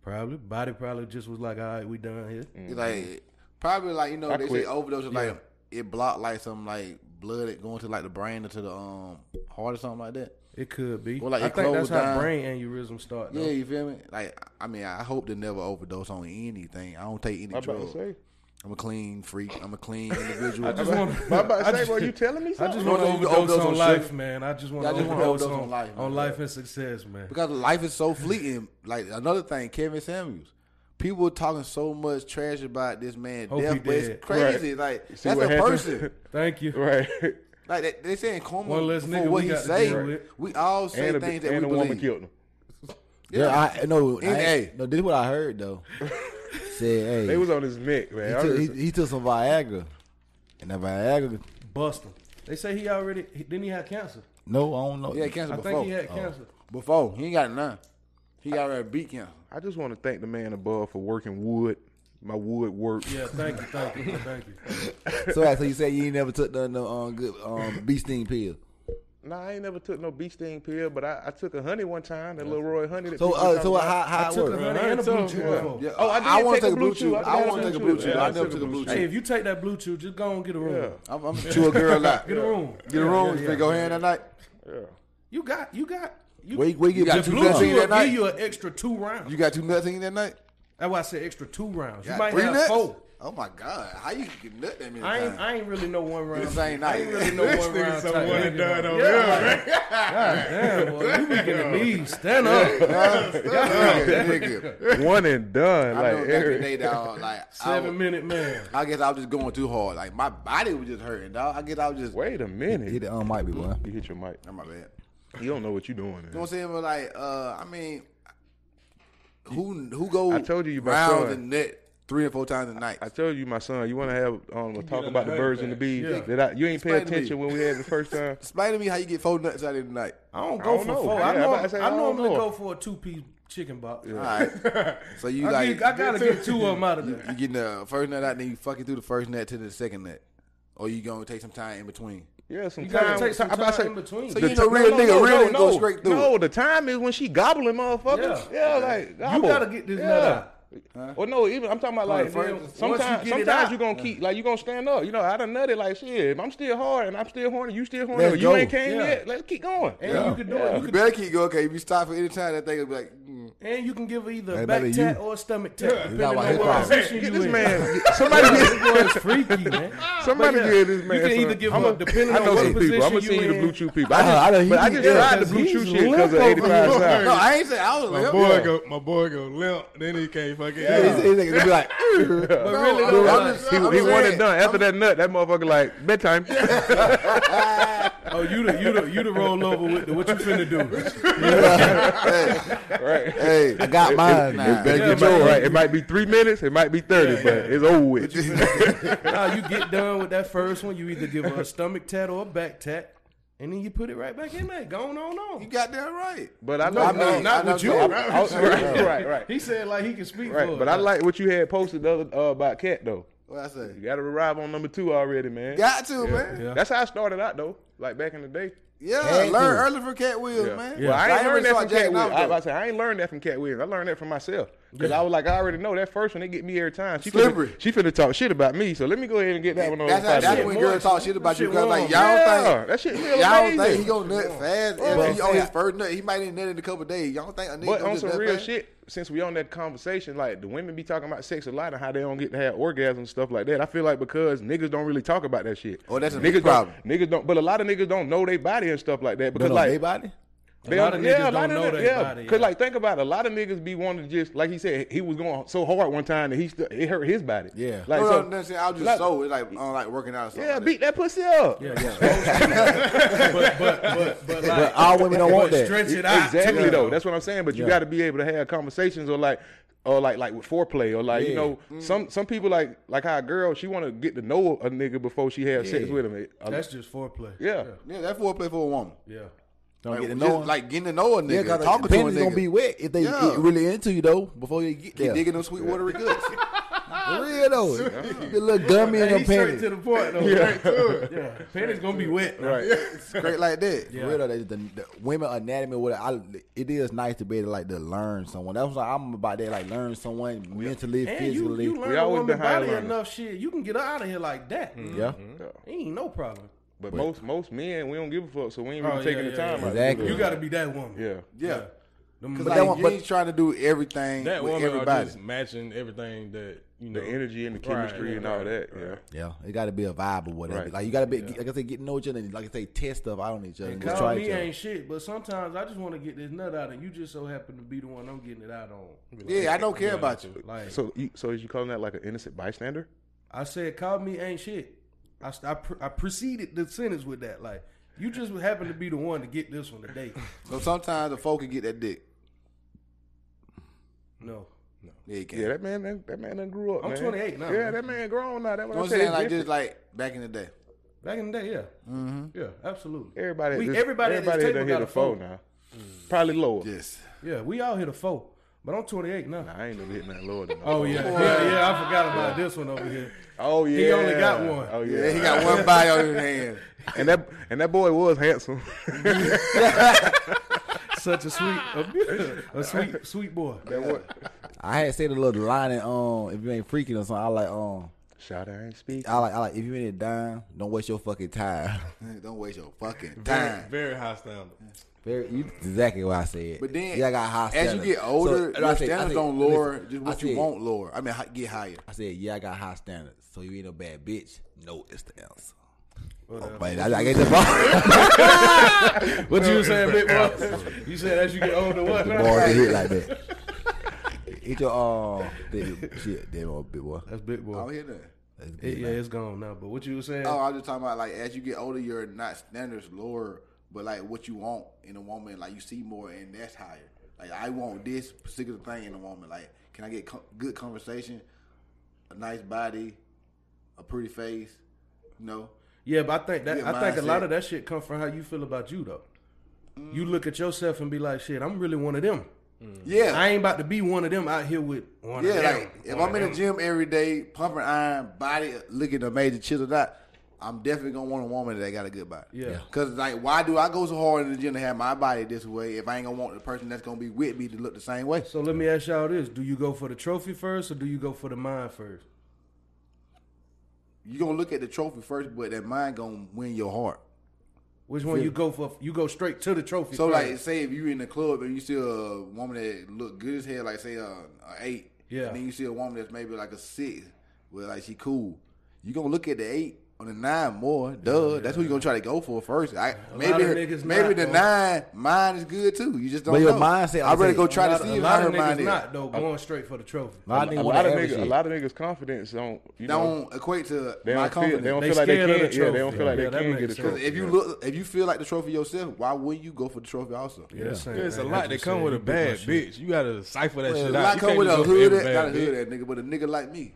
I: probably body probably just was like, all right, we done here.
A: It's like probably like you know
J: I
A: they
J: quit.
A: say overdose is like it blocked like some like blood that going to like the brain or to the um heart or something like that.
I: It could be.
A: Or like
I: I
A: it
I: think that's
A: closed
I: how brain aneurysm start. Though.
A: Yeah, you feel me? Like I mean, I hope to never overdose on anything. I don't take any
J: I'm
A: drugs. I'm a clean freak. I'm a clean individual.
I: I just want.
J: I'm about to say, bro, you telling me something?
I: I
A: just
I: want to overdose,
A: overdose
I: on,
A: on
I: life,
A: sugar?
I: man. I just want to
A: I just
I: overdose,
A: overdose
I: on,
A: on life,
I: on life and success, man.
A: because life is so fleeting. Like another thing, Kevin Samuels. People are talking so much trash about this man
I: Hope
A: death, but it's crazy.
J: Right.
A: Like
J: See
A: that's a
J: happened?
A: person.
I: Thank you.
J: Right.
A: Like they, they saying coma
I: One less
A: for
I: nigga
A: what
I: we
A: he say.
I: deal.
A: We all say
J: and a,
A: things that
J: and
A: we
J: a woman
A: believe.
J: killed him.
L: Yeah, I no.
A: In
L: I,
A: A.
L: no, this is what I heard though. Said, hey,
J: They was on his neck, man. I
L: took, he, he took some Viagra, and that Viagra.
I: Bust him. They say he already he, didn't he have cancer?
L: No, I don't know.
A: He had cancer
I: I
A: before.
I: think he had
L: Oh.
I: cancer.
A: Before he ain't got it now. He already beat cancer.
J: I just want to thank the man above for working wood. My wood work.
I: Yeah, thank you, thank you, thank you.
L: so, right, so you say you ain't never took none, no uh, um, good um, bee sting pill.
J: Nah, I ain't never took no bee sting pill, but I, I took a honey one time, that little Roy honey. That
L: so, uh, so how, how
I: I
L: it
I: took
L: worked?
I: a honey and a BlueChew.
J: Yeah.
A: yeah.
J: Oh, I, did
A: I
J: want
A: to
J: take,
A: take
J: a
A: BlueChew.
J: I want
A: to
J: take a BlueChew.
A: I,
J: I
A: never
J: took
A: a BlueChew.
I: Hey, if you take that BlueChew, just go and get a room.
J: Yeah.
A: I'm, I'm chew a girl out.
I: Get a room.
A: Get a room. You been go hand that night.
J: Yeah.
I: You got, you got you,
L: wait, wait, you,
A: you got two
I: nothing
A: that night.
I: Give you an extra two rounds.
A: You got two nothing that night.
I: That's why I said extra two rounds. You,
A: you
I: might have
A: nuts?
I: four.
A: Oh my God! How you get nut that many
I: I ain't, I ain't really know one round.
A: This ain't
I: nice.
A: I
I: ain't really know one round.
M: So one and done on
I: yeah. God damn, boy, you be getting knees. Stand up.
A: Stand up. Nigga.
J: One and done.
A: I
J: like every
A: day Day, dog, like
I: seven minute man.
A: I guess I was just going too hard. Like my body was just hurting, dog. I guess I was just.
J: Wait a minute.
L: Hit the mic, be.
J: You hit your mic.
A: I'm my bad.
J: You don't know what you're doing. Man.
A: You know what I'm saying? But like, uh, I mean, who who go?
J: I told you, you round
A: the net three or four times a night.
J: I, told you, my son, you want to have um, a talk about
M: the
J: birds and the bees.
I: Yeah.
J: That I, you ain't pay attention when we had the first time.
A: Explain to me how you get four nuts out of the night.
I: I don't go I
J: don't
I: for
J: know.
I: four.
J: Yeah,
I: I,
J: know,
I: I, normally go for a two piece chicken box. Yeah.
A: All right. So you
I: I
A: like?
I: I gotta get two of them out of there.
A: You, you getting the first nut out, then you fucking through the first nut to the second nut, or you gonna take some time in between.
J: Yeah, some
I: you
J: time.
I: Take some
J: time about say,
I: in between.
A: So you real no, nigga, no, real no, straight through.
J: No, the time is when she gobbling motherfuckers. Yeah,
I: yeah
J: like gobble.
I: you gotta get this
J: yeah.
I: nut out.
J: Huh? Or no, even I'm talking about like sometimes sometimes you are gonna yeah. keep like you gonna stand up. You know, I done nutted like shit. If I'm still hard and I'm still horny, you still horny, you ain't came
I: yeah.
J: yet. Let's keep going.
I: And
J: yeah.
I: you can do it. You,
A: you better keep going. Okay, if you stop for any time, that thing will be like
I: and you can give either a back
L: baby,
I: tat
L: you-
I: or a stomach tat, Yeah.
L: depending
I: on what
L: hop.
I: position
J: Get
I: you
J: this
I: in.
J: man. Somebody get
I: This boy's freaky, man.
J: Somebody
I: But yeah,
J: get this man.
I: You can either give
J: him,
I: depending on
J: know
I: what
J: some people. I'm gonna
I: position
J: send you the blue in. chew people.
L: I uh-huh, I
J: just,
L: done-
J: but I just
L: yeah,
J: tried the
I: 'cause
J: blue
I: he's
J: chew shit because of 85
I: here.
A: No, I ain't say I was
M: My boy
A: limp.
M: go, my boy go limp. Then he can't fucking.
L: Yeah, he's- gonna be like,
I: But really,
A: no.
I: I'm
A: just-
J: He, he wanted done. After that nut, that motherfucker like bedtime.
I: oh, you the you the you the roll over with what you finna do?
J: right
A: hey,
L: I got mine.
J: It, might be three minutes, it might be thirty,
I: yeah,
J: but it's over with.
I: nah, you get done with that first one, you either give her a stomach tat or a back tat. And then you put it right back in there. Going on, on.
A: You got that right.
J: But I know,
A: I know
I: not
A: I
I: with you.
J: I, oh, I, right, right, right.
I: He said like he can speak
J: right,
I: for
J: But
I: it.
J: I like what you had posted the other uh, about Katt though.
A: What I say?
J: You got to arrive on number two already, man.
A: Got to, yeah, man.
I: Yeah.
J: That's how I started out though. Like back in the day.
A: Yeah, learn early from Katt Williams,
J: yeah.
A: man. Yeah.
J: Well, I ain't learned that from
A: Katt
J: Williams. I, I, I, I ain't learned that from Katt Williams. I learned that from myself. Because yeah. I was like, I already know that first one, they get me every time. She
A: Slippery.
J: Finna, she finna talk shit about me, so let me go ahead and get that one on.
A: That's, that's when girls talk shit about that
I: you
A: because like y'all
J: yeah.
A: think
J: that shit
A: y'all think he gonna nut fast.
J: But,
A: he on his first nut, he might ain't nut in a couple days. Y'all think a nigga
J: but on some real
A: fast?
J: shit. Since we on that conversation, like the women be talking about sex a lot and how they don't get to have orgasms and stuff like that. I feel like because niggas don't really talk about that shit.
A: Oh, that's a
J: niggas
A: problem.
J: Don't, niggas don't, but a lot of niggas don't know their body and stuff like that because like
L: they body.
J: They
I: lot of
J: yeah,
I: don't know that
J: yeah. Cause like think about it, a lot of niggas be wanting to just like he said he was going so hard one time that he st- it hurt his body.
L: Yeah,
J: like
A: no,
J: so,
A: no, I'll just
J: like,
A: so like on like working out.
J: yeah,
A: like
J: beat that. pussy up.
I: Yeah, yeah. but, but, but, but, like,
L: but all women don't want that.
I: Stretch it out.
J: Exactly
I: yeah.
J: though. That's what I'm saying. But you got to be able to have conversations or like or like like with foreplay or like
L: yeah.
J: you know mm. some some people like like how a girl she want to get to know a nigga before she has
L: yeah.
J: sex with him.
I: That's just foreplay.
J: Yeah.
A: yeah, yeah, that's foreplay for a woman.
I: Yeah,
L: don't
A: like,
L: get to know.
A: Like getting to know a nigga,
L: yeah,
A: talking to a nigga.
L: gonna be wet if they
A: yeah.
L: really into you though. Before you get
A: Keep digging them sweet watery goods.
L: Real though, the little gummy in
I: your
L: panties.
I: to the point though. Yeah, yeah. panties gonna be wet.
J: Right,
A: straight like that.
I: Yeah.
L: Real though, the, the, the women anatomy. What it is nice to be able to like to learn someone. That's why I'm about that. Like learn someone mentally,
I: and
L: physically.
I: You, you learn
J: we always
I: body
J: learning.
I: enough shit. You can get out of here like that. Mm-hmm.
L: Yeah, mm-hmm.
I: ain't no problem.
J: But, most most men, we don't give a fuck, so we ain't really oh, taking
I: yeah,
J: the time.
I: Yeah.
L: Exactly.
I: You got to be that woman.
J: Yeah.
A: Yeah. Because like, you ain't trying to do everything
M: that
A: with everybody.
M: Just matching everything that you know,
J: the energy and the chemistry and all
M: right,
J: that.
M: Right.
J: Yeah,
L: yeah, it got to be a vibe or whatever. Like you got to be, like I say, get to know each other. Like I say, test stuff out on each other.
I: And
L: and
I: call me ain't shit, but sometimes I just want to get this nut out, and you just so happen to be the one I'm getting it out on.
A: Like, yeah, I don't care about you.
I: Like,
J: so, you, so is you calling that like an innocent bystander?
I: I said, call me ain't shit. I, I, I preceded the sentence with that. Like, you just happen to be the one to get this one today.
A: So sometimes the folk can get that dick.
I: No.
A: No. Yeah,
J: yeah, that man, that, that man done grew up.
I: I'm
J: man.
I: 28 now.
J: Yeah,
I: man.
J: that man grown now.
A: That
J: what I'm
A: saying. Like just like back in the day.
I: Back in the day, yeah. Mm-hmm. Yeah, absolutely.
J: Everybody,
I: we, everybody,
J: everybody done hit a
I: four
J: now. Mm. Probably lower.
A: Yes.
I: Yeah, we all hit a four. But I'm 28 now.
J: I ain't never hit nothing lower than.
I: Oh yeah, yeah, yeah. I forgot about this one over here.
J: Oh yeah,
I: He only got one.
J: Oh yeah,
A: Yeah, he got one body on his hand.
J: and that and that boy was handsome.
I: Such a sweet, a, a sweet, sweet boy.
J: that boy.
L: I had said a little line in um if you ain't freaking or something. I like um
J: Shout out ain't speak.
L: I like I like if you ain't dime, don't waste your fucking time.
A: Don't waste your fucking time.
M: very high standard.
L: Very you, exactly what I said.
A: But then,
L: yeah, I got high Standards.
A: as you get older,
L: So,
A: your
L: I said- I
A: standards
L: said-
A: don't lower
L: listen,
A: just
L: I
A: what you
L: said-
A: want lower. I mean, get higher.
L: I said, yeah, I got high standards. So you ain't a bad bitch. No, it's the answer. Oh, but I, I get the ball.
I: What you was saying, big boy? You said as you get older, what?
L: the ball get hit like that. Hit your uh, shit, damn old big boy.
I: That's big
A: I
I: boy.
A: don't hear that.
L: That's
I: It- yeah, it's gone now. But what you was saying?
A: Oh, I was just talking about like as you get older, your not standards lower, but like what you want in a woman, like you see more, and that's higher. Like I want this particular thing in a woman. Like, can I get co- good conversation, a nice body, a pretty face, you know?
I: Yeah, but I think that
A: Good
I: I think a lot of that shit come from how you feel about you though. You look at yourself and be like, shit, I'm really one of them. Mm.
A: Yeah,
I: I ain't about to be one of them out here with one
A: yeah.
I: of them.
A: Like if
I: One
A: I'm in the gym every day, pumping iron, body looking amazing, chiseled out. I'm definitely gonna want a woman that got a good body.
I: Yeah.
A: Cause like, why do I go so hard in the gym to have my body this way if I ain't gonna want the person that's gonna be with me to look the same way?
I: So let me ask y'all this: Do you go for the trophy first, or do you go for the mind first?
A: You gonna look at the trophy first, but that mind gonna win your heart.
I: Which one
A: Feel-
I: you go for? You go straight to the trophy.
A: So
I: first.
A: like, say if you're in the club and you see a woman that look good as hell, like say a, a eight,
I: Yeah.
A: and then you see a woman that's maybe like a six, well, like she cool. You gonna look at the eight on the nine more, duh. That's who you gonna try to go for first. I,
I: A
A: maybe
I: lot
A: maybe
I: not,
A: the
I: though.
A: nine mine is good too. You just don't
L: But your
A: know.
L: mindset,
A: I'd rather go try to
I: lot,
A: see
I: a
A: if
I: lot
A: her
I: of
A: mind
I: niggas
A: is.
I: not though going straight for the trophy.
L: A lot of
J: a,
L: niggas
J: lot of niggas,
L: average
J: a lot of niggas' confidence don't. You
A: Don't equate to
J: they
A: my
J: don't feel. They don't
I: They
J: feel like they can't.
I: the
J: Yeah, they don't feel like they can get a.
A: Because
J: trophy.
A: if you look, if you feel like the trophy yourself, why wouldn't you go for the trophy also?
I: Yeah, that's
M: Yeah, it's a lot
I: thing.
M: that come with a
I: said, you did my
M: bad bitch. You gotta cipher that
A: Well,
M: shit
A: a
M: out.
A: lot come with a
M: just go for
A: hood,
M: every
A: got a
M: bad
A: hood that nigga, but a nigga like me.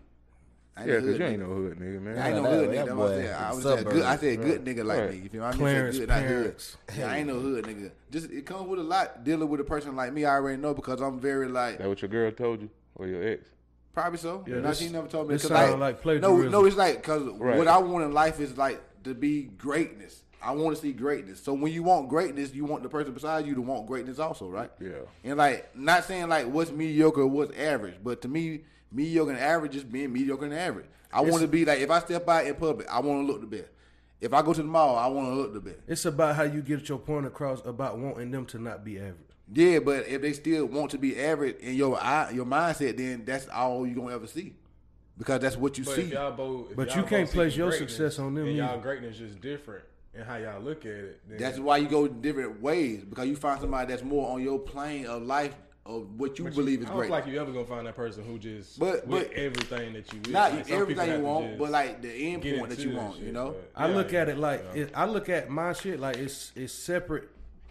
A: I ain't
J: Yeah, because you ain't
A: nigga.
J: no hood nigga, man.
A: I ain't no hood
L: that
A: nigga. That's what
L: boy
A: I said. I
L: is
A: was saying good. I
L: suburbs.
A: said good nigga like
J: Right.
A: me. You feel me? I mean,
I: Clarence
A: good, not hood.
I: parents.
A: Yeah, I ain't no hood nigga. Just it comes with a lot dealing with a person like me. I already know because I'm very like
J: That what your girl told you or your ex?
A: probably so.
I: Yeah,
A: no,
I: this-
A: she never told me.
I: this
A: 'cause
I: sound like
A: no,
I: plagiarism.
A: no, it's like because
J: Right.
A: what I want in life is like to be greatness. I want to see greatness. So when you want greatness, you want the person beside you to want greatness also, right?
J: Yeah.
A: And like not saying like what's mediocre or what's average, but to me, mediocre and average is being mediocre and average. I want to be like if I step out in public, I want to look the best. If I go to the mall, I want to look the best.
I: It's about how you get your point across about wanting them to not be average.
A: Yeah, but if they still want to be average in your eye, your mindset, then that's all you're gonna ever see, because that's what you
M: But
A: see.
M: if y'all both, if
I: But
M: y'all
I: you
M: both
I: can't place your success on them
M: And y'all greatness is different in how y'all look at it.
A: That's why you go different ways because you find somebody that's more on your plane of life of what you
M: But
A: believe is
M: I
A: great.
M: like you ever gonna find that person who just
A: But-
M: with
A: but-
M: everything that you with.
A: Not
M: Like,
A: everything you want, but like the end point that you
M: that
A: want. You know.
M: but-
I: I
M: yeah,
I: look at it like
M: yeah.
I: it, I look at my shit like it's it's separate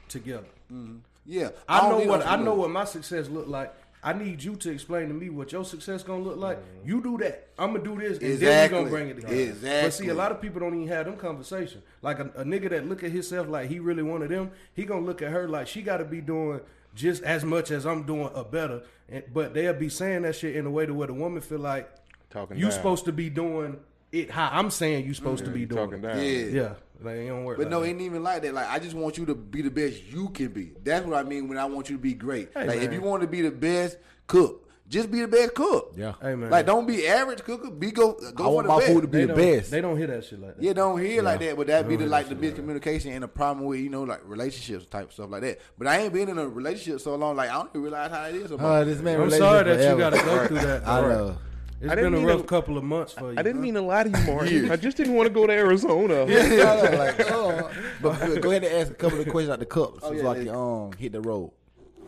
I: together. Mm-hmm.
A: Yeah,
I: I,
A: don't
I: know what I know what my success look like. I need you to explain to me what your success gonna look like. Mm-hmm. You do that. I'm gonna do this, and then we
A: Exactly.
I: gonna bring it together. Exactly. But see, a lot of people don't even have them conversations. Like a, a nigga that look at himself like he really one of them, he gonna look at her like she got to be doing just as much as I'm doing a better. And, but they'll be saying that shit in a way to where the woman feel like
J: Talking
I: you
J: down.
I: supposed to be doing it how I'm saying you supposed to be doing.
J: talking
I: it.
J: down.
A: Yeah.
I: Yeah, like it don't work.
A: But
I: like
A: no,
I: that.
A: it ain't even like that. Like I just want you to be the best you can be. That's what I mean when I want you to be great.
I: Hey,
A: like if you want to be the best cook, just be the best cook.
L: Yeah.
I: Hey man,
A: Like don't be average cooker. Be go
L: I
A: go for
L: want
A: the
L: my
A: best.
L: food to be
I: they
L: the
I: don't,
L: best.
I: They don't hear that shit like that.
A: Yeah, don't hear like that, but that be the like the
I: that shit like
A: and the problem with you know like relationships type stuff like that. But I ain't been in a relationship so long, like I don't even realize how it is.
L: Uh, this man
I: I'm sorry that you got to go through that.
L: I
I: bro.
L: know.
I: It's
J: I
I: been a rough
J: to-
I: couple of months for you.
J: I didn't mean to lie to you, Martin. I just didn't want to go to Arizona.
L: I know, like, oh. But but go ahead and ask a couple of questions out the cup so,
A: Oh, yeah,
L: so I
A: yeah.
L: can um hit the road.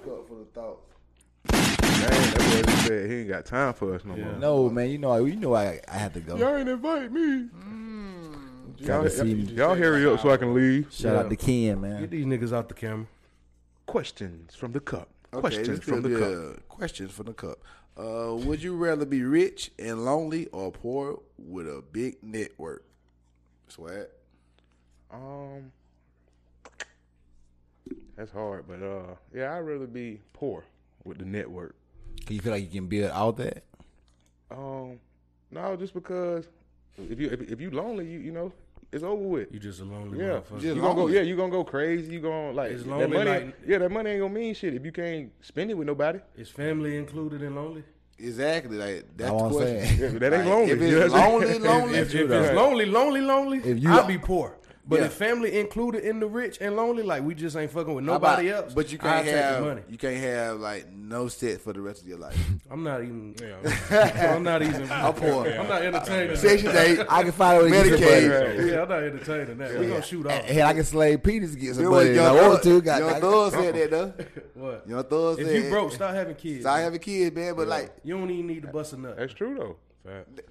A: Cup full of thoughts.
J: Dang, that boy just said he ain't got time for us no more.
L: No man, you know I you know I I had to go.
J: Y'all ain't invite me.
L: Got to see me.
J: Y'all hurry up so I can leave.
L: Shout
I: Yeah.
L: out to Ken, man.
I: Get these niggas out the camera.
J: Questions from the cup.
A: Okay,
J: Questions from the cup.
A: Questions from the cup. Uh, would you rather be rich and lonely or poor with a big network? Swag.
J: Um, that's hard, but uh, yeah, I'd rather be poor with the network.
L: You feel like you can build out that?
J: Um, no, just because if you if, if you lonely, you you know, it's over with.
I: You just a lonely
J: yeah. You gonna go yeah, you gonna go crazy. You gonna like
I: it's lonely, that
J: money.
I: Like,
J: yeah, that money ain't gonna mean shit if you can't spend it with nobody.
I: Is family included in lonely?
A: Exactly, like that's the question.
J: Yeah, that ain't lonely.
A: If it's lonely, lonely,
I: if, if,
L: if
I: it's lonely, lonely, lonely,
L: if you,
I: I'll be poor. But
A: yeah.
I: if family included in the rich and lonely, like we just ain't fucking with
A: nobody about,
I: else.
A: But you can't
I: I'll
A: have
I: money.
A: You can't have like no set for the rest of your life.
I: I'm not even.
M: Yeah,
I: I'm not even.
A: I'm poor. Yeah.
I: I'm not entertaining.
A: Section eight.
L: I can find it.
A: Medicaid.
L: Right.
I: Yeah, I'm not entertaining that. Yeah. We gonna shoot off.
L: Hell, I can slay Peters get some money. I want. Got,
A: your thug said that though.
I: What?
A: Your thug said.
I: If you broke, stop having kids.
A: Stop having kids, man. But like,
I: you don't even need to bust a nut.
J: That's true though.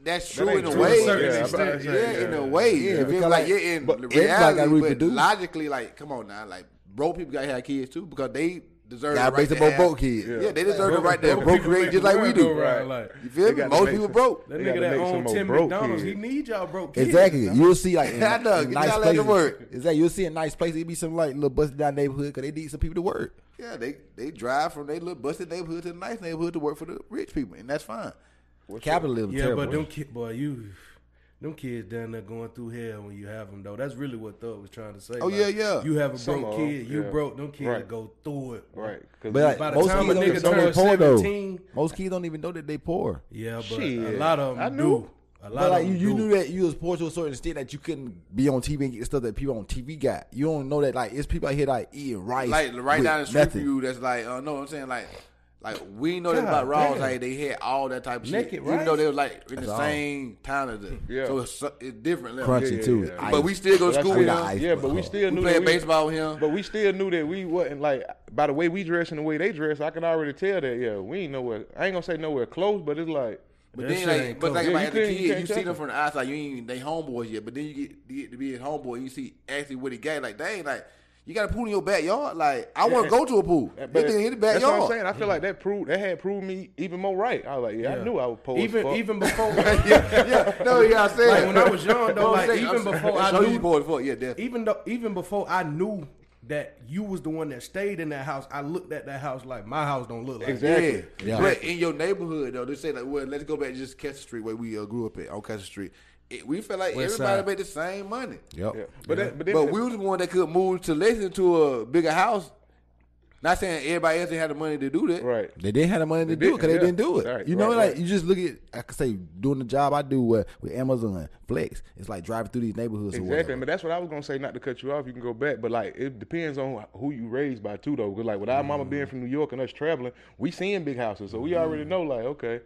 A: That's true
J: that
A: in a
J: true
A: way. Yeah, yeah,
J: yeah,
A: in a way.
L: Yeah, because
A: like,
L: like
A: you're in
L: but
A: reality, but logically, like, come on now, like, broke people gotta have kids too because they deserve
L: gotta
A: the right to have
L: broke kids.
A: Yeah. yeah, they deserve like,
I: the
A: right to
I: broke
A: just like we do.
I: Right.
A: You feel me? Most people broke.
I: That nigga that
J: own
I: Tim McDonald's, he need y'all broke kids.
L: Exactly. You'll see like nice places.
A: Is
L: Exactly. You'll see a nice place? It'd be some like little busted down neighborhood because they need some people to work.
A: Yeah, they they drive from their little busted neighborhood to the nice neighborhood to work for the rich people, and that's fine.
L: What's Capitalism.
I: Yeah,
L: terrible.
I: but them kid, boy, you them kids down there going through hell when you have them though. That's really what Thug was trying to say.
A: Oh like, yeah, yeah.
I: You have a
J: Some
I: broke kid, you
J: yeah.
I: broke them kids
J: right.
I: go through it.
J: Right.
L: But like,
I: by the
L: most
I: time a nigga turns
L: seventeen, though. most kids don't even know that they poor.
I: Yeah, but
J: Shit.
I: a lot of them I
J: knew.
I: do. A lot
L: but like you, knew that you was poor to a certain extent that you couldn't be on TV and get stuff that people on TV got. You don't know that like it's people out here like eating rice,
A: like right down the street from you. That's like, uh, no, I'm saying like like we know
I: God,
A: that about
I: Rawls,
A: like they had all that type of Naked, shit.
I: Right?
A: Even though they was like in
L: That's
A: the
L: all.
A: same town as them,
J: yeah.
A: so it's, it's different. Level.
L: Crunchy
J: yeah, yeah, too,
A: but we still go to school with him.
J: Yeah, but we still
A: we
J: knew
A: playing
J: that we,
A: baseball with him.
J: But we still knew that we wasn't like by the way we dress and the way they dress. I can already tell that yeah, we ain't nowhere. I ain't gonna say nowhere close, but it's like.
A: But
I: that
A: then, like, but like,
J: yeah,
A: as a kid,
J: you,
A: you see them from the outside. You ain't they homeboys yet, but then you get, you get to be a homeboy. You see actually what he got. Like, they ain't like you got a pool in your backyard. Like I want to go to a pool.
J: But
A: hit the, hit the backyard.
J: That's what I'm saying. I feel like that proved that had proved me even more right. I was like, yeah, yeah. I knew I was poor.
I: Even even before.
A: yeah, yeah. No, yeah, I said.
I: Like, when I was young, though, like
A: saying,
I: even
A: I'm
I: before I knew
A: you poor before. Yeah, definitely.
I: Even though even before I knew that you was the one that stayed in that house. I looked at that house like my house don't look like
J: exactly.
A: Yeah.
L: yeah.
A: But in your neighborhood though, they say like, well, let's go back and just Kessler Street where we uh, grew up at on Kessler Street. It, we felt like
I: West
A: everybody
I: side.
A: made the same money.
L: Yep.
J: But. That, but, then,
A: but we were the one that could move to listen to a bigger house. Not saying everybody else didn't have the money to do that.
J: Right.
L: They didn't have the money to
J: they
L: do it because yeah. they
J: didn't
L: do it.
J: Right,
L: you know,
J: right,
L: like you just look at, I could say, doing the job I do with with Amazon Flex. It's like driving through these neighborhoods.
J: Exactly. But that's what I was gonna say. Not to cut you off. You can go back, but like it depends on who you raised by too, though. Because like with our mm. mama
I: mm-hmm.
J: being from New York and us traveling, we seeing big houses, so we already mm-hmm. know. Like okay.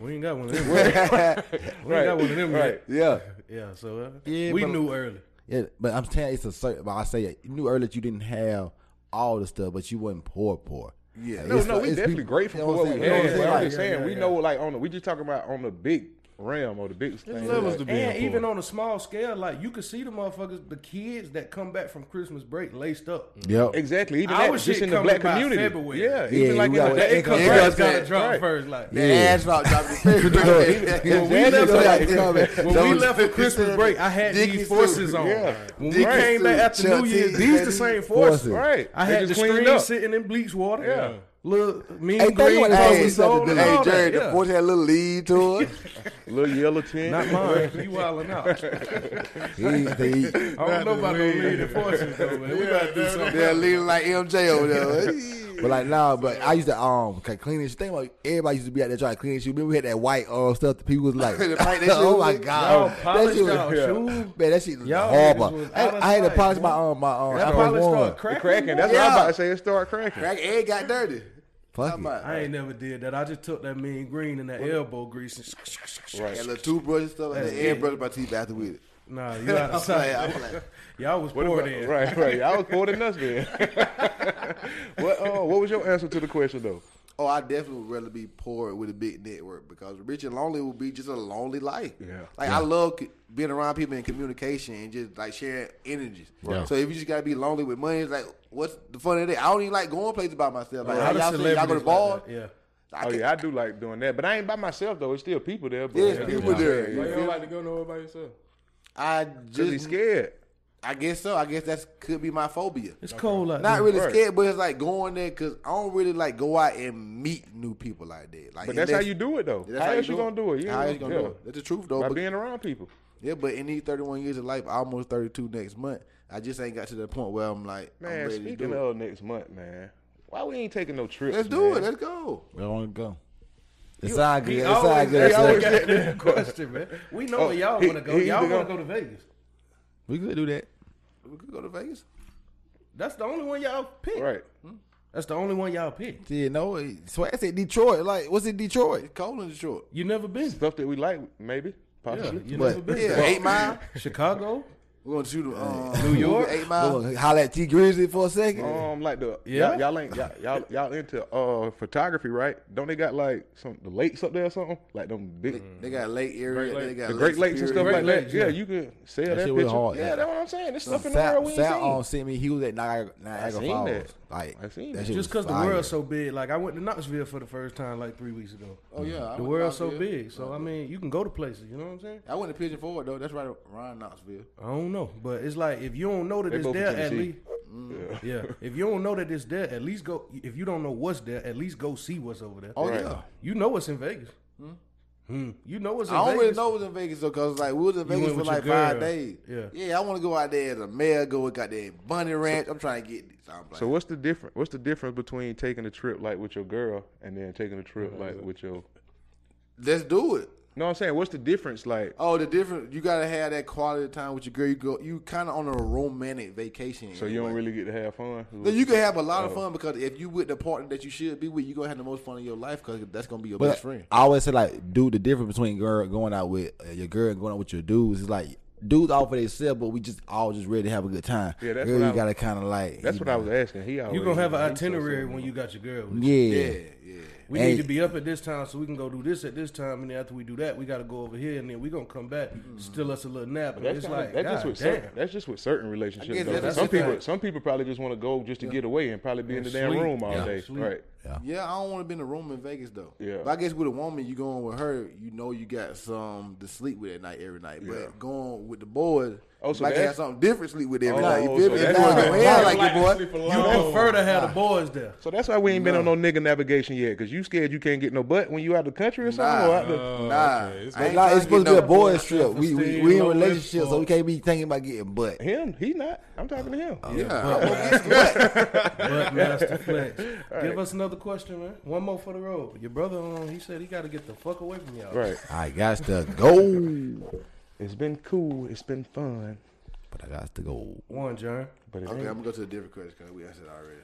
I: We ain't got one of them. we ain't got one of them
J: right.
I: yet.
L: Yeah.
I: Yeah. So uh,
L: yeah,
I: we knew early.
L: Yeah, but I'm saying it's a certain. But I say it, you knew early that you didn't have all the stuff, but you wasn't poor poor.
A: Yeah,
L: like,
J: no,
L: no,
J: we definitely
L: people,
J: grateful
L: you know
J: for
L: what,
J: we
L: had.
J: But I'm just saying, we know, like on the, we just talking about on the big realm or the big thing.
M: Levels to be
I: and
M: important.
I: even on a small scale, like you could see the motherfuckers, the kids that come back from Christmas break laced up.
L: Yep.
J: Exactly. Even was
I: shit
J: just in the black community.
I: February.
J: Yeah.
L: yeah.
J: Even yeah,
L: like
J: in the
I: day
A: community.
I: got drunk
A: right.
I: first. Like,
L: yeah.
A: ass rock dropped the February.
I: When we left, when we left for Christmas break, I had these forces on. When we came back after New Year's, these the same forces.
J: Right.
I: I had the screen sitting in bleach water.
J: Yeah.
I: Little mean
L: hey,
I: green.
L: What hey,
I: sold to
A: hey Jerry,
I: that,
A: the porch had a little lead to it.
J: little yellow tint.
I: Not mine. He wilding out.
L: He's he,
I: I don't know about no lead enforcers though, man. Yeah, we gotta do something.
A: They're leading like MJ over there.
L: But like now, but I used to um clean this. Think about everybody used to be out there trying to clean shoes. Remember we had that white uh stuff. The people was like, oh my god,
I: Yo,
L: that shit was man, that shit was
I: Yo,
L: horrible.
I: Was
L: I, I, had to polish my um my um.
I: That polish started cracking.
J: cracking. That's
A: yeah.
J: what I'm about to say. It started cracking.
A: Crack it got dirty.
L: Fuck it.
I: I ain't never did that. I just took that mean green and that what? elbow grease and
J: right.
A: that little toothbrush and stuff, and
I: then
A: brush my teeth after with it.
I: Nah, you
A: out
I: of
A: sight. like,
I: Y'all was poor then.
J: Right, right. Y'all was poor than us then. what, uh, what was your answer to the question though?
A: Oh, I definitely would rather be poor with a big network because rich and lonely would be just a lonely life.
J: Yeah.
A: Like yeah. I love being around people in communication and just like sharing energies.
L: Right.
A: So if you just gotta be lonely with money, it's like what's the fun of that? I don't even like going places by myself. Like how y'all, y'all go to ball.
I: Like yeah.
A: I
J: oh yeah, I do like doing that, but I ain't by myself though. It's still people there. But
A: yeah, people yeah. there.
M: Like, you don't like to go nowhere by yourself.
A: I just
J: scared.
A: I guess so. I guess that could be my phobia.
I: It's cold out
A: Not
I: there.
A: really
J: Right.
A: scared, but it's like going there because I don't really like go out and meet new people like that. Like,
J: But that's how you do it though.
A: That's
J: how
A: how
J: else
A: you
J: you gonna do it? You
A: How else you gonna
J: yeah.
A: do it? That's the truth though.
J: By
A: but-
J: being around people.
A: Yeah, but in these 31 years of life, almost 32 next month, I just ain't got to the point where I'm like, I'm
J: Man,
A: ready to
J: speaking
A: do it.
J: of next month, man, why we ain't taking no trips?
A: Let's do
J: man?
A: it. Let's go.
L: We don't want to go. It's
J: You-
L: all good. It's all
J: always-
L: good.
J: he always get
I: Good question, man. We know
J: Oh,
I: where y'all want to go. Y'all want to
J: gonna-
I: go to Vegas.
L: We could do that.
A: We could go to Vegas.
I: That's the only one y'all pick.
J: Right. Hmm?
I: That's the only one y'all pick.
L: Yeah, no. Swag said Detroit. Like, what's it Detroit?
A: It's cold in Detroit.
I: You never been.
J: Stuff that we like, maybe,
I: Yeah,
J: possibly.
I: you
L: But-
I: never been.
A: Yeah, eight mile.
I: Chicago.
A: We're gonna shoot um,
I: New York?
A: eight mile.
L: Look, holla at T Grizzly for a second.
J: Um, like the
I: Yeah?
J: y'all, y'all ain't y'all, y'all y'all into uh photography, right? Don't they got like some the lakes up there or something? Like them big
A: They got lake area.
M: Great
A: They got
J: the Great Lakes and stuff
A: Superior.
J: like
I: Great
J: that. Yeah.
I: yeah.
J: you can sell
L: That
J: that,
L: shit
J: picture.
L: hard,
J: yeah,
L: yeah.
J: that's what I'm saying. There's stuff in the
L: Sal,
J: world we ain't
L: Sal
J: seen.
L: um, sent me. He was at Niagara, Niagara
J: seen
L: Falls.
J: that.
L: Like,
J: I seen
L: that
J: that.
L: shit
I: Just because the
L: fire.
I: world's so big, like I went to Knoxville for the first time like three weeks ago.
A: Oh yeah, I
I: The
A: went
I: world's so big, so I mean, you can go to places. You know what I'm saying?
A: I went to Pigeon Forge though. That's right around Knoxville.
I: I don't know, but it's like if you don't know that
J: They
I: it's there, at
J: Tennessee.
I: least yeah. If you don't know that it's there, at least go. If you don't know what's there, at least go see what's over there.
A: Oh
J: Right.
A: yeah.
I: You know what's in Vegas. Hmm. Hmm. You know what's in
A: I don't
I: Vegas.
A: really know what's in Vegas though, cause like we was in Vegas
I: went
A: for
I: with
A: like
I: your
A: five
I: girl.
A: days.
I: Yeah.
A: yeah. I want to go out there as a mayor. Go got that bunny ranch. I'm trying to get this. I'm like,
J: So what's the difference? What's the difference between taking a trip like with your girl and then taking a trip like with your?
A: let's do it.
J: No, I'm saying what's the difference? Like,
A: Oh, the difference. You gotta have that quality time with your girl. You go. You kind of on a romantic vacation.
J: so you don't
A: anyway.
J: really get to have fun.
A: No, you can have a lot of
J: Oh.
A: fun because if you with the partner that you should be with, you gonna have the most fun of your life because that's gonna be your
L: But
A: best friend.
L: I always say like, dude, the difference between girl going out with uh, your girl and going out with your dudes is like, dudes all for themselves, but we just all just ready to have a good time.
J: Yeah, that's
L: girl,
J: what
L: you
J: I-
L: gotta kind of like.
J: That's
L: you
J: what I was asking. He always
I: You gonna have an
J: he's so
I: itinerary when you got your girl.
L: Yeah.
A: Yeah, yeah.
I: We
L: Hey.
I: need to be up at this time so we can go do this at this time, and then after we do that, we got to go over here, and then we gonna come back, mm-hmm. steal us a little nap, and
J: That's,
I: it's
J: kinda-
I: like,
J: that's just
I: God
J: with
I: damn.
J: certain, that's just with certain relationships.
A: guess
J: though.
A: that's
J: Some
A: the thing.
J: people, some people probably just want to go just to get away and probably be in the damn
I: sleep.
J: room all
I: Yeah,
J: day.
I: sleep.
J: Right.
A: Yeah, Yeah, I don't want to be in a room in Vegas though.
J: Yeah.
A: But I guess with a woman, you going with her, you know you got some to sleep with at night every night.
J: Yeah.
A: But going with the boys,
J: Oh, so
A: might
J: that's-
A: have something different to sleep with every
J: Oh,
A: night. You
J: so
A: feel me? If
J: that's
A: you want to
J: why-
A: go in like your boy,
I: You
M: alone.
I: prefer to have the boys there.
J: So that's why we ain't been on no nigga navigation yet, cause you scared you can't get no butt when you out the country or something. or out the,
M: Oh,
A: nah.
M: okay. It's
A: I
L: But
A: ain't
L: nah, it's supposed to be a
A: no-
L: boys trip. We we, we in
I: low
L: relationship, so we can't be thinking about getting butt.
J: him, he not. I'm talking to him.
A: Yeah, I'm gonna get some butt.
I: Master Flex, give us another question, man. One more for the road. Your brother, um, he said he got to get the fuck away from y'all.
J: Right.
L: I got to go,
J: It's been cool. It's been fun.
L: but I got to go.
I: One, John.
J: But it
A: Okay, I'm gonna go to a different question because we answered already.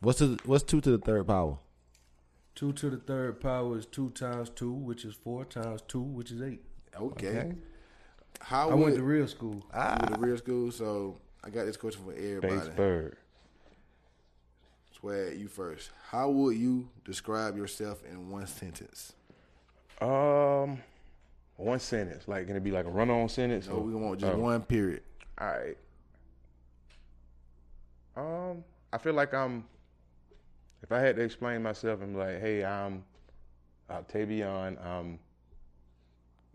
L: What's the, what's two to the third power?
I: Two to the third power is two times two, which is four times two, which is eight.
A: Okay. How
I: I
A: would,
I: went to real school.
A: you went to real school? So I got this question for everybody.
J: Bates Bird.
A: Swag, you first. How would you describe yourself in one sentence?
J: Um, one sentence. Like, can it be like a run-on sentence?
A: So
J: or-
A: we want just
J: oh,
A: one period.
J: All right. Um, I feel like I'm. If I had to explain myself, I'm like, hey, I'm Octavian. I'm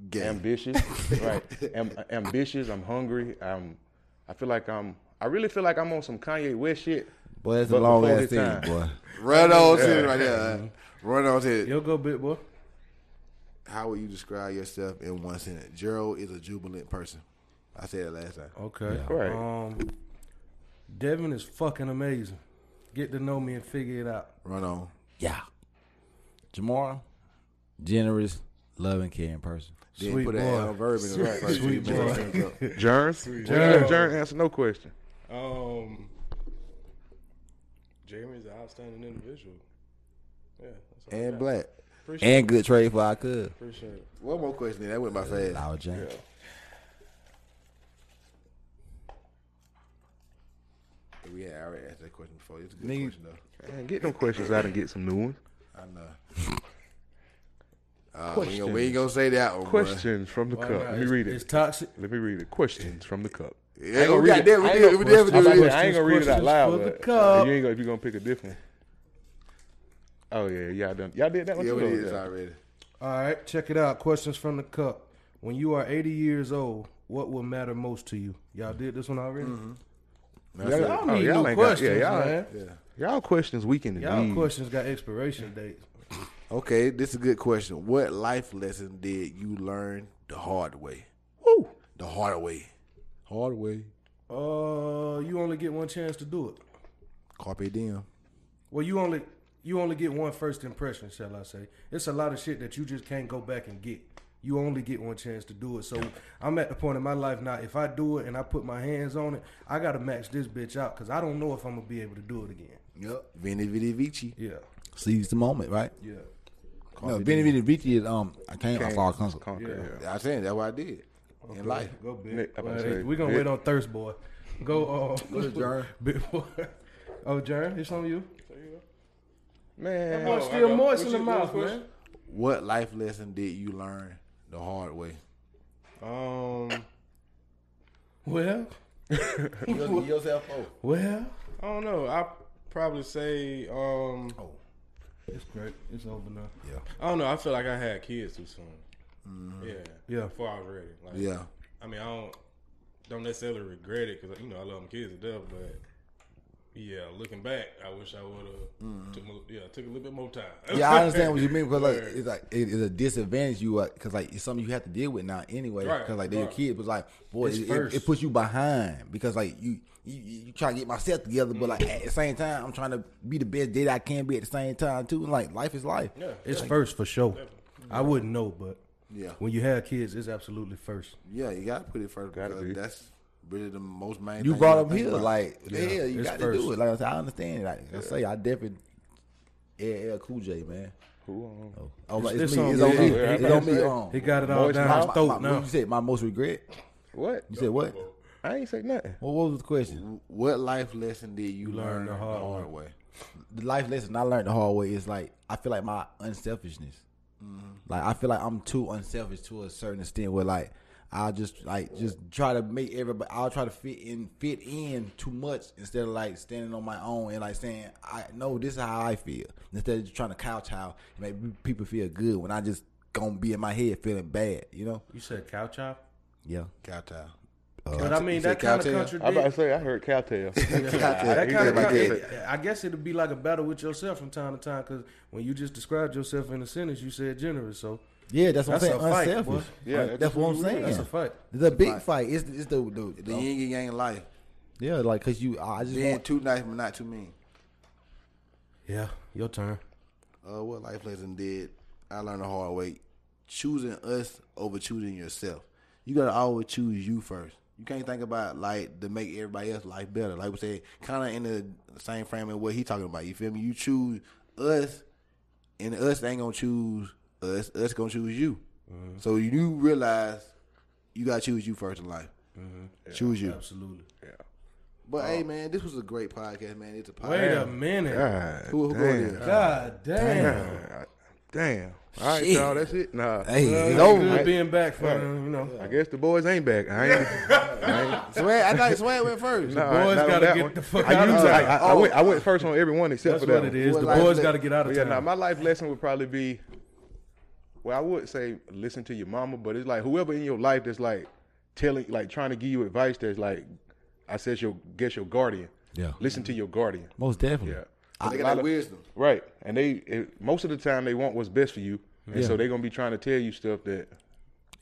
A: Gay.
J: ambitious, right? Am, ambitious. I'm hungry. I'm. I feel like I'm. I really feel like I'm on some Kanye West shit.
L: Boy, that's a long ass
J: his
L: thing, boy.
A: Run on to it right there. Run on to it.
I: You'll go, big boy.
A: How would you describe yourself in one sentence? Gerald is a jubilant person. I said it last time.
I: Okay.
J: Right.
I: Um, Devin is fucking amazing. Get to know me and figure it out.
A: Run on.
L: Yeah. Jamar, generous, loving, caring person.
A: Then
I: Sweet
A: put
I: boy.
A: that verb in the right place.
I: Sweet boy.
A: mess things up.
J: Jern,
I: Jern.
J: Jern, answer no question.
M: Um, Jeremy's an outstanding individual. Yeah, that's all I
A: And black.
M: Appreciate
L: And good trade for our could.
M: Appreciate it.
A: One more question. Then. That went by fast.
L: Loud James.
A: We had already asked that question before. It's a good
L: Nigga.
A: question though.
J: Man, get them questions out and get some new ones.
A: I know. Uh, we, ain't gonna, we ain't gonna say that one. bruh.
J: Questions from the
I: Why
J: cup.
I: not?
J: Let me read it.
I: It's toxic.
J: Let me read it. Questions from the cup.
A: Yeah,
J: I ain't gonna
A: we
J: read
A: got
J: it.
A: that. We
J: I ain't
A: did-
J: gonna-
A: we definitely
J: I'm about
A: did
J: I ain't gonna read it out loud. but, uh, you ain't gonna if you gonna pick a different. Oh yeah, y'all done. Y'all did that one
A: Yeah,
J: too.
A: we did already.
I: All right, check it out. Questions from the cup. When you are 80 years old, what will matter most to you? Y'all did this one already.
J: Y'all,
I: Y'all
J: oh,
I: need
J: y'all
I: new
J: ain't got,
I: questions,
J: yeah, y'all,
I: man.
J: y'all questions weak in the
I: Y'all
J: knees.
I: questions got expiration dates.
A: Okay, this is a good question. What life lesson did you learn the hard way?
J: Woo.
A: The hard way. Hard way.
I: Uh, you only get one chance to do it.
A: Carpe diem.
I: Well, you only you only get one first impression, shall I say? It's a lot of shit that you just can't go back and get. You only get one chance to do it. So I'm at the point in my life now. If I do it and I put my hands on it, I gotta max this bitch out because I don't know if I'm gonna be able to do it again.
A: Yep. Veni Vidi Vici.
I: Yeah.
L: Seize the moment, right?
I: Yeah.
L: No, Benny Vidi Vici is um. I can't. I saw a concert.
I: Yeah.
A: I saying that's what I did in life.
I: Go big.
J: Nick, I'm
I: Well, hey,
J: say,
I: we gonna
J: Nick.
I: wait on thirst, boy. Go, uh,
L: Go to Jern.
I: Big boy. Oh, Jern, it's on you.
J: Man,
I: That boy
M: I
I: still moist in the
M: you-
I: mouth,
M: what-
I: man.
A: What life lesson did you learn the hard way?
M: Um,
I: Well,
L: yourself oh.
I: well,
M: I don't know. I probably say um.
I: Oh, it's great. It's over now.
A: Yeah.
M: I don't know. I feel like I had kids too soon. Mm-hmm. Yeah.
I: Yeah.
M: Before I was ready. Like,
A: Yeah.
M: I mean, I don't don't necessarily regret it because you know I love my kids to death, but yeah, looking back, I wish I would have mm-hmm. took yeah took a little bit more time.
L: Yeah, I understand what you mean because like it's like it's a disadvantage you because like it's something you have to deal with now anyway
M: Right,
L: because like they're your
M: right.
L: kids but like boy it, it, it puts you behind because like you you, you try to get myself together but like at the same time I'm trying to be the best dad I can be at the same time too and like life is life
M: yeah,
I: It's first for sure. I wouldn't know, but
A: Yeah.
I: when you have kids, it's absolutely first.
A: Yeah, you gotta put it first.
J: Gotta be.
A: That's really the most main.
L: you
A: thing
L: brought
A: gotta
L: up here like
I: Yeah,
L: yeah you got to
I: first.
L: do it like I, said, I understand like I say I definitely LL Cool J man
J: Who, um,
L: oh, oh like, it's,
I: It's
L: me
I: on
L: it's on
I: me.
L: me it's on me um,
I: He got it all
J: Moist
I: down
L: my,
I: his
L: my,
I: throat
L: my,
I: now.
L: what you said my most regret
J: what?
L: you said what
J: I ain't say nothing.
L: well, what was the question
A: What life lesson did you,
I: learn
A: learn
I: the
A: the
I: hard
A: hard,
I: way.
A: way?
L: the life lesson I learned the hard way is like I feel like my unselfishness. Like I feel like I'm too unselfish to a certain extent where like I'll just like just try to make everybody I'll try to fit in fit in too much instead of like standing on my own and like saying I know this is how I feel instead of just trying to couch how make people feel good when I just gonna be in my head feeling bad, you know?
I: You said cow chop,
L: Yeah.
A: Cowtown.
I: but I mean that kind of
A: cowtail?
J: I about to say I heard Cowtail.
I: That kind of,
J: that.
I: I guess it'd be like a battle with yourself from time to time because when you just described yourself in a sentence, you said generous. So
L: Yeah, that's what
I: That's
L: I'm saying.
I: fight,
L: Unselfish.
I: boy.
J: Yeah,
L: Like,
J: that's
L: that's what I'm
J: what
L: saying.
I: that's a fight.
L: It's a big fight. It's it's the, the,
A: The yin and yang life.
L: yeah, like cause you I just
A: Being
L: want
A: too nice but not too mean.
I: Yeah, your turn.
A: Uh, what life lesson did I learned the hard way? Choosing us over choosing yourself. You gotta always choose you first. You can't think about like to make everybody else life better. Like we said, kind of in the same frame of what he talking about. You feel me? You choose us, and us ain't gonna choose us. Us gonna choose you. Mm-hmm. So you realize you gotta choose you first in life. Mm-hmm. Choose you.
I: Absolutely. Yeah.
A: But hey, oh. man, this was a great podcast, man. It's a podcast.
I: Wait a minute.
J: God,
A: Who, who
J: damn.
I: God damn.
J: Damn. Damn. All right,
L: Shit.
J: y'all. That's it. Nah.
L: Hey,
I: Well,
L: it's
I: it's
L: over.
I: good being back for you know.
J: I guess the boys ain't back. I ain't. I ain't
A: Swag, I thought Swag went first.
J: nah,
I: boys gotta get
J: one.
I: the fuck
J: I
I: out of
J: usually-
I: town.
J: I, I, I went. I went oh. first on every one except
I: That's
J: for that
I: what it
J: one.
I: is.
A: What
I: The boys got to get out of
J: But yeah,
I: town.
J: now my life lesson would probably be, well, I would say listen to your mama, but it's like whoever in your life that's like telling, like trying to give you advice that's like, I said, your guess your guardian.
L: Yeah.
J: Listen to your guardian.
L: Most definitely.
J: Yeah.
A: They got that wisdom.
J: Right, and they it, most of the time they want what's best for you, and
L: Yeah.
J: so they're gonna be trying to tell you stuff that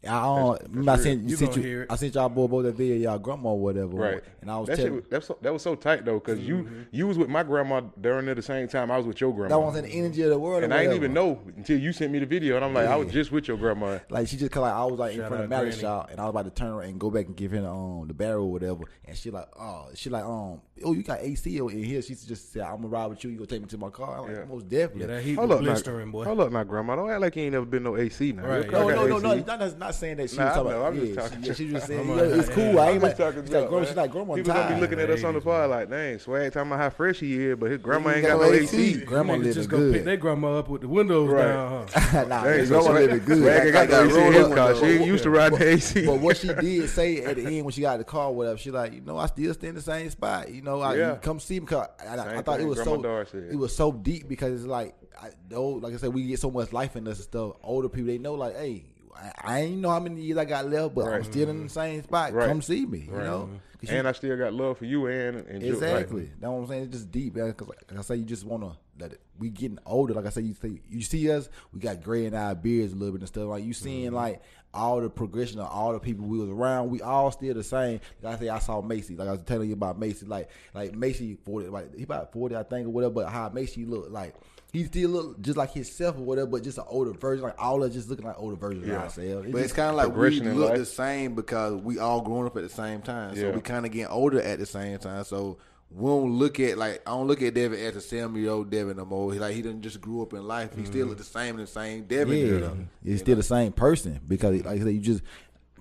L: I don't. remember I sent you,
I: You
L: sent you. I sent y'all boy both that video y'all grandma or whatever.
J: right.
L: And I was
J: that shit
L: telling
J: was, that's so, that was so tight though, because you you was with my grandma during at the same time I was with your grandma.
L: that was in the energy of the world.
J: and I didn't even know until you sent me the video, and I'm like, I was just with your grandma.
L: Like she just cause like I was like in front of
I: out
L: Malik
I: Granny.
L: shop and I was about to turn around and go back and give him um the barrel or whatever and she like oh she like um oh you got AC in here she just said I'm gonna ride with you you gonna take me to my car I'm like
J: Yeah.
L: most definitely
I: Yeah, that heat
J: Hold
I: was
J: up, now,
I: boy.
J: hold up, now, grandma. Don't act like you ain't never been no AC now.
I: Right,
J: Your
L: no no no no not, not, not saying that she
J: Nah,
L: was
J: I
L: talking
J: know,
L: about
J: I'm just talking
L: she, yeah, she was saying
I: I'm
L: you
I: like,
L: know, it's cool
I: yeah.
L: I
J: I'm
L: ain't
J: just
L: like
J: talking
L: she's like grandma
J: man.
L: she's like grandma
J: People gonna be looking at us on the pod like, dang, swag talking about how fresh he is, but his grandma ain't
A: got
J: got no
A: no
J: AC.
A: AC.
L: grandma
I: Niggas
L: living
I: just gonna pick their grandma up with the windows
J: Right.
I: down, huh?
L: nah
J: Dang,
L: grandma living good
J: swag got no AC in his car. She ain't used to riding the AC.
L: But what she did say at the end when she got the car, whatever, she like, you know, I still stay in the same spot. You know, I come see me. Cause I, I, I
J: Same
L: thought it was so it was so deep because it's like, I, though, like I said, we get so much life in us and stuff. Older people, they know, like, hey, I, I ain't know how many years I got left, but I'm still in the same spot.
J: Right.
L: Come see me, you
J: Right.
L: know. 'Cause you-
J: And I still got love for you and, and
L: Exactly.
J: right.
L: That's what I'm saying. It's just deep. Because like I say, you just want to let it. We getting older. Like I say, you see, you see us. We got gray in our beards a little bit and stuff. Like you seeing
J: Mm-hmm.
L: like all the progression of all the people we was around. We all still the same. Like I say, I saw Macy. Like I was telling you about Macy. Like like Macy forty. Like he about forty, I think, or whatever. But how Macy look like. He still look just like himself or whatever, but just an older version. Like all of us just looking like older versions
A: Yeah.
L: of ourselves.
A: But it's kind of like we look
J: life.
A: the same because we all growing up at the same time. So
J: Yeah.
A: we kind of getting older at the same time. So we don't look at like I don't look at Devin as a seven year old Devin no more. He like he didn't just grew up in life. He still mm-hmm. look the same and the same Devin.
L: Yeah,
A: you know?
L: you're still the same person because, like I said, you just.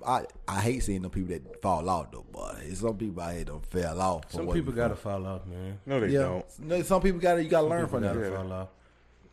L: I, I hate seeing the people that fall off though, but some people out here don't fell off.
I: Some people gotta fall off, man.
J: No, they
L: yeah.
J: don't.
L: No, some people gotta you gotta learn
I: People
L: from
I: gotta
L: them.
I: fall off.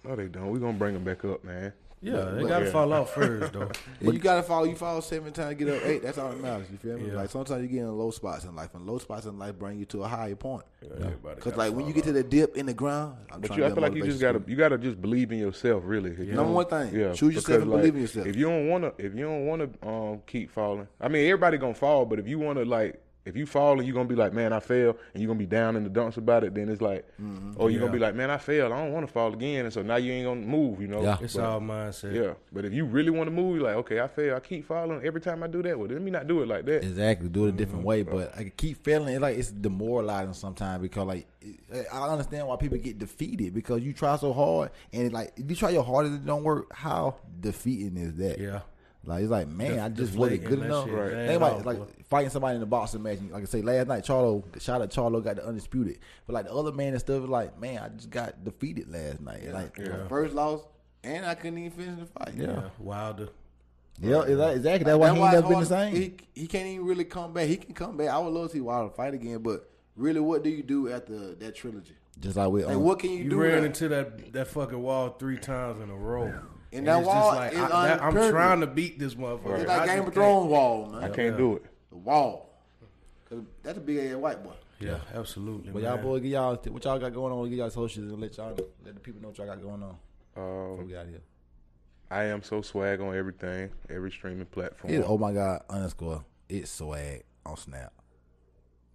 J: No, they don't. We're gonna bring them back up, man.
I: Yeah, they
A: But-
I: gotta
J: yeah.
I: fall off first, though.
A: But you gotta fall. You fall seven times, get up eight. That's all that matters. You feel me?
I: Yeah.
A: Like sometimes you get in low spots in life, and low spots in life bring you to a higher point.
I: Everybody
A: Because
I: gotta
A: like when you get to the dip in the ground, I'm
J: But you,
A: to
J: I feel like you just gotta you gotta just believe in yourself, really. If you
A: Number
J: don't-
A: one thing,
J: yeah,
A: choose yourself and
J: like,
A: believe in yourself.
J: If you don't wanna, if you don't wanna um, keep falling, I mean, everybody gonna fall, but if you wanna like. If you fall and you're gonna be like, man, I failed, and you're gonna be down in the dumps about it, then it's like,
A: Mm-hmm.
J: or you're gonna be like, man, I failed, I don't want to fall again, and so now you ain't gonna move, you know.
L: Yeah.
I: It's
J: But-
I: all mindset.
J: Yeah, but if you really want to move, you're like, okay, I fail, I keep falling every time I do that. Well, let me not do it like that.
L: Exactly, do it a
J: Mm-hmm.
L: different way, but I keep feeling It's like it's demoralizing sometimes because like it- I understand why people get defeated because you try so hard and it, like if you try your hardest and it don't work, how defeating is that?
I: Yeah.
L: Like it's like, man,
I: Def-
L: I just wasn't good enough.
I: shit. Right.
L: Think about
I: Ain't
L: like fighting somebody in the boxing match. Like I say, last night, Charlo, shout out Charlo got the undisputed, but like the other man and stuff, is like, man, I just got defeated last night. Like,
J: Yeah.
A: First loss, and I couldn't even finish the fight.
L: Yeah.
I: Yeah, Wilder.
L: yeah, exactly. exactly. That's why he ain't
A: it's
L: never been the same.
A: He, he can't even really come back. He can come back. I would love to see Wilder fight again, but really, what do you do after that trilogy?
L: just like we,
A: like,
L: um,
A: what can you,
I: You
A: do?
I: ran
A: now?
I: into that that fucking wall three times in a row.
A: And that
I: it's
A: wall
I: like,
A: is
I: I, that- I'm trying to beat this motherfucker.
A: It's
I: I
A: like Game
I: just
A: of Thrones wall, man.
J: I can't do it.
A: The wall. 'Cause that's a big ass white boy.
I: can't. Yeah, absolutely.
L: But
I: man.
L: y'all boys, get y'all what y'all got going on. Get y'all socials and let y'all let the people know what y'all got going on. Before
J: Um,
L: we out here.
J: I am so swag on everything, every streaming platform.
L: It, oh my god underscore it's swag on Snap.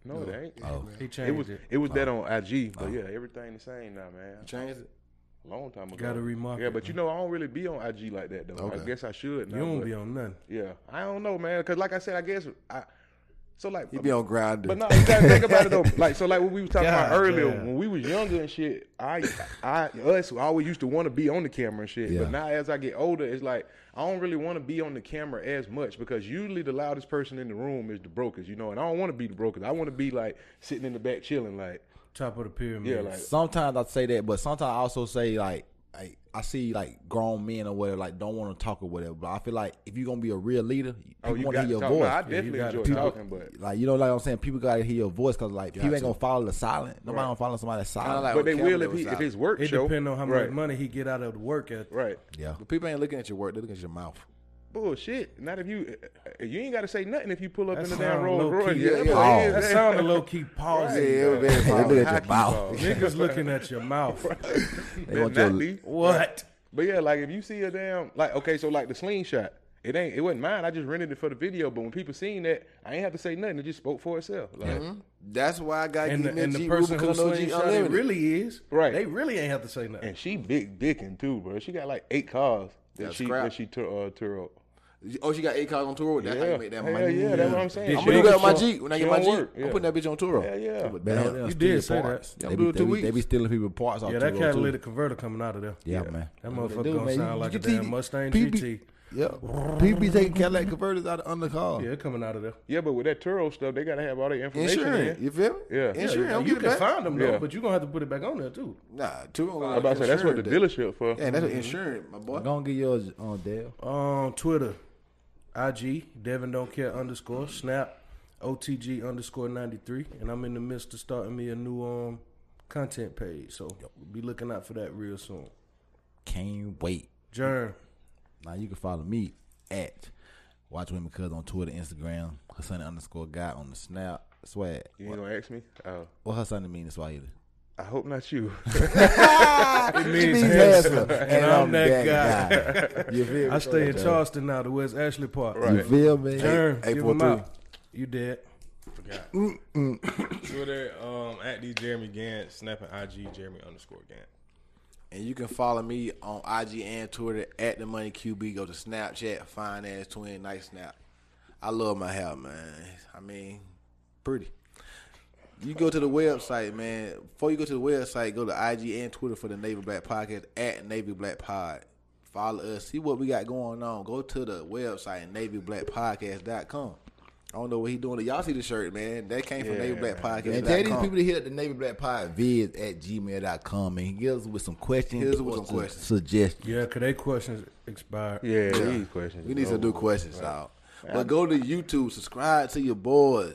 J: no, it ain't.
L: Oh,
I: he changed
J: It was
I: it.
J: it was that on IG, but yeah, everything the same now, man.
A: Changed it.
J: A long time ago.
I: Gotta remarket,
J: Yeah, but you know I don't really be on IG like that though. I guess I should.
I: You
J: now,
I: don't
J: but-
I: be on nothing.
J: Yeah, I don't know, man. Because like I said, I guess I. So like,
A: He be on Grindr.
J: But no, you gotta think about it though. Like so, like what we were talking about earlier,
I: damn.
J: when we was younger and shit, I, I, us always used to want to be on the camera and shit.
L: Yeah.
J: But now as I get older, it's like I don't really want to be on the camera as much because usually the loudest person in the room is the brokers, you know. And I don't want to be the brokers. I want to be like sitting in the back chilling, like
I: Top of the pyramid.
J: yeah, like
L: Sometimes I say that, but sometimes I also say like, I, I see like grown men or whatever like don't want to talk or whatever. But I feel like if you're gonna be a real leader, people
J: oh, you
L: want to
J: got
L: hear
J: to
L: your
J: talk.
L: voice.
J: No, I definitely
I: gotta
J: enjoy
I: talk.
J: talking, but
L: like you know, like I'm saying, people gotta hear your voice because like people ain't gonna follow the silent. Nobody
J: Right.
L: gonna follow somebody that's silent.
A: like
J: but they will if he
A: was
J: if his work
I: It
J: show.
I: depends on how
J: right,
I: much money he get out of the work at.
J: Right.
L: yeah,
A: But people ain't looking at your work; they're looking at your mouth.
J: Bullshit. Not if you you ain't got to say nothing if you pull up
I: That
J: in the damn Rolls. Royce.
I: Yeah,
J: Yeah,
A: yeah.
L: Oh.
J: is-
I: That sounded low key pausing.
A: Yeah, it was very
L: they
A: powerful.
L: look at your mouth.
I: Niggas looking at your mouth.
L: They want
J: not
L: your-
J: be.
I: What?
J: But yeah, like if you see a damn like okay, so like the slingshot, it ain't it wasn't mine. I just rented it for the video. But when people seen that, I ain't have to say nothing. It just spoke for itself. Like,
A: That's why I got
I: And the, and the
A: Jeep
I: person who
A: Rubicon OG
I: slingshot it really is.
J: Right.
I: They really ain't have to say nothing.
J: And she big dicking too, bro. She got like eight cars that
A: That's
J: she
A: crap.
J: that she tour uh, tour up.
A: Oh, she got eight cars on tour. That's how
J: Yeah.
A: you make that
J: Hell
A: money.
J: yeah, that's what I'm saying.
I: Did
A: I'm gonna do that
I: make
A: my
I: it
A: Jeep when I get my
J: don't
A: Jeep.
J: work, yeah.
A: I'm putting that bitch on tour.
J: Yeah, yeah.
L: But they, they
I: You
L: steal
I: did say
L: parts.
A: that.
L: They be, they,
A: two
L: be, they be stealing people parts off
I: yeah, that
L: road,
I: catalytic converter coming out of there.
L: Yeah, man.
I: That
L: They
I: motherfucker
L: do,
I: gonna
L: man.
I: sound
L: You-
I: like
L: you
I: a damn Mustang
L: people-
I: GT.
L: Yeah, people be taking Cadillac converters out of under car.
I: Yeah, coming out of there.
J: Yeah, but with that Turo stuff, they gotta have all their information.
A: Insurance,
J: in.
A: you feel me?
J: Yeah.
A: Insurance,
I: Yeah,
A: don't
I: you can find them though,
J: Yeah.
I: but you're gonna have to put it back on there too.
A: Nah, Turo.
J: I'm about to say that's what the dealership for.
A: Yeah, that's what insurance, my boy.
L: Go and get yours on Dale.
I: On Twitter, IG Devin don't care underscore Snap OTG underscore ninety three, and I'm in the midst of starting me a new um content page, so be looking out for that real soon.
L: Can't wait.
I: Jern,
L: Now you can follow me at Watch Women Cuz on Twitter, Instagram, Hassan underscore guy on the Snap. Swag.
J: You ain't gonna ask me? Oh,
L: What Hassan mean in Swahili?
J: I hope not you.
I: it means handsome, and, I'm, that,
L: guy.
I: guy.
L: You feel me?
I: I stay in Charleston now, the West Ashley Park.
L: You feel me?
I: Germ,
L: Eight-
I: give 'em
L: 843.
I: out. You dead?
M: Forgot.
L: Mm-mm.
M: Twitter um, at the Jeremy Gant, snapping IG Jeremy underscore Gant.
A: And you can follow me on IG and Twitter at the Money QB. Go to Snapchat, fine ass twin, nice snap. I love my hair, man. I mean, pretty. You go to the website, man. Before you go to the website, go to IG and Twitter for the Navy Black Podcast at Navy Black Pod. Follow us. See what we got going on. Go to the website, NavyBlackPodcast.com. I don't know what he doing. Y'all see the shirt, man. That came from
L: Yeah.
A: Navy Black Podcast.
L: And tell these people to hit up the Navy Black Pod vids at gmail.com and hit us with some questions.
A: Hit us with some questions.
L: Suggestions.
I: Yeah, cause they questions expired.
J: Yeah,
A: Yeah.
J: these questions.
A: We need
J: is
A: some new questions
J: Right.
A: out. But go to YouTube, subscribe to your boys.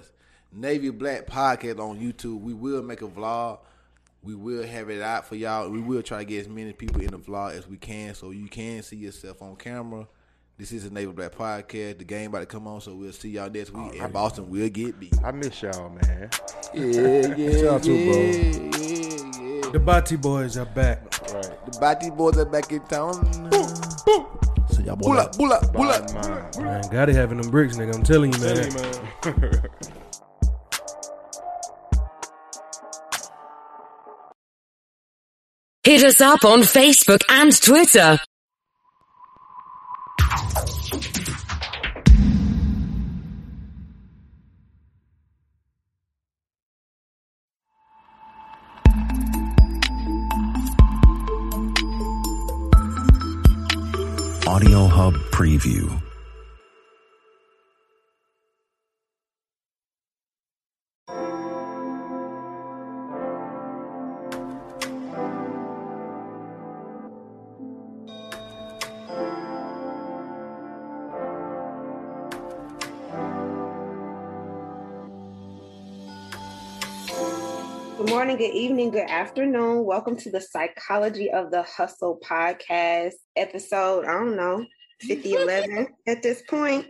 A: Navy Black Podcast on YouTube. We will make a vlog. We will have it out for y'all. We will try to get as many people in the vlog as we can so you can see yourself on camera. This is the Navy Black Podcast. The game about to come on, so we'll see y'all next week. And Boston will get beat.
J: I miss y'all, man.
A: Yeah, yeah,
I: Shout out to
A: yeah,
I: bro.
A: yeah, yeah.
I: The Bati boys are back.
J: Right.
A: The Batty boys are back in town.
L: So y'all boys
A: Pull up, pull up, pull up.
J: Bad mind.
I: Man, gotta having them bricks, nigga. I'm telling you, man.
M: Tell you, man.
K: Hit us up on Facebook and Twitter.
N: Audio Hub Preview.
O: Morning, good afternoon. Welcome to the Psychology of the Hustle podcast, episode, I don't know, 50, 11 at this point.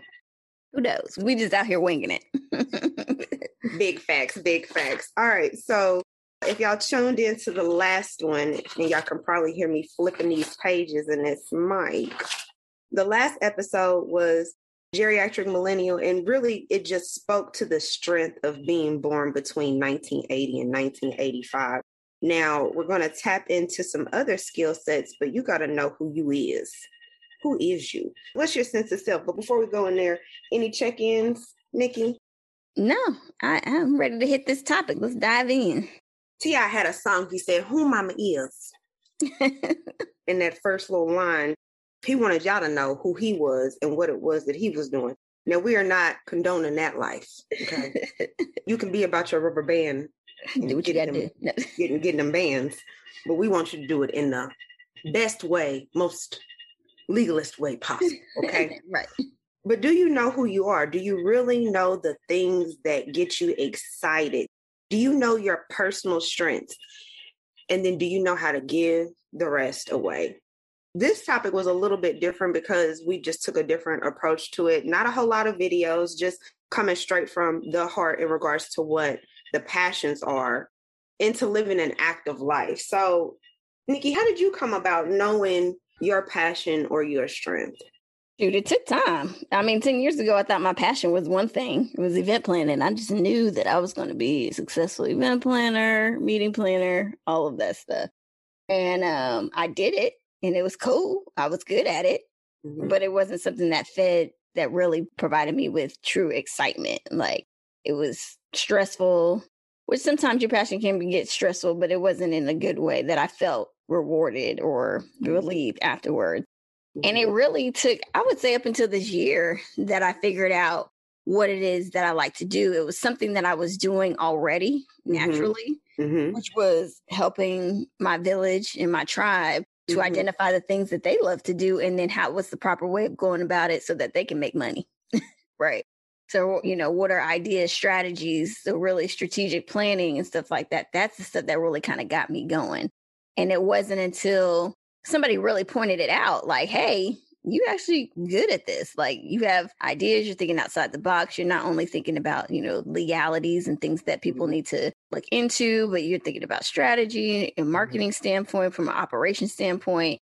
P: Who knows? We just out here winging it.
O: Big facts, big facts. All right, so if y'all tuned into the last one, and y'all can probably hear me flipping these pages in this mic, the last episode was geriatric millennial, and really it just spoke to the strength of being born between 1980 and 1985. Now we're going to tap into some other skill sets, but you got to know who you is. Who is you? What's your sense of self? But before we go in there, any check-ins, Nikki?
P: No, I, I'm ready to hit this topic. Let's dive in.
O: T.I. had a song. He said, "Who Mama is." in that first little line, he wanted y'all to know who he was and what it was that he was doing. Now we are not condoning that life. Okay, you can be about your rubber band,
P: Do what you
O: getting
P: gotta
O: them, getting getting them bands, but we want you to do it in the best way, most legalist way possible. Okay,
P: right.
O: But do you know who you are? Do you really know the things that get you excited? Do you know your personal strengths? And then do you know how to give the rest away? This topic was a little bit different because we just took a different approach to it. Not a whole lot of videos, just coming straight from the heart in regards to what the passions are into living an active life. So, Nikki, how did you come about knowing your passion or your strength?
P: Dude, it took time. I mean, 10 years ago, I thought my passion was one thing. It was event planning. I just knew that I was going to be a successful event planner, meeting planner, all of that stuff. And um, I did it and it was cool. I was good at it, but it wasn't something that fed, that really provided me with true excitement. Like it was stressful, which sometimes your passion can get stressful, but it wasn't in a good way that I felt rewarded or mm-hmm. relieved afterwards. And it mm-hmm. really took, I would say, up until this year that I figured out what it is that I like to do. It was something that I was doing already mm-hmm. naturally, which was helping my village and my tribe to
O: Mhm.
P: identify the things that they love to do and then how what's the proper way of going about it so that they can make money. right. So, you know, what are ideas, strategies, so really strategic planning and stuff like that. That's the stuff that really kind of got me going. And it wasn't until somebody really pointed it out like, hey, you actually good at this. Like you have ideas, you're thinking outside the box. You're not only thinking about, you know, legalities and things that people mm-hmm. need to look into, but you're thinking about strategy and mm-hmm. marketing standpoint from an operation standpoint.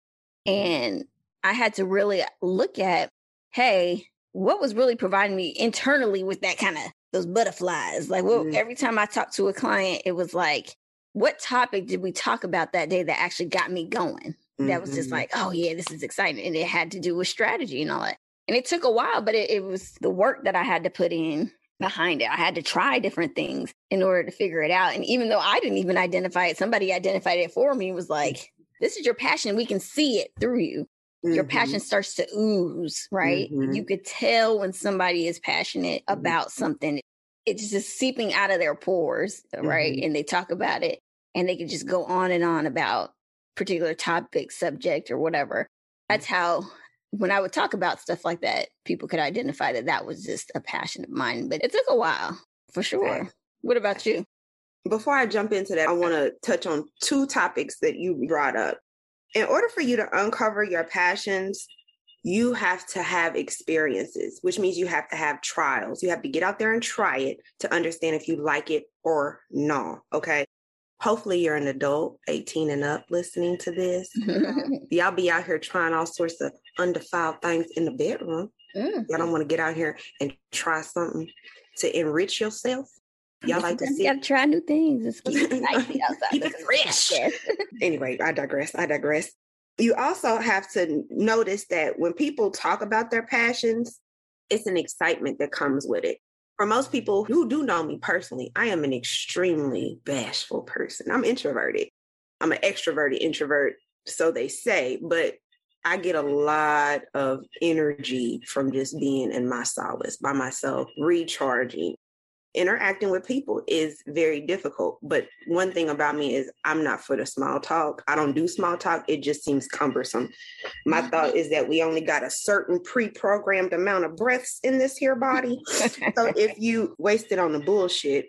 P: Mm-hmm. And I had to really look at, hey, what was really providing me internally with that kind of those butterflies? Like, well,
O: Mm.
P: every time I talked to a client, it was like, what topic did we talk about that day that actually got me going? That was just
O: Mhm.
P: like, oh yeah, this is exciting. And it had to do with strategy and all that. And it took a while, but it, it was the work that I had to put in behind it. I had to try different things in order to figure it out. And even though I didn't even identify it, somebody identified it for me was like, this is your passion. We can see it through you. Your
O: Mhm.
P: passion starts to ooze, right?
O: Mhm.
P: You could tell when somebody is passionate about something. It's just seeping out of their pores, right?
O: Mhm.
P: And they talk about it and they can just go on and on about particular topic, subject, or whatever. That's how when I would talk about stuff like that, people could identify that that was just a passion of mine. But it took a while for sure. What about you?
O: Before I jump into that, I want to touch on two topics that you brought up. In order for you to uncover your passions, you have to have experiences, which means you have to have trials. You have to get out there and try it to understand if you like it or not. Okay. Hopefully, you're an adult, 18 and up, listening to this. Y'all be out here trying all sorts of undefiled things in the bedroom.
P: Mm.
O: Y'all don't want to get out here and try something to enrich yourself. Y'all like to see
P: gotta try new things. It's keep it spicy outside.
O: Keep it fresh. anyway, I digress. I digress. You also have to notice that when people talk about their passions, it's an excitement that comes with it. For most people who do know me personally, I am an extremely bashful person. I'm introverted. I'm an extroverted introvert, so they say, but I get a lot of energy from just being in my solace by myself, recharging, interacting with people is very difficult. But one thing about me is I'm not for the small talk. I don't do small talk. It just seems cumbersome. My mm-hmm. thought is that we only got a certain pre-programmed amount of breaths in this here body. so if you waste it on the bullshit,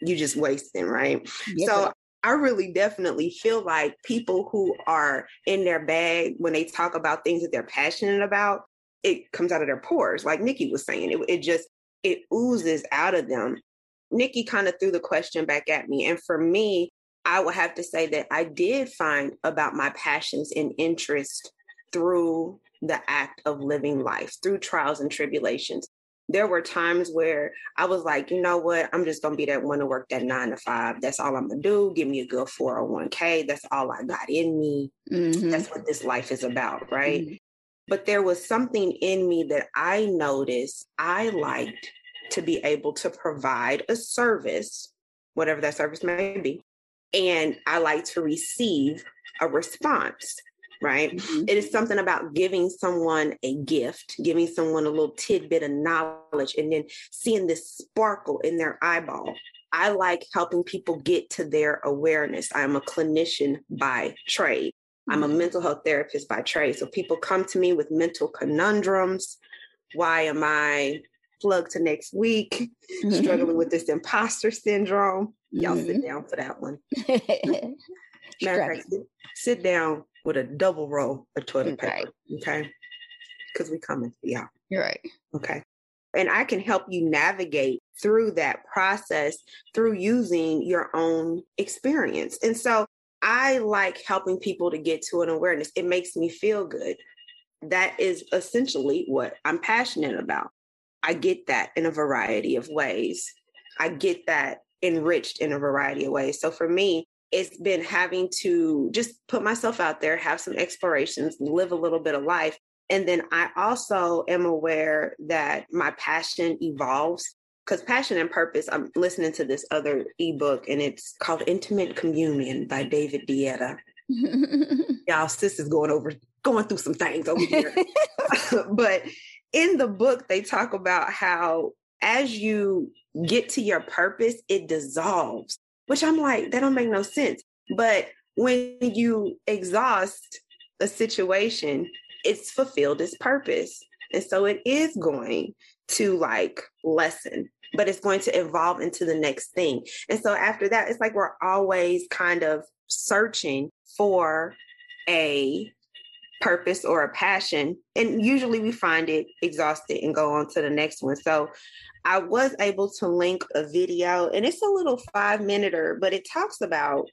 O: you just wasting, right?
P: Yes,
O: so. I really definitely feel like people who are in their bag when they talk about things that they're passionate about, it comes out of their pores. Like Nikki was saying, it, it just it oozes out of them. Nikki kind of threw the question back at me. And for me, I would have to say that I did find about my passions and interest through the act of living life, through trials and tribulations. There were times where I was like, you know what? I'm just going to be that one to work that nine to five. That's all I'm going to do. Give me a good 401k. That's all I got in me.
P: Mm-hmm.
O: That's what this life is about, right? But there was something in me that I noticed I mm-hmm. liked to be able to provide a service, whatever that service may be. And I like to receive a response, right? Mm-hmm. It is something about giving someone a gift, giving someone a little tidbit of knowledge, and then seeing this sparkle in their eyeball. I like helping people get to their awareness. I'm a clinician by trade. I'm a mm-hmm. mental health therapist by trade. So people come to me with mental conundrums. Why am I plugged to next week? Struggling mm-hmm. with this imposter syndrome. Y'all sit mm-hmm. down for that one. Matter of fact, sit, down with a double roll of toilet paper. Okay. Because we coming for y'all.
P: You're right.
O: Okay. And I can help you navigate through that process through using your own experience. And so I like helping people to get to an awareness. It makes me feel good. That is essentially what I'm passionate about. I get that in a variety of ways. I get that enriched in a variety of ways. So for me, it's been having to just put myself out there, have some explorations, live a little bit of life. And then I also am aware that my passion evolves because passion and purpose i'm listening to this other ebook and it's called intimate communion by david deida y'all sis is going over going through some things over here. But in the book they talk about how as you get to your purpose it dissolves which i'm like that don't make no sense. But when you exhaust a situation it's fulfilled its purpose. And so it is going to like lessen but it's going to evolve into the next thing. And so after that, it's like we're always kind of searching for a purpose or a passion, and usually we find it exhausted and go on to the next one. So I was able to link a video, and it's a little five minute but it talks about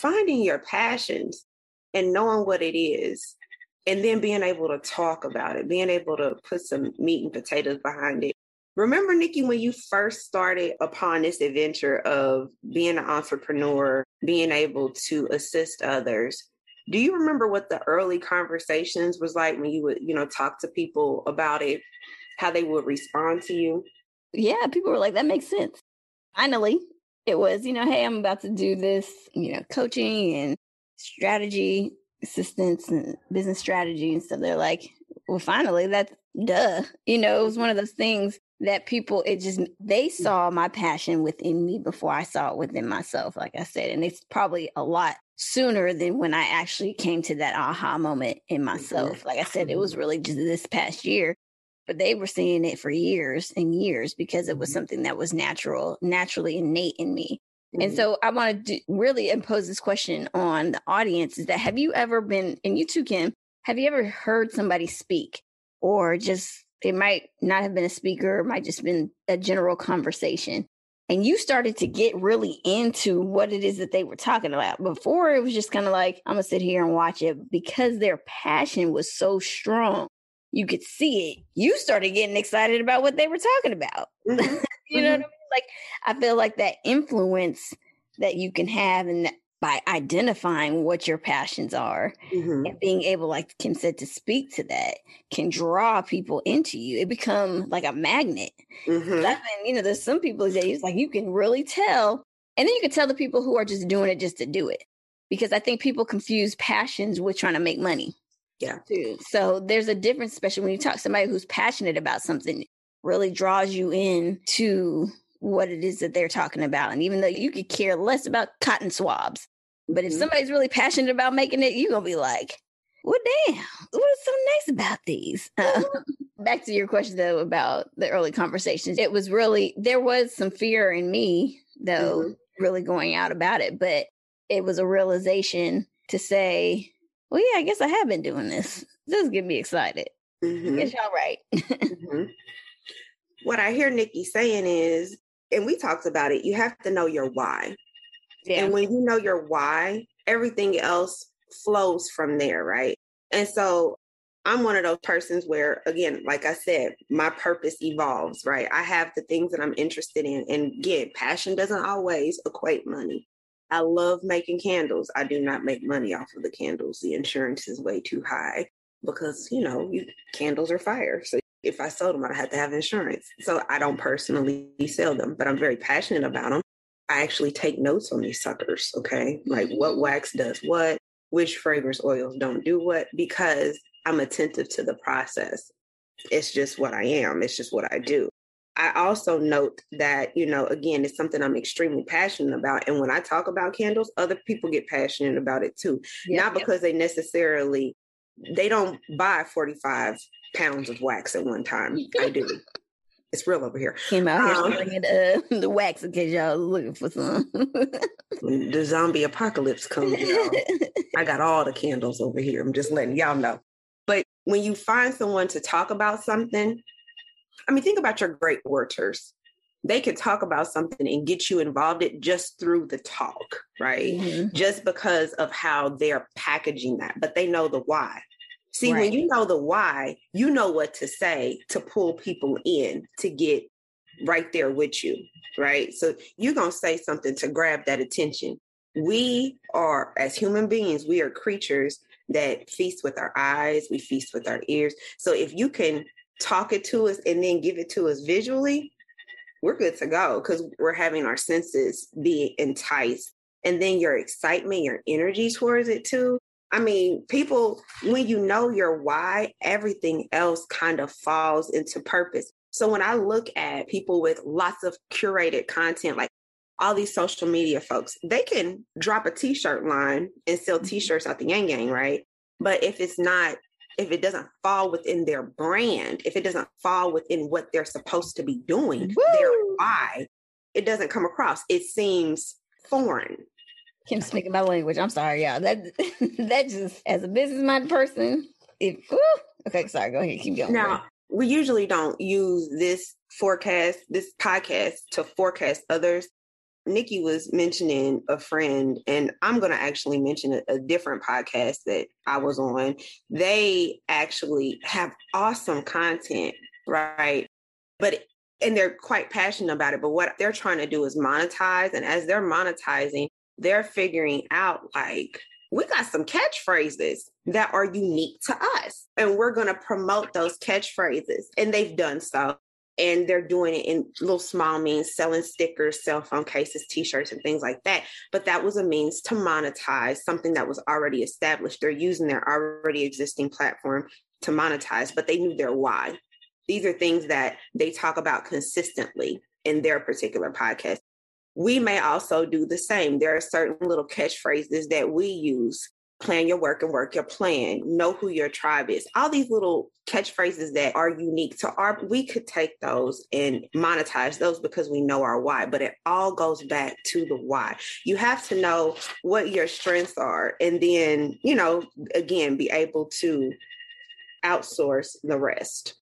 O: finding your passions and knowing what it is, and then being able to talk about it, being able to put some meat and potatoes behind it. Remember, Nikki, when you first started upon this adventure of being an entrepreneur, being able to assist others, do you remember what the early conversations was like when you would, you know, talk to people about it, how they would respond to you?
P: Yeah, people were like, that makes sense. Finally, it was, you know, hey, I'm about to do this, you know, coaching and strategy assistance and business strategy and stuff. They're like, well, finally, that's duh. You know, it was one of those things that people, it just, they saw my passion within me before I saw it within myself, like I said. And it's probably a lot sooner than when I actually came to that aha moment in myself. Like I said, it was really just this past year but they were seeing it for years and years because it was mm-hmm. something that was natural, naturally innate in me. Mm-hmm. And so I want to really impose this question on the audience is that have you ever been, and you too, Kim, have you ever heard somebody speak or just, it might not have been a speaker, it might just been a general conversation. And you started to get really into what it is that they were talking about. Before it was just kind of like, I'm gonna sit here and watch it because their passion was so strong you could see it, you started getting excited about what they were talking about. Mm-hmm. you know mm-hmm. what I mean? Like I feel like that influence that you can have and by identifying what your passions are mm-hmm. and being able, like Kim said, to speak to that can draw people into you. It become like a magnet. Mm-hmm. Been, you know, there's some people that it's like you can really tell, and then you can tell the people who are just doing it just to do it. Because I think people confuse passions with trying to make money.
O: Yeah.
P: Too. So there's a difference, especially when you talk to somebody who's passionate about something, really draws you in to what it is that they're talking about. And even though you could care less about cotton swabs, but if mm-hmm. somebody's really passionate about making it, you're gonna be like, well, damn, what is so nice about these? Uh, back to your question though about the early conversations. It was really there was some fear in me though, mm-hmm. really going out about it, but it was a realization to say, well, yeah, I guess I have been doing this. This get me excited. Mm-hmm. Y'all right. mm-hmm.
O: What I hear Nikki saying is, and we talked about it, you have to know your why. Yeah. And when you know your why, everything else flows from there, right? And so I'm one of those persons where, again, like I said, my purpose evolves, right? I have the things that I'm interested in. And again, passion doesn't always equate money. I love making candles. I do not make money off of the candles. The insurance is way too high because, you know, you, candles are fire. So if I sold them, I'd have to have insurance. So I don't personally sell them, but I'm very passionate about them. I actually take notes on these suckers, okay? Like what mm-hmm. wax does what, which fragrance oils don't do what, because I'm attentive to the process. It's just what I am, it's just what I do. I also note that, you know, again, it's something I'm extremely passionate about. And when I talk about candles, other people get passionate about it too. Yeah, Not because yeah. they necessarily they don't buy 45 pounds of wax at one time. I do. It's real over here.
P: Came out here um, uh, the wax in case y'all looking for some.
O: the zombie apocalypse comes, y'all, I got all the candles over here. I'm just letting y'all know. But when you find someone to talk about something I mean, think about your great orators. They could talk about something and get you involved it just through the talk, right? Mm-hmm. Just because of how they're packaging that, but they know the why. See, right. when you know the why, you know what to say to pull people in to get right there with you, right? So you're going to say something to grab that attention. We are, as human beings, we are creatures that feast with our eyes, we feast with our ears. So if you can talk it to us and then give it to us visually, we're good to go because we're having our senses be enticed. And then your excitement, your energy towards it too. I mean, people, when you know your why, everything else kind of falls into purpose. So when I look at people with lots of curated content, like all these social media folks, they can drop a t-shirt line and sell mm-hmm. t-shirts out the yang yang, right? But if it's not if it doesn't fall within their brand, if it doesn't fall within what they're supposed to be doing, Woo! their why, it doesn't come across. It seems foreign.
P: Kim speaking my language. I'm sorry, y'all. That that just as a business minded person, if ooh, okay, sorry, go ahead, keep going.
O: Now, we usually don't use this forecast, this podcast to forecast others. Nikki was mentioning a friend, and I'm going to actually mention a, a, different podcast that I was on. They actually have awesome content, right? But and they're quite passionate about it. But what they're trying to do is monetize, and as they're monetizing, they're figuring out like we got some catchphrases that are unique to us, and we're going to promote those catchphrases, and they've done so and they're doing it in little small means, selling stickers, cell phone cases, t-shirts, and things like that. But that was a means to monetize something that was already established. They're using their already existing platform to monetize, but they knew their why. These are things that they talk about consistently in their particular podcast. We may also do the same. There are certain little catchphrases that we use plan your work and work your plan know who your tribe is. All these little catchphrases that are unique to our we could take those and monetize those because we know our why but it all goes back to the why. You have to know what your strengths are and then you know again be able to outsource the rest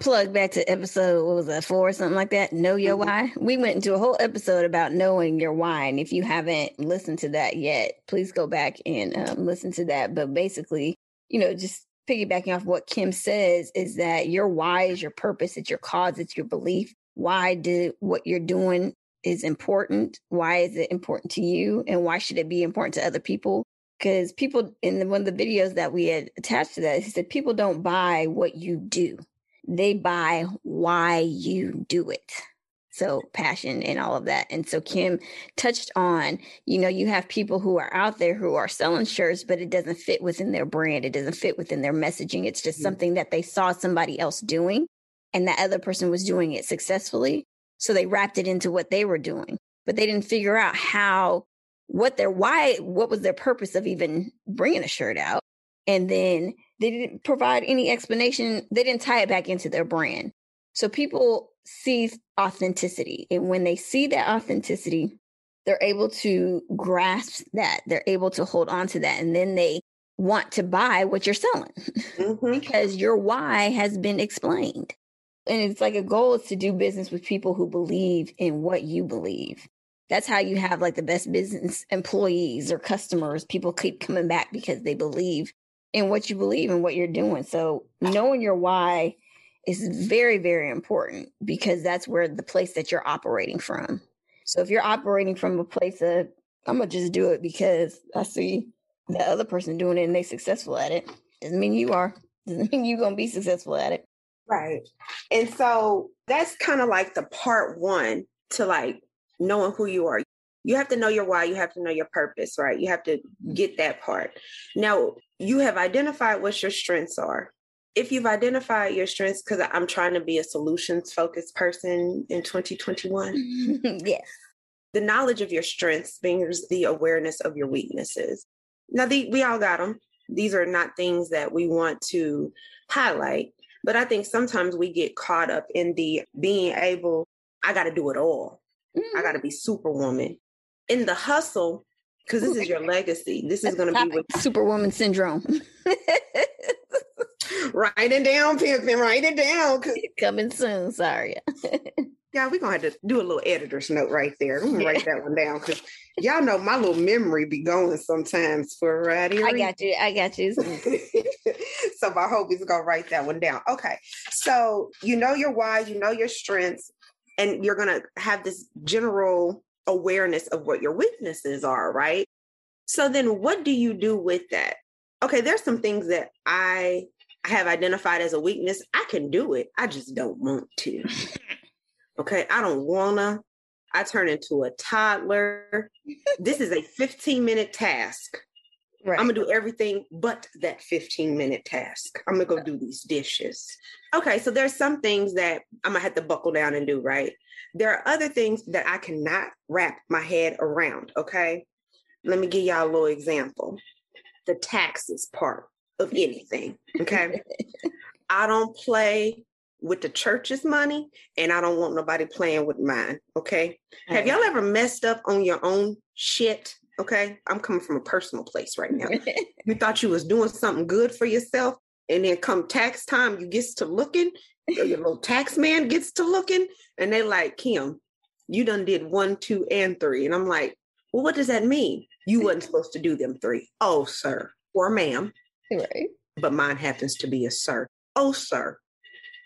P: plug back to episode what was that four or something like that? Know your mm-hmm. why? We went into a whole episode about knowing your why and if you haven't listened to that yet please go back and um, listen to that. But basically you know just piggybacking off what kim says is that your why is your purpose it's your cause it's your belief. Why do what you're doing is important. Why is it important to you and why should it be important to other people? Because people in one of the videos that we had attached to that he said people don't buy what you do they buy why you do it. So passion and all of that. And so Kim touched on, you know, you have people who are out there who are selling shirts, but it doesn't fit within their brand. It doesn't fit within their messaging. It's just mm-hmm. something that they saw somebody else doing and that other person was doing it successfully. So they wrapped it into what they were doing, but they didn't figure out how, what their, why, what was their purpose of even bringing a shirt out. And then they didn't provide any explanation. They didn't tie it back into their brand. So people see authenticity. And when they see that authenticity, they're able to grasp that. They're able to hold on to that. And then they want to buy what you're selling mm-hmm. because your why has been explained. And it's like a goal is to do business with people who believe in what you believe. That's how you have like the best business employees or customers. People keep coming back because they believe in what you believe and what you're doing. So knowing your why is very, very important because that's where the place that you're operating from. So if you're operating from a place of, I'm gonna just do it because I see the other person doing it and they're successful at it, doesn't mean you are. Doesn't mean you're gonna be successful at it.
O: Right. And so that's kind of like the part one to like knowing who you are you have to know your why you have to know your purpose right? You have to get that part. Now you have identified what your strengths are. If you've identified your strengths because i'm trying to be a solutions focused person in 2021
P: yes.
O: The knowledge of your strengths brings the awareness of your weaknesses. Now the, we all got them these are not things that we want to highlight but i think sometimes we get caught up in the being able i got to do it all. Mm-hmm. I got to be superwoman in the hustle, because this is your legacy. This is going to be with
P: Superwoman syndrome.
O: write it down, Pimpin. Write it down.
P: Coming soon. Sorry.
O: yeah, we're gonna have to do a little editor's note right there. I'm gonna write that one down because y'all know my little memory be going sometimes for right
P: I got you. I got you.
O: so my hope is gonna write that one down. Okay. So you know your why, you know your strengths, and you're gonna have this general awareness of what your weaknesses are, right? So then what do you do with that? Okay, there's some things that I have identified as a weakness. I can do it. I just don't want to. Okay, I don't wanna. I turn into a toddler. this is a 15 minute task. Right. I'm gonna do everything but that 15 minute task. I'm gonna go do these dishes. Okay, so there's some things that I'm gonna have to buckle down and do, right? There are other things that I cannot wrap my head around. Okay. Let me give y'all a little example. The taxes part of anything. Okay. I don't play with the church's money and I don't want nobody playing with mine. Okay. Have y'all ever messed up on your own shit? Okay. I'm coming from a personal place right now. you thought you was doing something good for yourself And then come tax time, you gets to looking, your little tax man gets to looking, and they like, Kim, you done did one, two, and three. And I'm like, well, what does that mean? You wasn't supposed to do them three. Oh, sir, or ma'am.
P: Right.
O: But mine happens to be a sir. Oh, sir,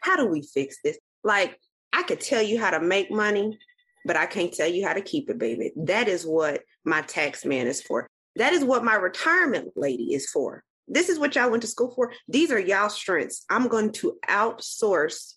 O: how do we fix this? Like, I could tell you how to make money, but I can't tell you how to keep it, baby. That is what my tax man is for. That is what my retirement lady is for. This is what y'all went to school for. These are y'all strengths. I'm going to outsource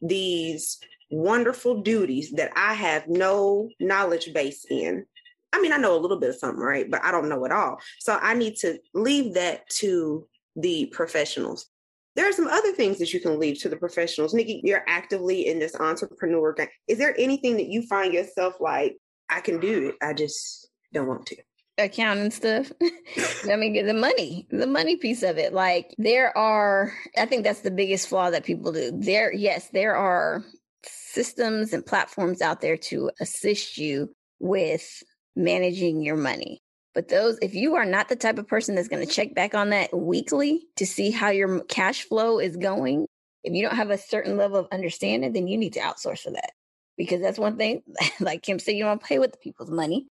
O: these wonderful duties that I have no knowledge base in. I mean, I know a little bit of something, right? But I don't know it all. So I need to leave that to the professionals. There are some other things that you can leave to the professionals. Nikki, you're actively in this entrepreneur game. Is there anything that you find yourself like, I can do it, I just don't want to?
P: accounting and stuff. me get the money, the money piece of it. Like there are, I think that's the biggest flaw that people do. There, yes, there are systems and platforms out there to assist you with managing your money. But those, if you are not the type of person that's going to check back on that weekly to see how your cash flow is going, if you don't have a certain level of understanding, then you need to outsource for that. Because that's one thing, like Kim said, you don't play with the people's money.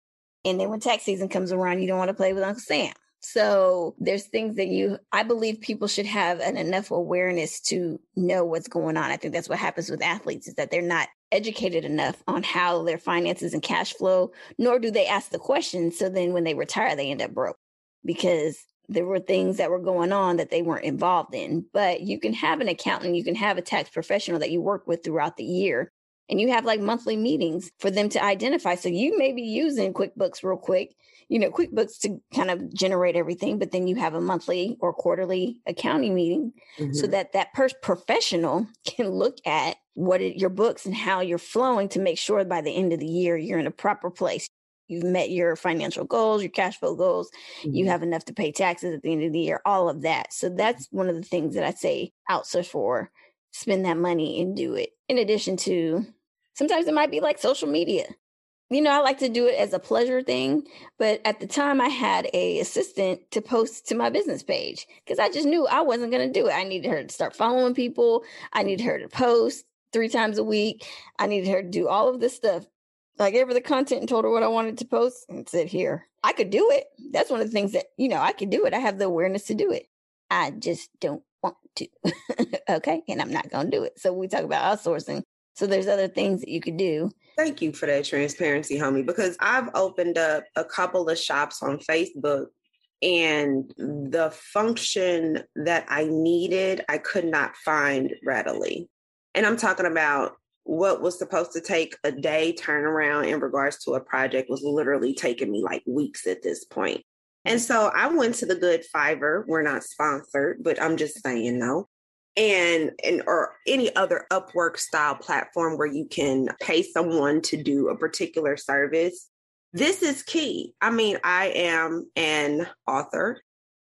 P: And then when tax season comes around, you don't want to play with Uncle Sam. So there's things that you, I believe people should have an enough awareness to know what's going on. I think that's what happens with athletes is that they're not educated enough on how their finances and cash flow, nor do they ask the questions. So then when they retire, they end up broke because there were things that were going on that they weren't involved in. But you can have an accountant, you can have a tax professional that you work with throughout the year and you have like monthly meetings for them to identify. So you may be using QuickBooks real quick, you know, QuickBooks to kind of generate everything, but then you have a monthly or quarterly accounting meeting mm-hmm. so that that per- professional can look at what it, your books and how you're flowing to make sure by the end of the year you're in a proper place. You've met your financial goals, your cash flow goals. Mm-hmm. You have enough to pay taxes at the end of the year, all of that. So that's one of the things that I say outsource for. Spend that money and do it. In addition to Sometimes it might be like social media. You know, I like to do it as a pleasure thing, but at the time I had a assistant to post to my business page because I just knew I wasn't going to do it. I needed her to start following people. I needed her to post three times a week. I needed her to do all of this stuff. I gave her the content and told her what I wanted to post and said, Here, I could do it. That's one of the things that, you know, I could do it. I have the awareness to do it. I just don't want to. okay. And I'm not going to do it. So we talk about outsourcing. So there's other things that you could do.
O: Thank you for that transparency, homie, because I've opened up a couple of shops on Facebook and the function that I needed, I could not find readily. And I'm talking about what was supposed to take a day turnaround in regards to a project was literally taking me like weeks at this point. And so I went to the good Fiverr. We're not sponsored, but I'm just saying no and and or any other upwork style platform where you can pay someone to do a particular service this is key. I mean i am an author.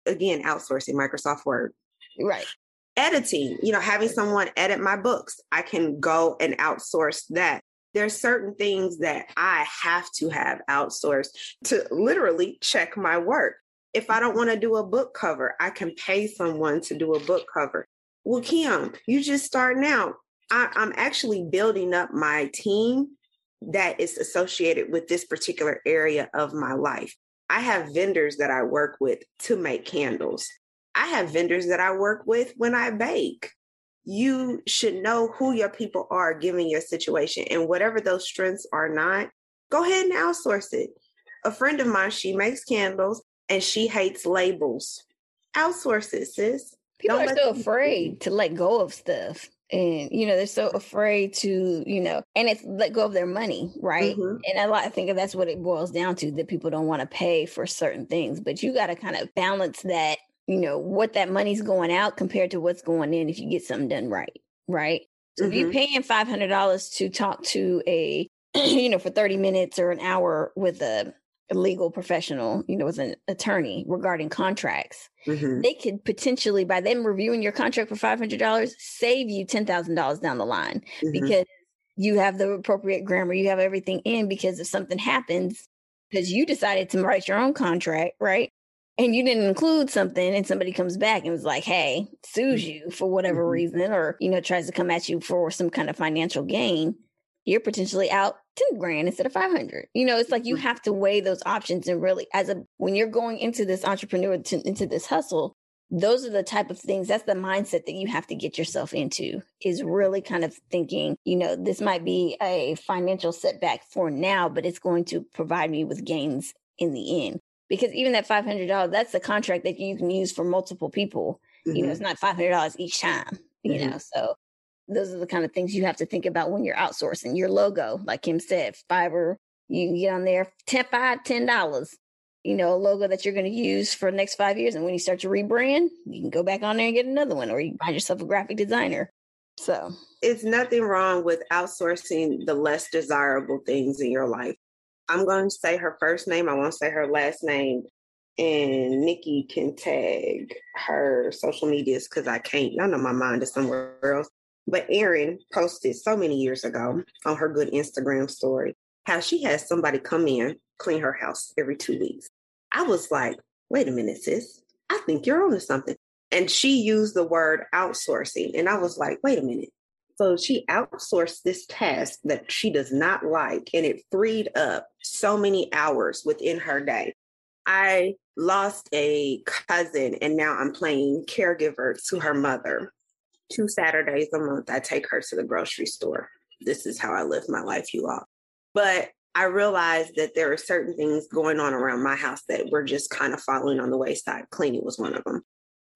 O: Again outsourcing microsoft word.
P: Right.
O: Editing you know having someone edit my books i can go and outsource that. There's certain things that i have to have outsourced to literally check my work. If i don't want to do a book cover i can pay someone to do a book cover well, Kim, you just starting out. I, I'm actually building up my team that is associated with this particular area of my life. I have vendors that I work with to make candles. I have vendors that I work with when I bake. You should know who your people are given your situation and whatever those strengths are not, go ahead and outsource it. A friend of mine, she makes candles and she hates labels. Outsource it, sis.
P: People Don't are so afraid to let go of stuff. And you know, they're so afraid to, you know, and it's let go of their money, right? Mm-hmm. And a lot I think that's what it boils down to, that people don't want to pay for certain things. But you gotta kind of balance that, you know, what that money's going out compared to what's going in if you get something done right. Right. So mm-hmm. if you're paying five hundred dollars to talk to a you know, for 30 minutes or an hour with a a legal professional, you know, as an attorney regarding contracts, mm-hmm. they could potentially, by them reviewing your contract for $500, save you $10,000 down the line mm-hmm. because you have the appropriate grammar, you have everything in because if something happens, because you decided to write your own contract, right? and you didn't include something and somebody comes back and was like, hey, sues you for whatever
O: Mm-hmm.
P: reason, or, you know, tries to come at you for some kind of financial gain, you're potentially out 10 grand instead of 500. You know, it's like
O: Mm-hmm.
P: you have to weigh those options and really, as a, when you're going into this entrepreneur, to, into this hustle, those are the type of things that's the mindset that you have to get yourself into is really kind of thinking you know this might be a financial setback for now but it's going to provide me with gains in the end because even that $500 that's a contract that you can use for multiple people you know
O: Mhm.
P: it's not $500 each time you
O: Mhm.
P: know so those are the kind of things you have to think about when you're outsourcing your logo like kim said fiverr you can get on there 10 five ten dollars you know, a logo that you're going to use for the next five years. And when you start to rebrand, you can go back on there and get another one, or you find yourself a graphic designer. So
O: it's nothing wrong with outsourcing the less desirable things in your life. I'm going to say her first name. I won't say her last name. And Nikki can tag her social medias because I can't. I know my mind is somewhere else. But Erin posted so many years ago on her good Instagram story how she has somebody come in, clean her house every two weeks. I was like, wait a minute, sis. I think you're onto something. And she used the word outsourcing. And I was like, wait a minute. So she outsourced this task that she does not like, and it freed up so many hours within her day. I lost a cousin, and now I'm playing caregiver to her mother. Two Saturdays a month, I take her to the grocery store. This is how I live my life, you all. But I realized that there are certain things going on around my house that were just kind of falling on the wayside. Cleaning was one of them.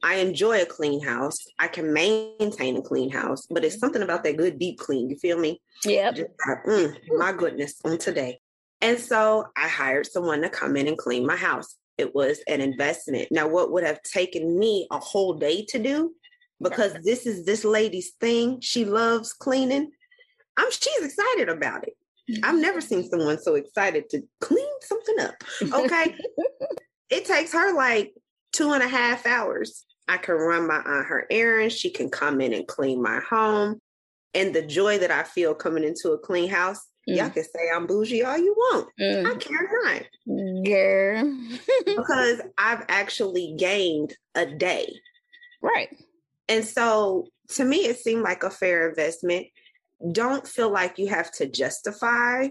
O: I enjoy a clean house. I can maintain a clean house, but it's something about that good deep clean. You feel me?
P: Yeah.
O: mm, my goodness, on today. And so I hired someone to come in and clean my house. It was an investment. Now, what would have taken me a whole day to do, because this is this lady's thing. She loves cleaning. I'm she's excited about it. I've never seen someone so excited to clean something up. Okay. it takes her like two and a half hours. I can run my on her errands. She can come in and clean my home. And the joy that I feel coming into a clean house, y'all mm. can say I'm bougie all you want. I mm. care not.
P: Mm, girl.
O: because I've actually gained a day.
P: Right.
O: And so to me, it seemed like a fair investment. Don't feel like you have to justify.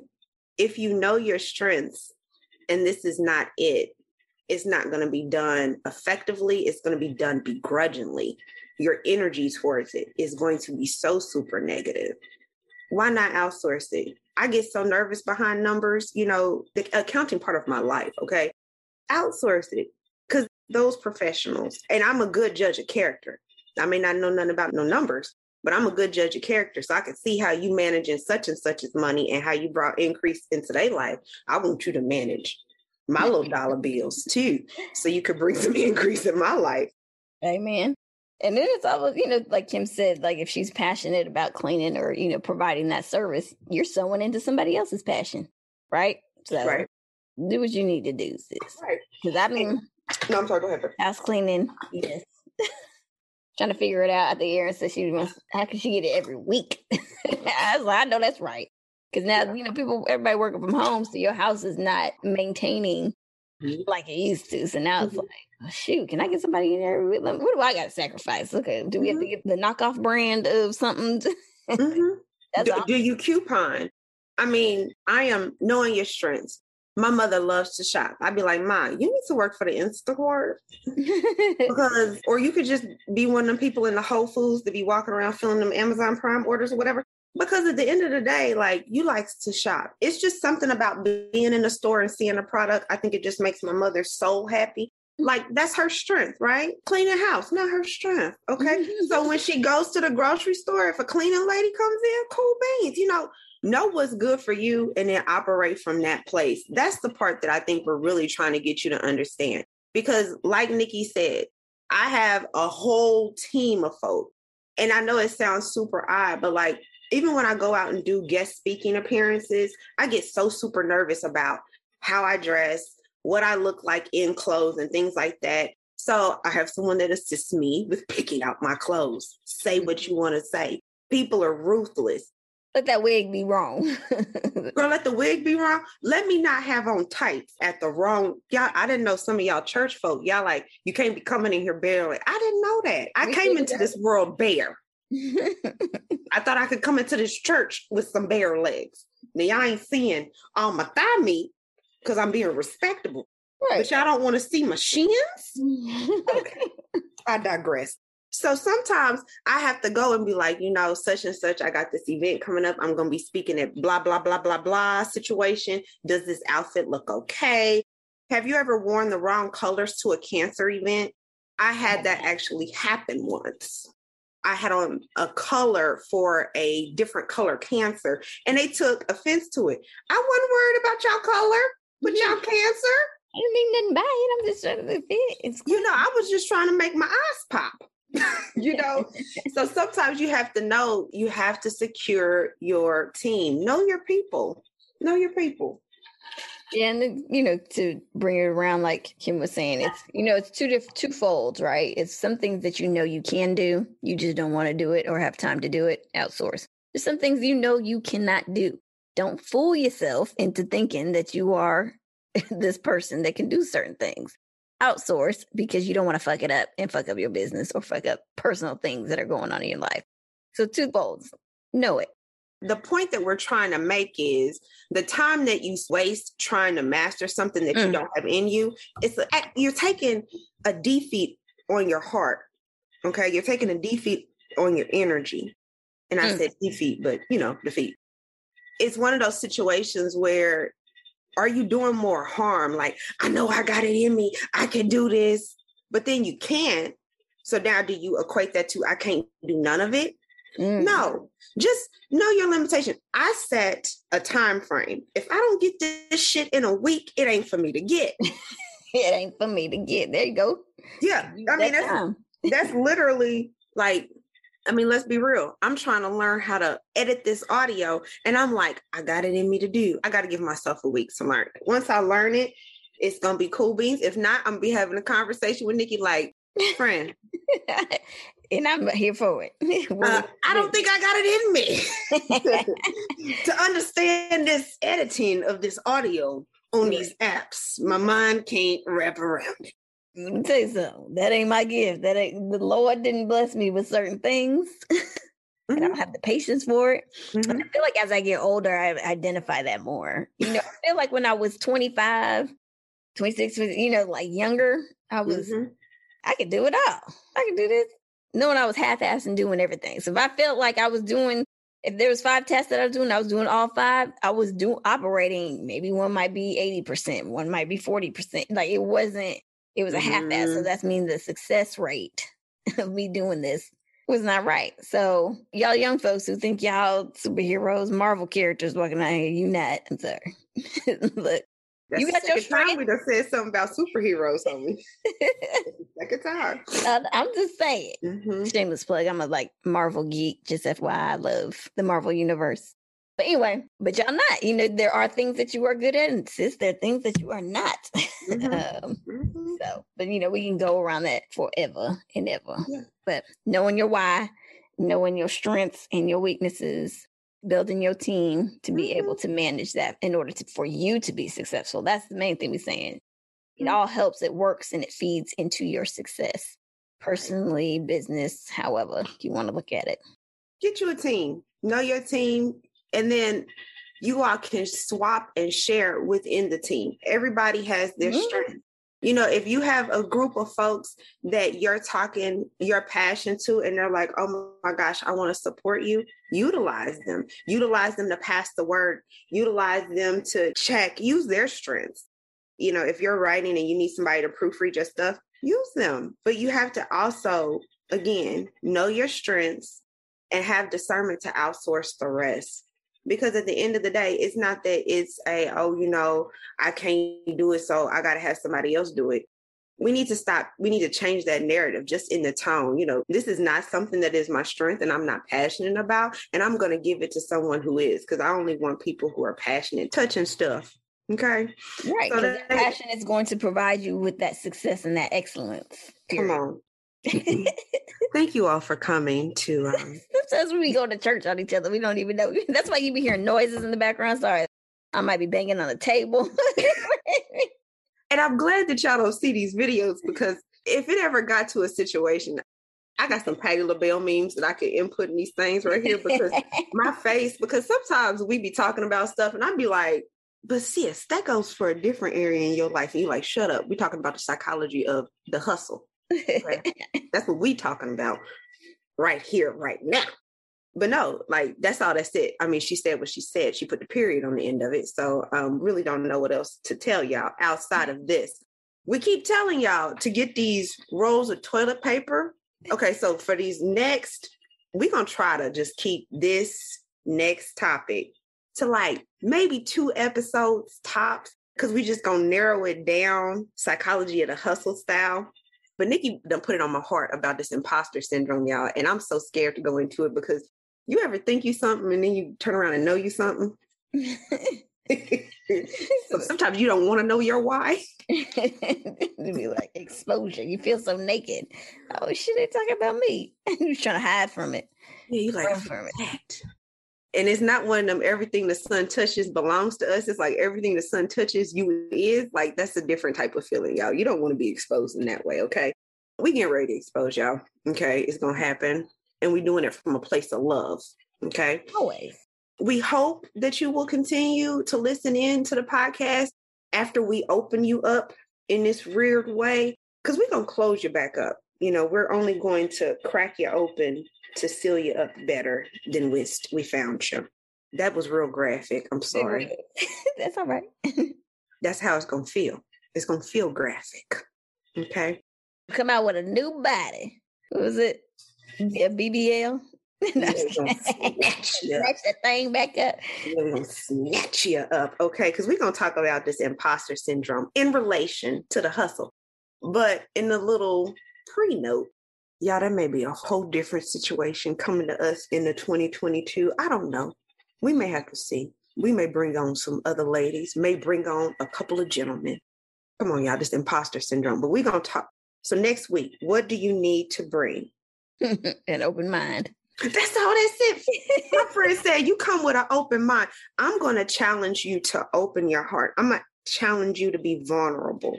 O: If you know your strengths and this is not it, it's not going to be done effectively. It's going to be done begrudgingly. Your energy towards it is going to be so super negative. Why not outsource it? I get so nervous behind numbers, you know, the accounting part of my life, okay? Outsource it because those professionals, and I'm a good judge of character. I may not know nothing about no numbers, but I'm a good judge of character. So I can see how you managing such and such such's money and how you brought increase into their life. I want you to manage my little dollar bills too. So you could bring some increase in my life.
P: Amen. And then it's almost, you know, like Kim said, like if she's passionate about cleaning or, you know, providing that service, you're sewing into somebody else's passion. Right. So
O: Right.
P: do what you need to do, sis.
O: Right.
P: Because I mean,
O: no, I'm sorry, go ahead.
P: House cleaning, yes. Trying to figure it out at the air and said she wants, how can she get it every week? I was like, I know that's right. Because now, you know, people, everybody working from home, so your house is not maintaining mm-hmm. like it used to. So now it's mm-hmm. like, oh, shoot, can I get somebody in there? With, what do I got to sacrifice? Okay, uh, do we have to mm-hmm. get the knockoff brand of something? That's
O: do, do you coupon? I mean, I am knowing your strengths. My mother loves to shop. I'd be like, Ma, you need to work for the Instacart because, or you could just be one of them people in the Whole Foods to be walking around filling them Amazon Prime orders or whatever. Because at the end of the day, like you like to shop. It's just something about being in the store and seeing a product. I think it just makes my mother so happy. Like that's her strength, right? Cleaning house, not her strength. Okay. so when she goes to the grocery store, if a cleaning lady comes in, cool beans, you know, know what's good for you and then operate from that place. That's the part that I think we're really trying to get you to understand. Because, like Nikki said, I have a whole team of folk. And I know it sounds super odd, but like, even when I go out and do guest speaking appearances, I get so super nervous about how I dress, what I look like in clothes, and things like that. So I have someone that assists me with picking out my clothes. Say what you want to say. People are ruthless.
P: Let that wig be wrong.
O: Girl, let the wig be wrong. Let me not have on tights at the wrong. Y'all, I didn't know some of y'all church folk. Y'all like you can't be coming in here bare. Like, I didn't know that. I
P: We
O: came into
P: that.
O: this world bare. I thought I could come into this church with some bare legs. Now y'all ain't seeing all my thigh meat because I'm being respectable. But y'all don't want to see my shins. Okay. I digress. So sometimes I have to go and be like, you know, such and such, I got this event coming up. I'm going to be speaking at blah, blah, blah, blah, blah situation. Does this outfit look okay? Have you ever worn the wrong colors to a cancer event? I had that actually happen once. I had on a color for a different color cancer, and they took offense to it. I wasn't worried about y'all color, but y'all cancer.
P: I didn't mean nothing by it. I'm just trying to fit. It's
O: You know, I was just trying to make my eyes pop. you know, so sometimes you have to know you have to secure your team. Know your people. Know your people.
P: Yeah, and you know, to bring it around, like Kim was saying, it's you know, it's two diff- two folds, right? It's some things that you know you can do, you just don't want to do it or have time to do it. Outsource. There's some things you know you cannot do. Don't fool yourself into thinking that you are this person that can do certain things. Outsource because you don't want to fuck it up and fuck up your business or fuck up personal things that are going on in your life. So two folds. Know it.
O: The point that we're trying to make is the time that you waste trying to master something that you
P: Mm.
O: don't have in you, it's a, you're taking a defeat on your heart. Okay, you're taking a defeat on your energy. And I
P: Mm.
O: said defeat, but you know, defeat. It's one of those situations where are you doing more harm? Like, I know I got it in me, I can do this, but then you can't. So now do you equate that to I can't do none of it?
P: Mm.
O: No, just know your limitation. I set a time frame. If I don't get this shit in a week, it ain't for me to get.
P: it ain't for me to get. There you go.
O: Yeah, I mean that's that's literally like. I mean, let's be real. I'm trying to learn how to edit this audio, and I'm like, I got it in me to do. I got to give myself a week to learn. Once I learn it, it's gonna be cool beans. If not, I'm gonna be having a conversation with Nikki, like, friend,
P: and I'm here for it.
O: uh, I don't think I got it in me to understand this editing of this audio on these apps. My mind can't wrap around it.
P: Let me tell you something. That ain't my gift. That ain't the Lord didn't bless me with certain things. and I don't have mm-hmm. the patience for it. And I mm-hmm. feel like as I get older, I identify that more. You know, I feel like when I was 25, 26, you know, like younger, I was, mm-hmm. I could do it all. I could do this. Knowing I was half-assing doing everything. So if I felt like I was doing, if there was five tests that I was doing, I was doing all five. I was doing operating. Maybe one might be eighty percent, one might be forty percent. Like it wasn't. It was a half-ass. So
O: Mhm.
P: that means the success rate of me doing this was not right. So y'all young folks who think y'all superheroes, Marvel characters walking out here, you not. I'm sorry. Look,
O: That's
P: you got your
O: second time we done said something about superheroes, homie. second time.
P: I, I'm just saying.
O: Mm-hmm.
P: Shameless plug. I'm a like Marvel geek. Just FYI, I love the Marvel universe. But anyway, but y'all not. You know, there are things that you are good at, and sis, there are things that you are not. Mm-hmm. um, mm-hmm. So, but you know, we can go around that forever and ever. But knowing your why, knowing your strengths and your weaknesses, building your team to be able mm-hmm. to manage that in order to for you to be successful. That's the main thing we're saying. It mm. all helps, it works, and it feeds into your success, personally, business, however you want to look at it.
O: Get you a team. Know your mm. team, and then you all can swap and share within the team. Everybody has their
P: Mhm.
O: strength. You know, if you have a group of folks that you're talking your passion to, and they're like, oh my gosh, I want to support you, utilize them. Utilize them to pass the word, utilize them to check, use their strengths. You know, if you're writing and you need somebody to proofread your stuff, use them. But you have to also, again, know your strengths and have discernment to outsource the rest because at the end of the day it's not that it's a oh you know i can't do it so i gotta have somebody else do it we need to stop we need to change that narrative just in the tone you know this is not something that is my strength and i'm not passionate about and i'm going to give it to someone who is because i only want people who are passionate touching stuff okay
P: Right.
O: So
P: that passion is going to provide you with that success and that excellence.
O: come on Thank you all for coming to. Um,
P: Sometimes when we go to church on each other, we don't even know. That's why you be hearing noises in the background. Sorry, I might be banging on the table.
O: and I'm glad that y'all don't see these videos because if it ever got to a situation, I got some Patti LaBelle memes that I could input in these things right here because my face, because sometimes we be talking about stuff and I'd be like, but sis, that goes for a different area in your life. And you're like, shut up. We're talking about the psychology of the hustle. That's what we talking about right here, right now. But no, like that's all that's it. I mean, she said what she said. She put the period on the end of it. So um really don't know what else to tell y'all outside of this. We keep telling y'all to get these rolls of toilet paper. Okay, so for these next, we're gonna try to just keep this next topic to like maybe two episodes tops because we just gonna narrow it down psychology of the hustle style but nikki done put it on my heart about this imposter syndrome y'all and i'm so scared to go into it because you ever think you something and then you turn around and know you something? So sometimes you don't want to know your why.
P: Be like exposure you feel so naked. Oh shit they talking about me. And you're trying to hide from it.
O: Yeah you like from it and it's not one of them everything the sun touches belongs to us. It's like everything the sun touches you is like that's a different type of feeling, y'all. You don't want to be exposed in that way, okay? We getting ready to expose y'all. Okay, it's gonna happen. And we doing it from a place of love. Okay.
P: Always.
O: We hope that you will continue to listen in to the podcast after we open you up in this weird way. Cause we're gonna close you back up. You know, we're only going to crack you open to seal you up better than we, we found you. That was real graphic. I'm sorry.
P: That's all right.
O: That's how it's going to feel. It's going to feel graphic. Okay.
P: Come out with a new body. What was it? Yeah, BBL. snatch, snatch that thing back up.
O: We're gonna snatch you up, okay? Because we're gonna talk about this imposter syndrome in relation to the hustle. But in the little pre-note, yeah, that may be a whole different situation coming to us in the 2022. I don't know. We may have to see. We may bring on some other ladies, may bring on a couple of gentlemen. Come on, y'all, this imposter syndrome. But we're going to talk. So next week, what do you need to bring?
P: An open mind.
O: That's all that's it. My friend said, You come with an open mind. I'm going to challenge you to open your heart. I'm going to challenge you to be vulnerable.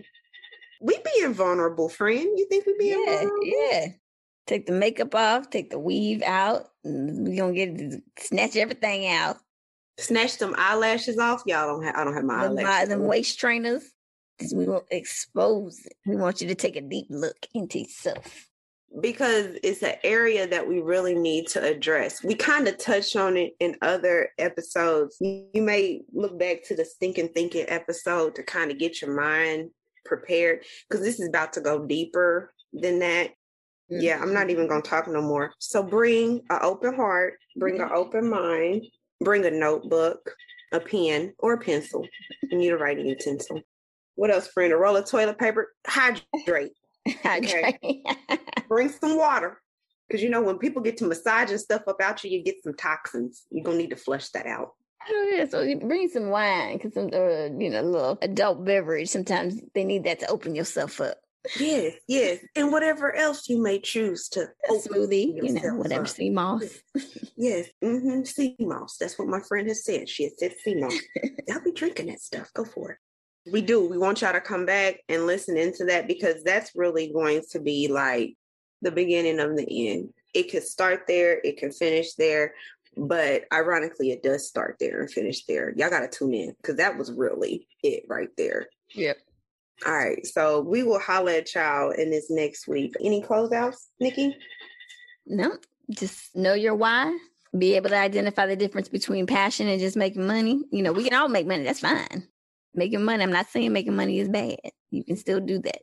O: We being vulnerable, friend. You think we being
P: yeah,
O: vulnerable?
P: Yeah. Take the makeup off, take the weave out. We're gonna get snatch everything out.
O: Snatch some eyelashes off. Y'all don't have I don't have my
P: them,
O: eyelashes.
P: Them waist trainers. We will expose it. We want you to take a deep look into yourself.
O: Because it's an area that we really need to address. We kind of touched on it in other episodes. You, you may look back to the stinking thinking episode to kind of get your mind prepared because this is about to go deeper than that. Yeah, I'm not even gonna talk no more. So bring an open heart, bring an open mind, bring a notebook, a pen, or a pencil. You need a writing utensil. What else, friend? A roll of toilet paper. Hydrate.
P: Hydrate.
O: Okay. bring some water. Because you know, when people get to massaging stuff up out you, you get some toxins. You're gonna need to flush that out.
P: Oh yeah, so bring some wine because some, uh, you know, a little adult beverage. Sometimes they need that to open yourself up.
O: Yes, yes, and whatever else you may choose to
P: a smoothie, you know, whatever sea moss.
O: yes, mm-hmm, sea moss. That's what my friend has said. She has said sea moss. I'll be drinking that stuff. Go for it. We do. We want y'all to come back and listen into that because that's really going to be like the beginning of the end. It could start there. It can finish there. But ironically, it does start there and finish there. Y'all got to tune in because that was really it right there.
P: Yep.
O: All right. So we will holler at y'all in this next week. Any closeouts, Nikki?
P: No. Just know your why. Be able to identify the difference between passion and just making money. You know, we can all make money. That's fine. Making money. I'm not saying making money is bad. You can still do that.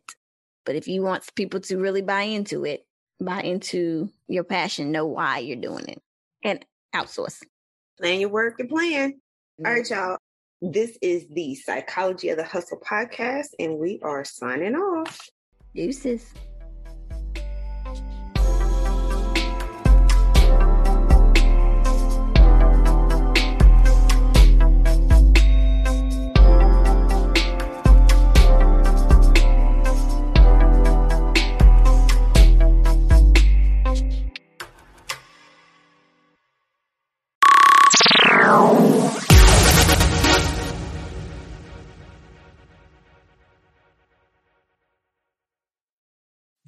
P: But if you want people to really buy into it, buy into your passion, know why you're doing it, and outsource.
O: Plan your work and plan. All right, y'all. This is the Psychology of the Hustle podcast, and we are signing off.
P: Deuces.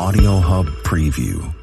N: Audio Hub Preview.